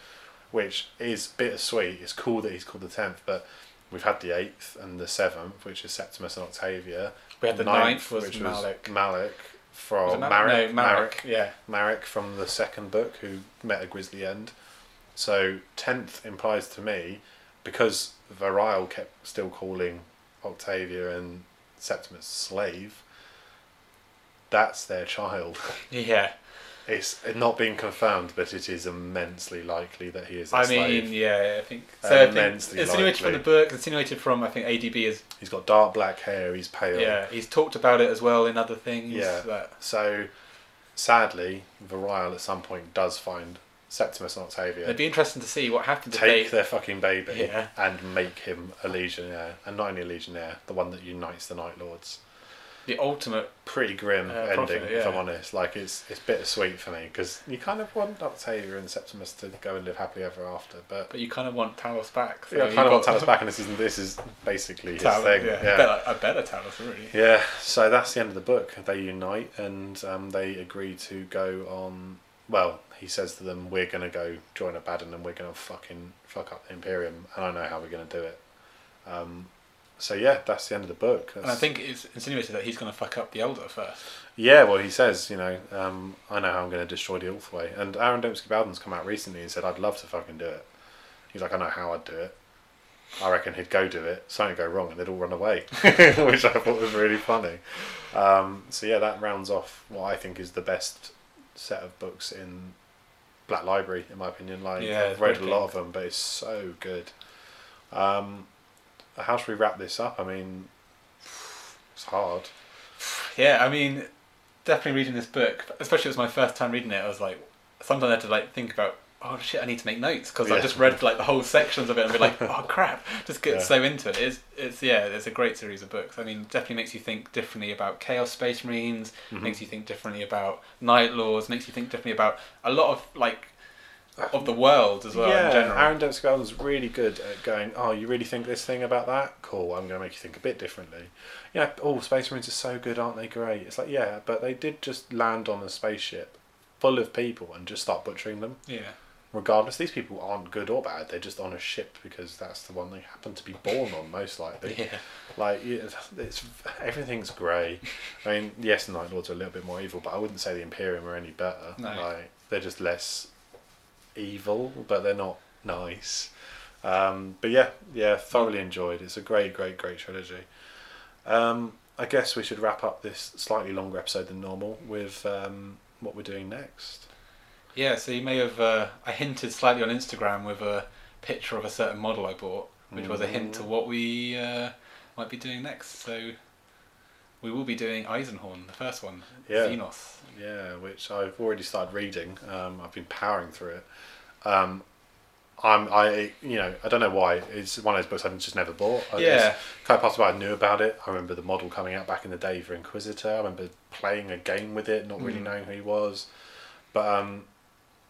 which is bittersweet. It's cool that he's called the tenth, but we've had the eighth and the seventh, which is Septimus and Octavia. We had the ninth was Malek. Malek Was from it Mal- Marek. No, Marek. Yeah. Marek from the second book, who met a grisly end. So tenth implies to me, because Variel kept still calling Octavia and Septimus slave. That's their child. Yeah. It's not been confirmed, but it is immensely likely that he is I slave. mean, yeah, I think uh, so. I think Immensely insinuated from the book, insinuated from I think ADB is He's got dark black hair. He's pale. yeah. He's talked about it as well in other things. Yeah. that- So, sadly, Variel at some point does find Septimus and Octavia. it'd be interesting to see what happens take they. their fucking baby Yeah. and make him a legionnaire, and not only a legionnaire, the one that unites the Night Lords. The ultimate. Pretty grim Uh, ending, prophet, if. I'm honest. Like it's it's bittersweet for me because you kind of want Octavia and Septimus to go and live happily ever after, but But you kind of want Talos back. So yeah, I kind of want Talos back, and this is this is basically his Talos, thing. yeah. yeah. Better, a better Talos, really. Yeah, so that's the end of the book. They unite and um, they agree to go on. Well, he says to them, "We're gonna go join Abaddon and we're gonna fucking fuck up the Imperium, and I know how we're gonna do it." Um, so yeah, that's the end of the book. And I think it's insinuated that he's going to fuck up the Eldar first. yeah, well, he says, you know, um, I know how I'm gonna destroy the Ulthwé, and Aaron Dembski Bowden's come out recently and said, "I'd love to fucking do it." He's like, "I know how I'd do it." I reckon he'd go do it, something would go wrong, and they'd all run away, which I thought was really funny. Um, so yeah, that rounds off what I think is the best set of books in Black Library, in my opinion. Like Yeah, I've read a lot of them, but it's so good. Um, how should we wrap this up? I mean, it's hard. Yeah, I mean, definitely reading this book, especially it was my first time reading it. I was like, sometimes I had to like think about, oh shit, I need to make notes because I just read like the whole sections of it and be like, oh crap, just get Yeah. so into it. It's, it's yeah, it's a great series of books. I mean, definitely makes you think differently about Chaos Space Marines. Mhm. Makes you think differently about Night Lords. Makes you think differently about a lot of like of the world as well yeah, in general. Aaron Dembski Bowden's really good at going, oh, you really think this thing about that? Cool, I'm going to make you think a bit differently. Yeah, oh, Space Marines are so good, aren't they? Great. It's like, yeah, but they did just land on a spaceship full of people and just start butchering them. yeah. Regardless, these people aren't good or bad. They're just on a ship because that's the one they happen to be born on, most likely. Yeah. Like it's everything's grey. I mean, yes, the Night Lords are a little bit more evil, but I wouldn't say the Imperium are any better. No. Like they're just less evil, but they're not nice. Um, but yeah, yeah, thoroughly enjoyed. It's a great, great, great trilogy. Um, I guess we should wrap up this slightly longer episode than normal with um, what we're doing next. Yeah, so you may have uh, I hinted slightly on Instagram with a picture of a certain model I bought, which was a hint to Mm. what we uh, might be doing next. So we will be doing Eisenhorn, the first one, Yeah. Xenos. Yeah, which I've already started reading. Um, I've been powering through it. Um, I'm, I, you know, I don't know why. It's one of those books I've just never bought. I Yeah. just- kind of possible I knew about it. I remember the model coming out back in the day for Inquisitor. I remember playing a game with it, not really Mm. knowing who he was, but um,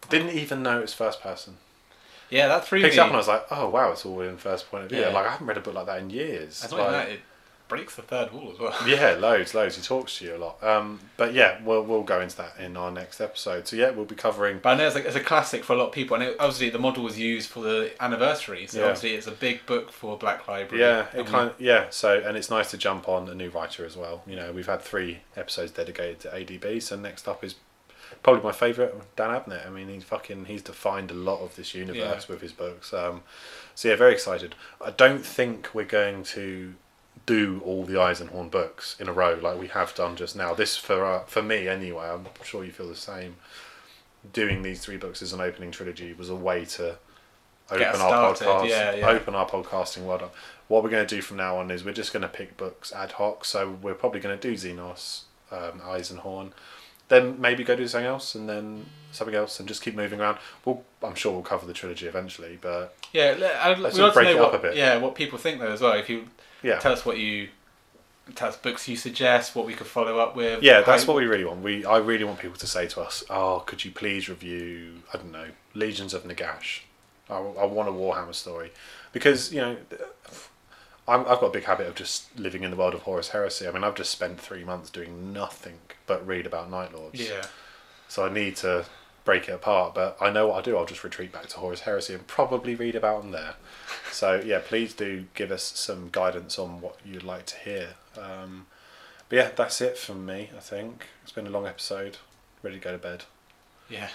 didn't even know it was first person. Yeah, that threw Picked me. up and I was like, oh wow, it's all in first point of view. Yeah. Like I haven't read a book like that in years. That's not Like. It, breaks the third wall as well. Yeah, loads, loads. He talks to you a lot. Um, but yeah, we'll we'll go into that in our next episode. So yeah, we'll be covering. But I know it's, like, it's a classic for a lot of people, and it, obviously the model was used for the anniversary, so Yeah. obviously it's a big book for Black Library. Yeah, it we- kind yeah. So and it's nice to jump on a new writer as well. You know, we've had three episodes dedicated to ADB. So next up is probably my favourite, Dan Abnett. I mean, he's fucking he's defined a lot of this universe Yeah. with his books. Um, so yeah, very excited. I don't think we're going to do all the Eisenhorn books in a row like we have done just now. This for uh, for me anyway. I'm sure you feel the same. Doing these three books as an opening trilogy was a way to open our podcast, yeah, yeah. open our podcasting world up. What we're going to do from now on is we're just going to pick books ad hoc. So we're probably going to do Xenos, um, Eisenhorn, then maybe go do something else, and then something else, and just keep moving around. We'll, I'm sure we'll cover the trilogy eventually, but Yeah, I'd, Let's we want to break it up what, a bit. Yeah, what people think though as well. If you yeah, tell us what you tell us books you suggest, what we could follow up with. Yeah, that's what we really want. We I really want people to say to us, "Oh, could you please review? I don't know, Legions of Nagash. I, I want a Warhammer story because you know." I've got a big habit of just living in the world of Horus Heresy. I mean, I've just spent three months doing nothing but read about Night Lords. Yeah, So I need to break it apart. But I know what I'll do. I'll just retreat back to Horus Heresy and probably read about them there. So yeah, please do give us some guidance on what you'd like to hear. Um, but yeah, that's it from me. I think it's been a long episode. Ready to go to bed. yeah.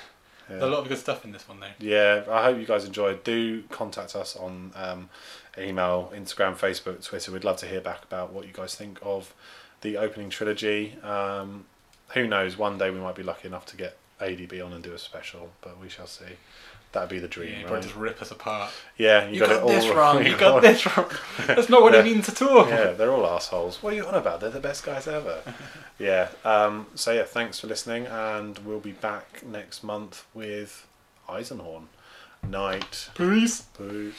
Yeah. There's a lot of good stuff in this one though. Yeah, I hope you guys enjoyed. Do contact us on um, email, Instagram, Facebook, Twitter. We'd love to hear back about what you guys think of the opening trilogy. Um, who knows? One day we might be lucky enough to get ADB on and do a special, but we shall see. That'd be the dream, you right? just rip us apart. Yeah, you, You, got, got, it all this wrong. You got this wrong. That's not what Yeah. it means at all. Yeah, they're all assholes. What are you on about? They're the best guys ever. yeah. Um, so yeah, thanks for listening, and we'll be back next month with Eisenhorn. Night. Peace. Peace.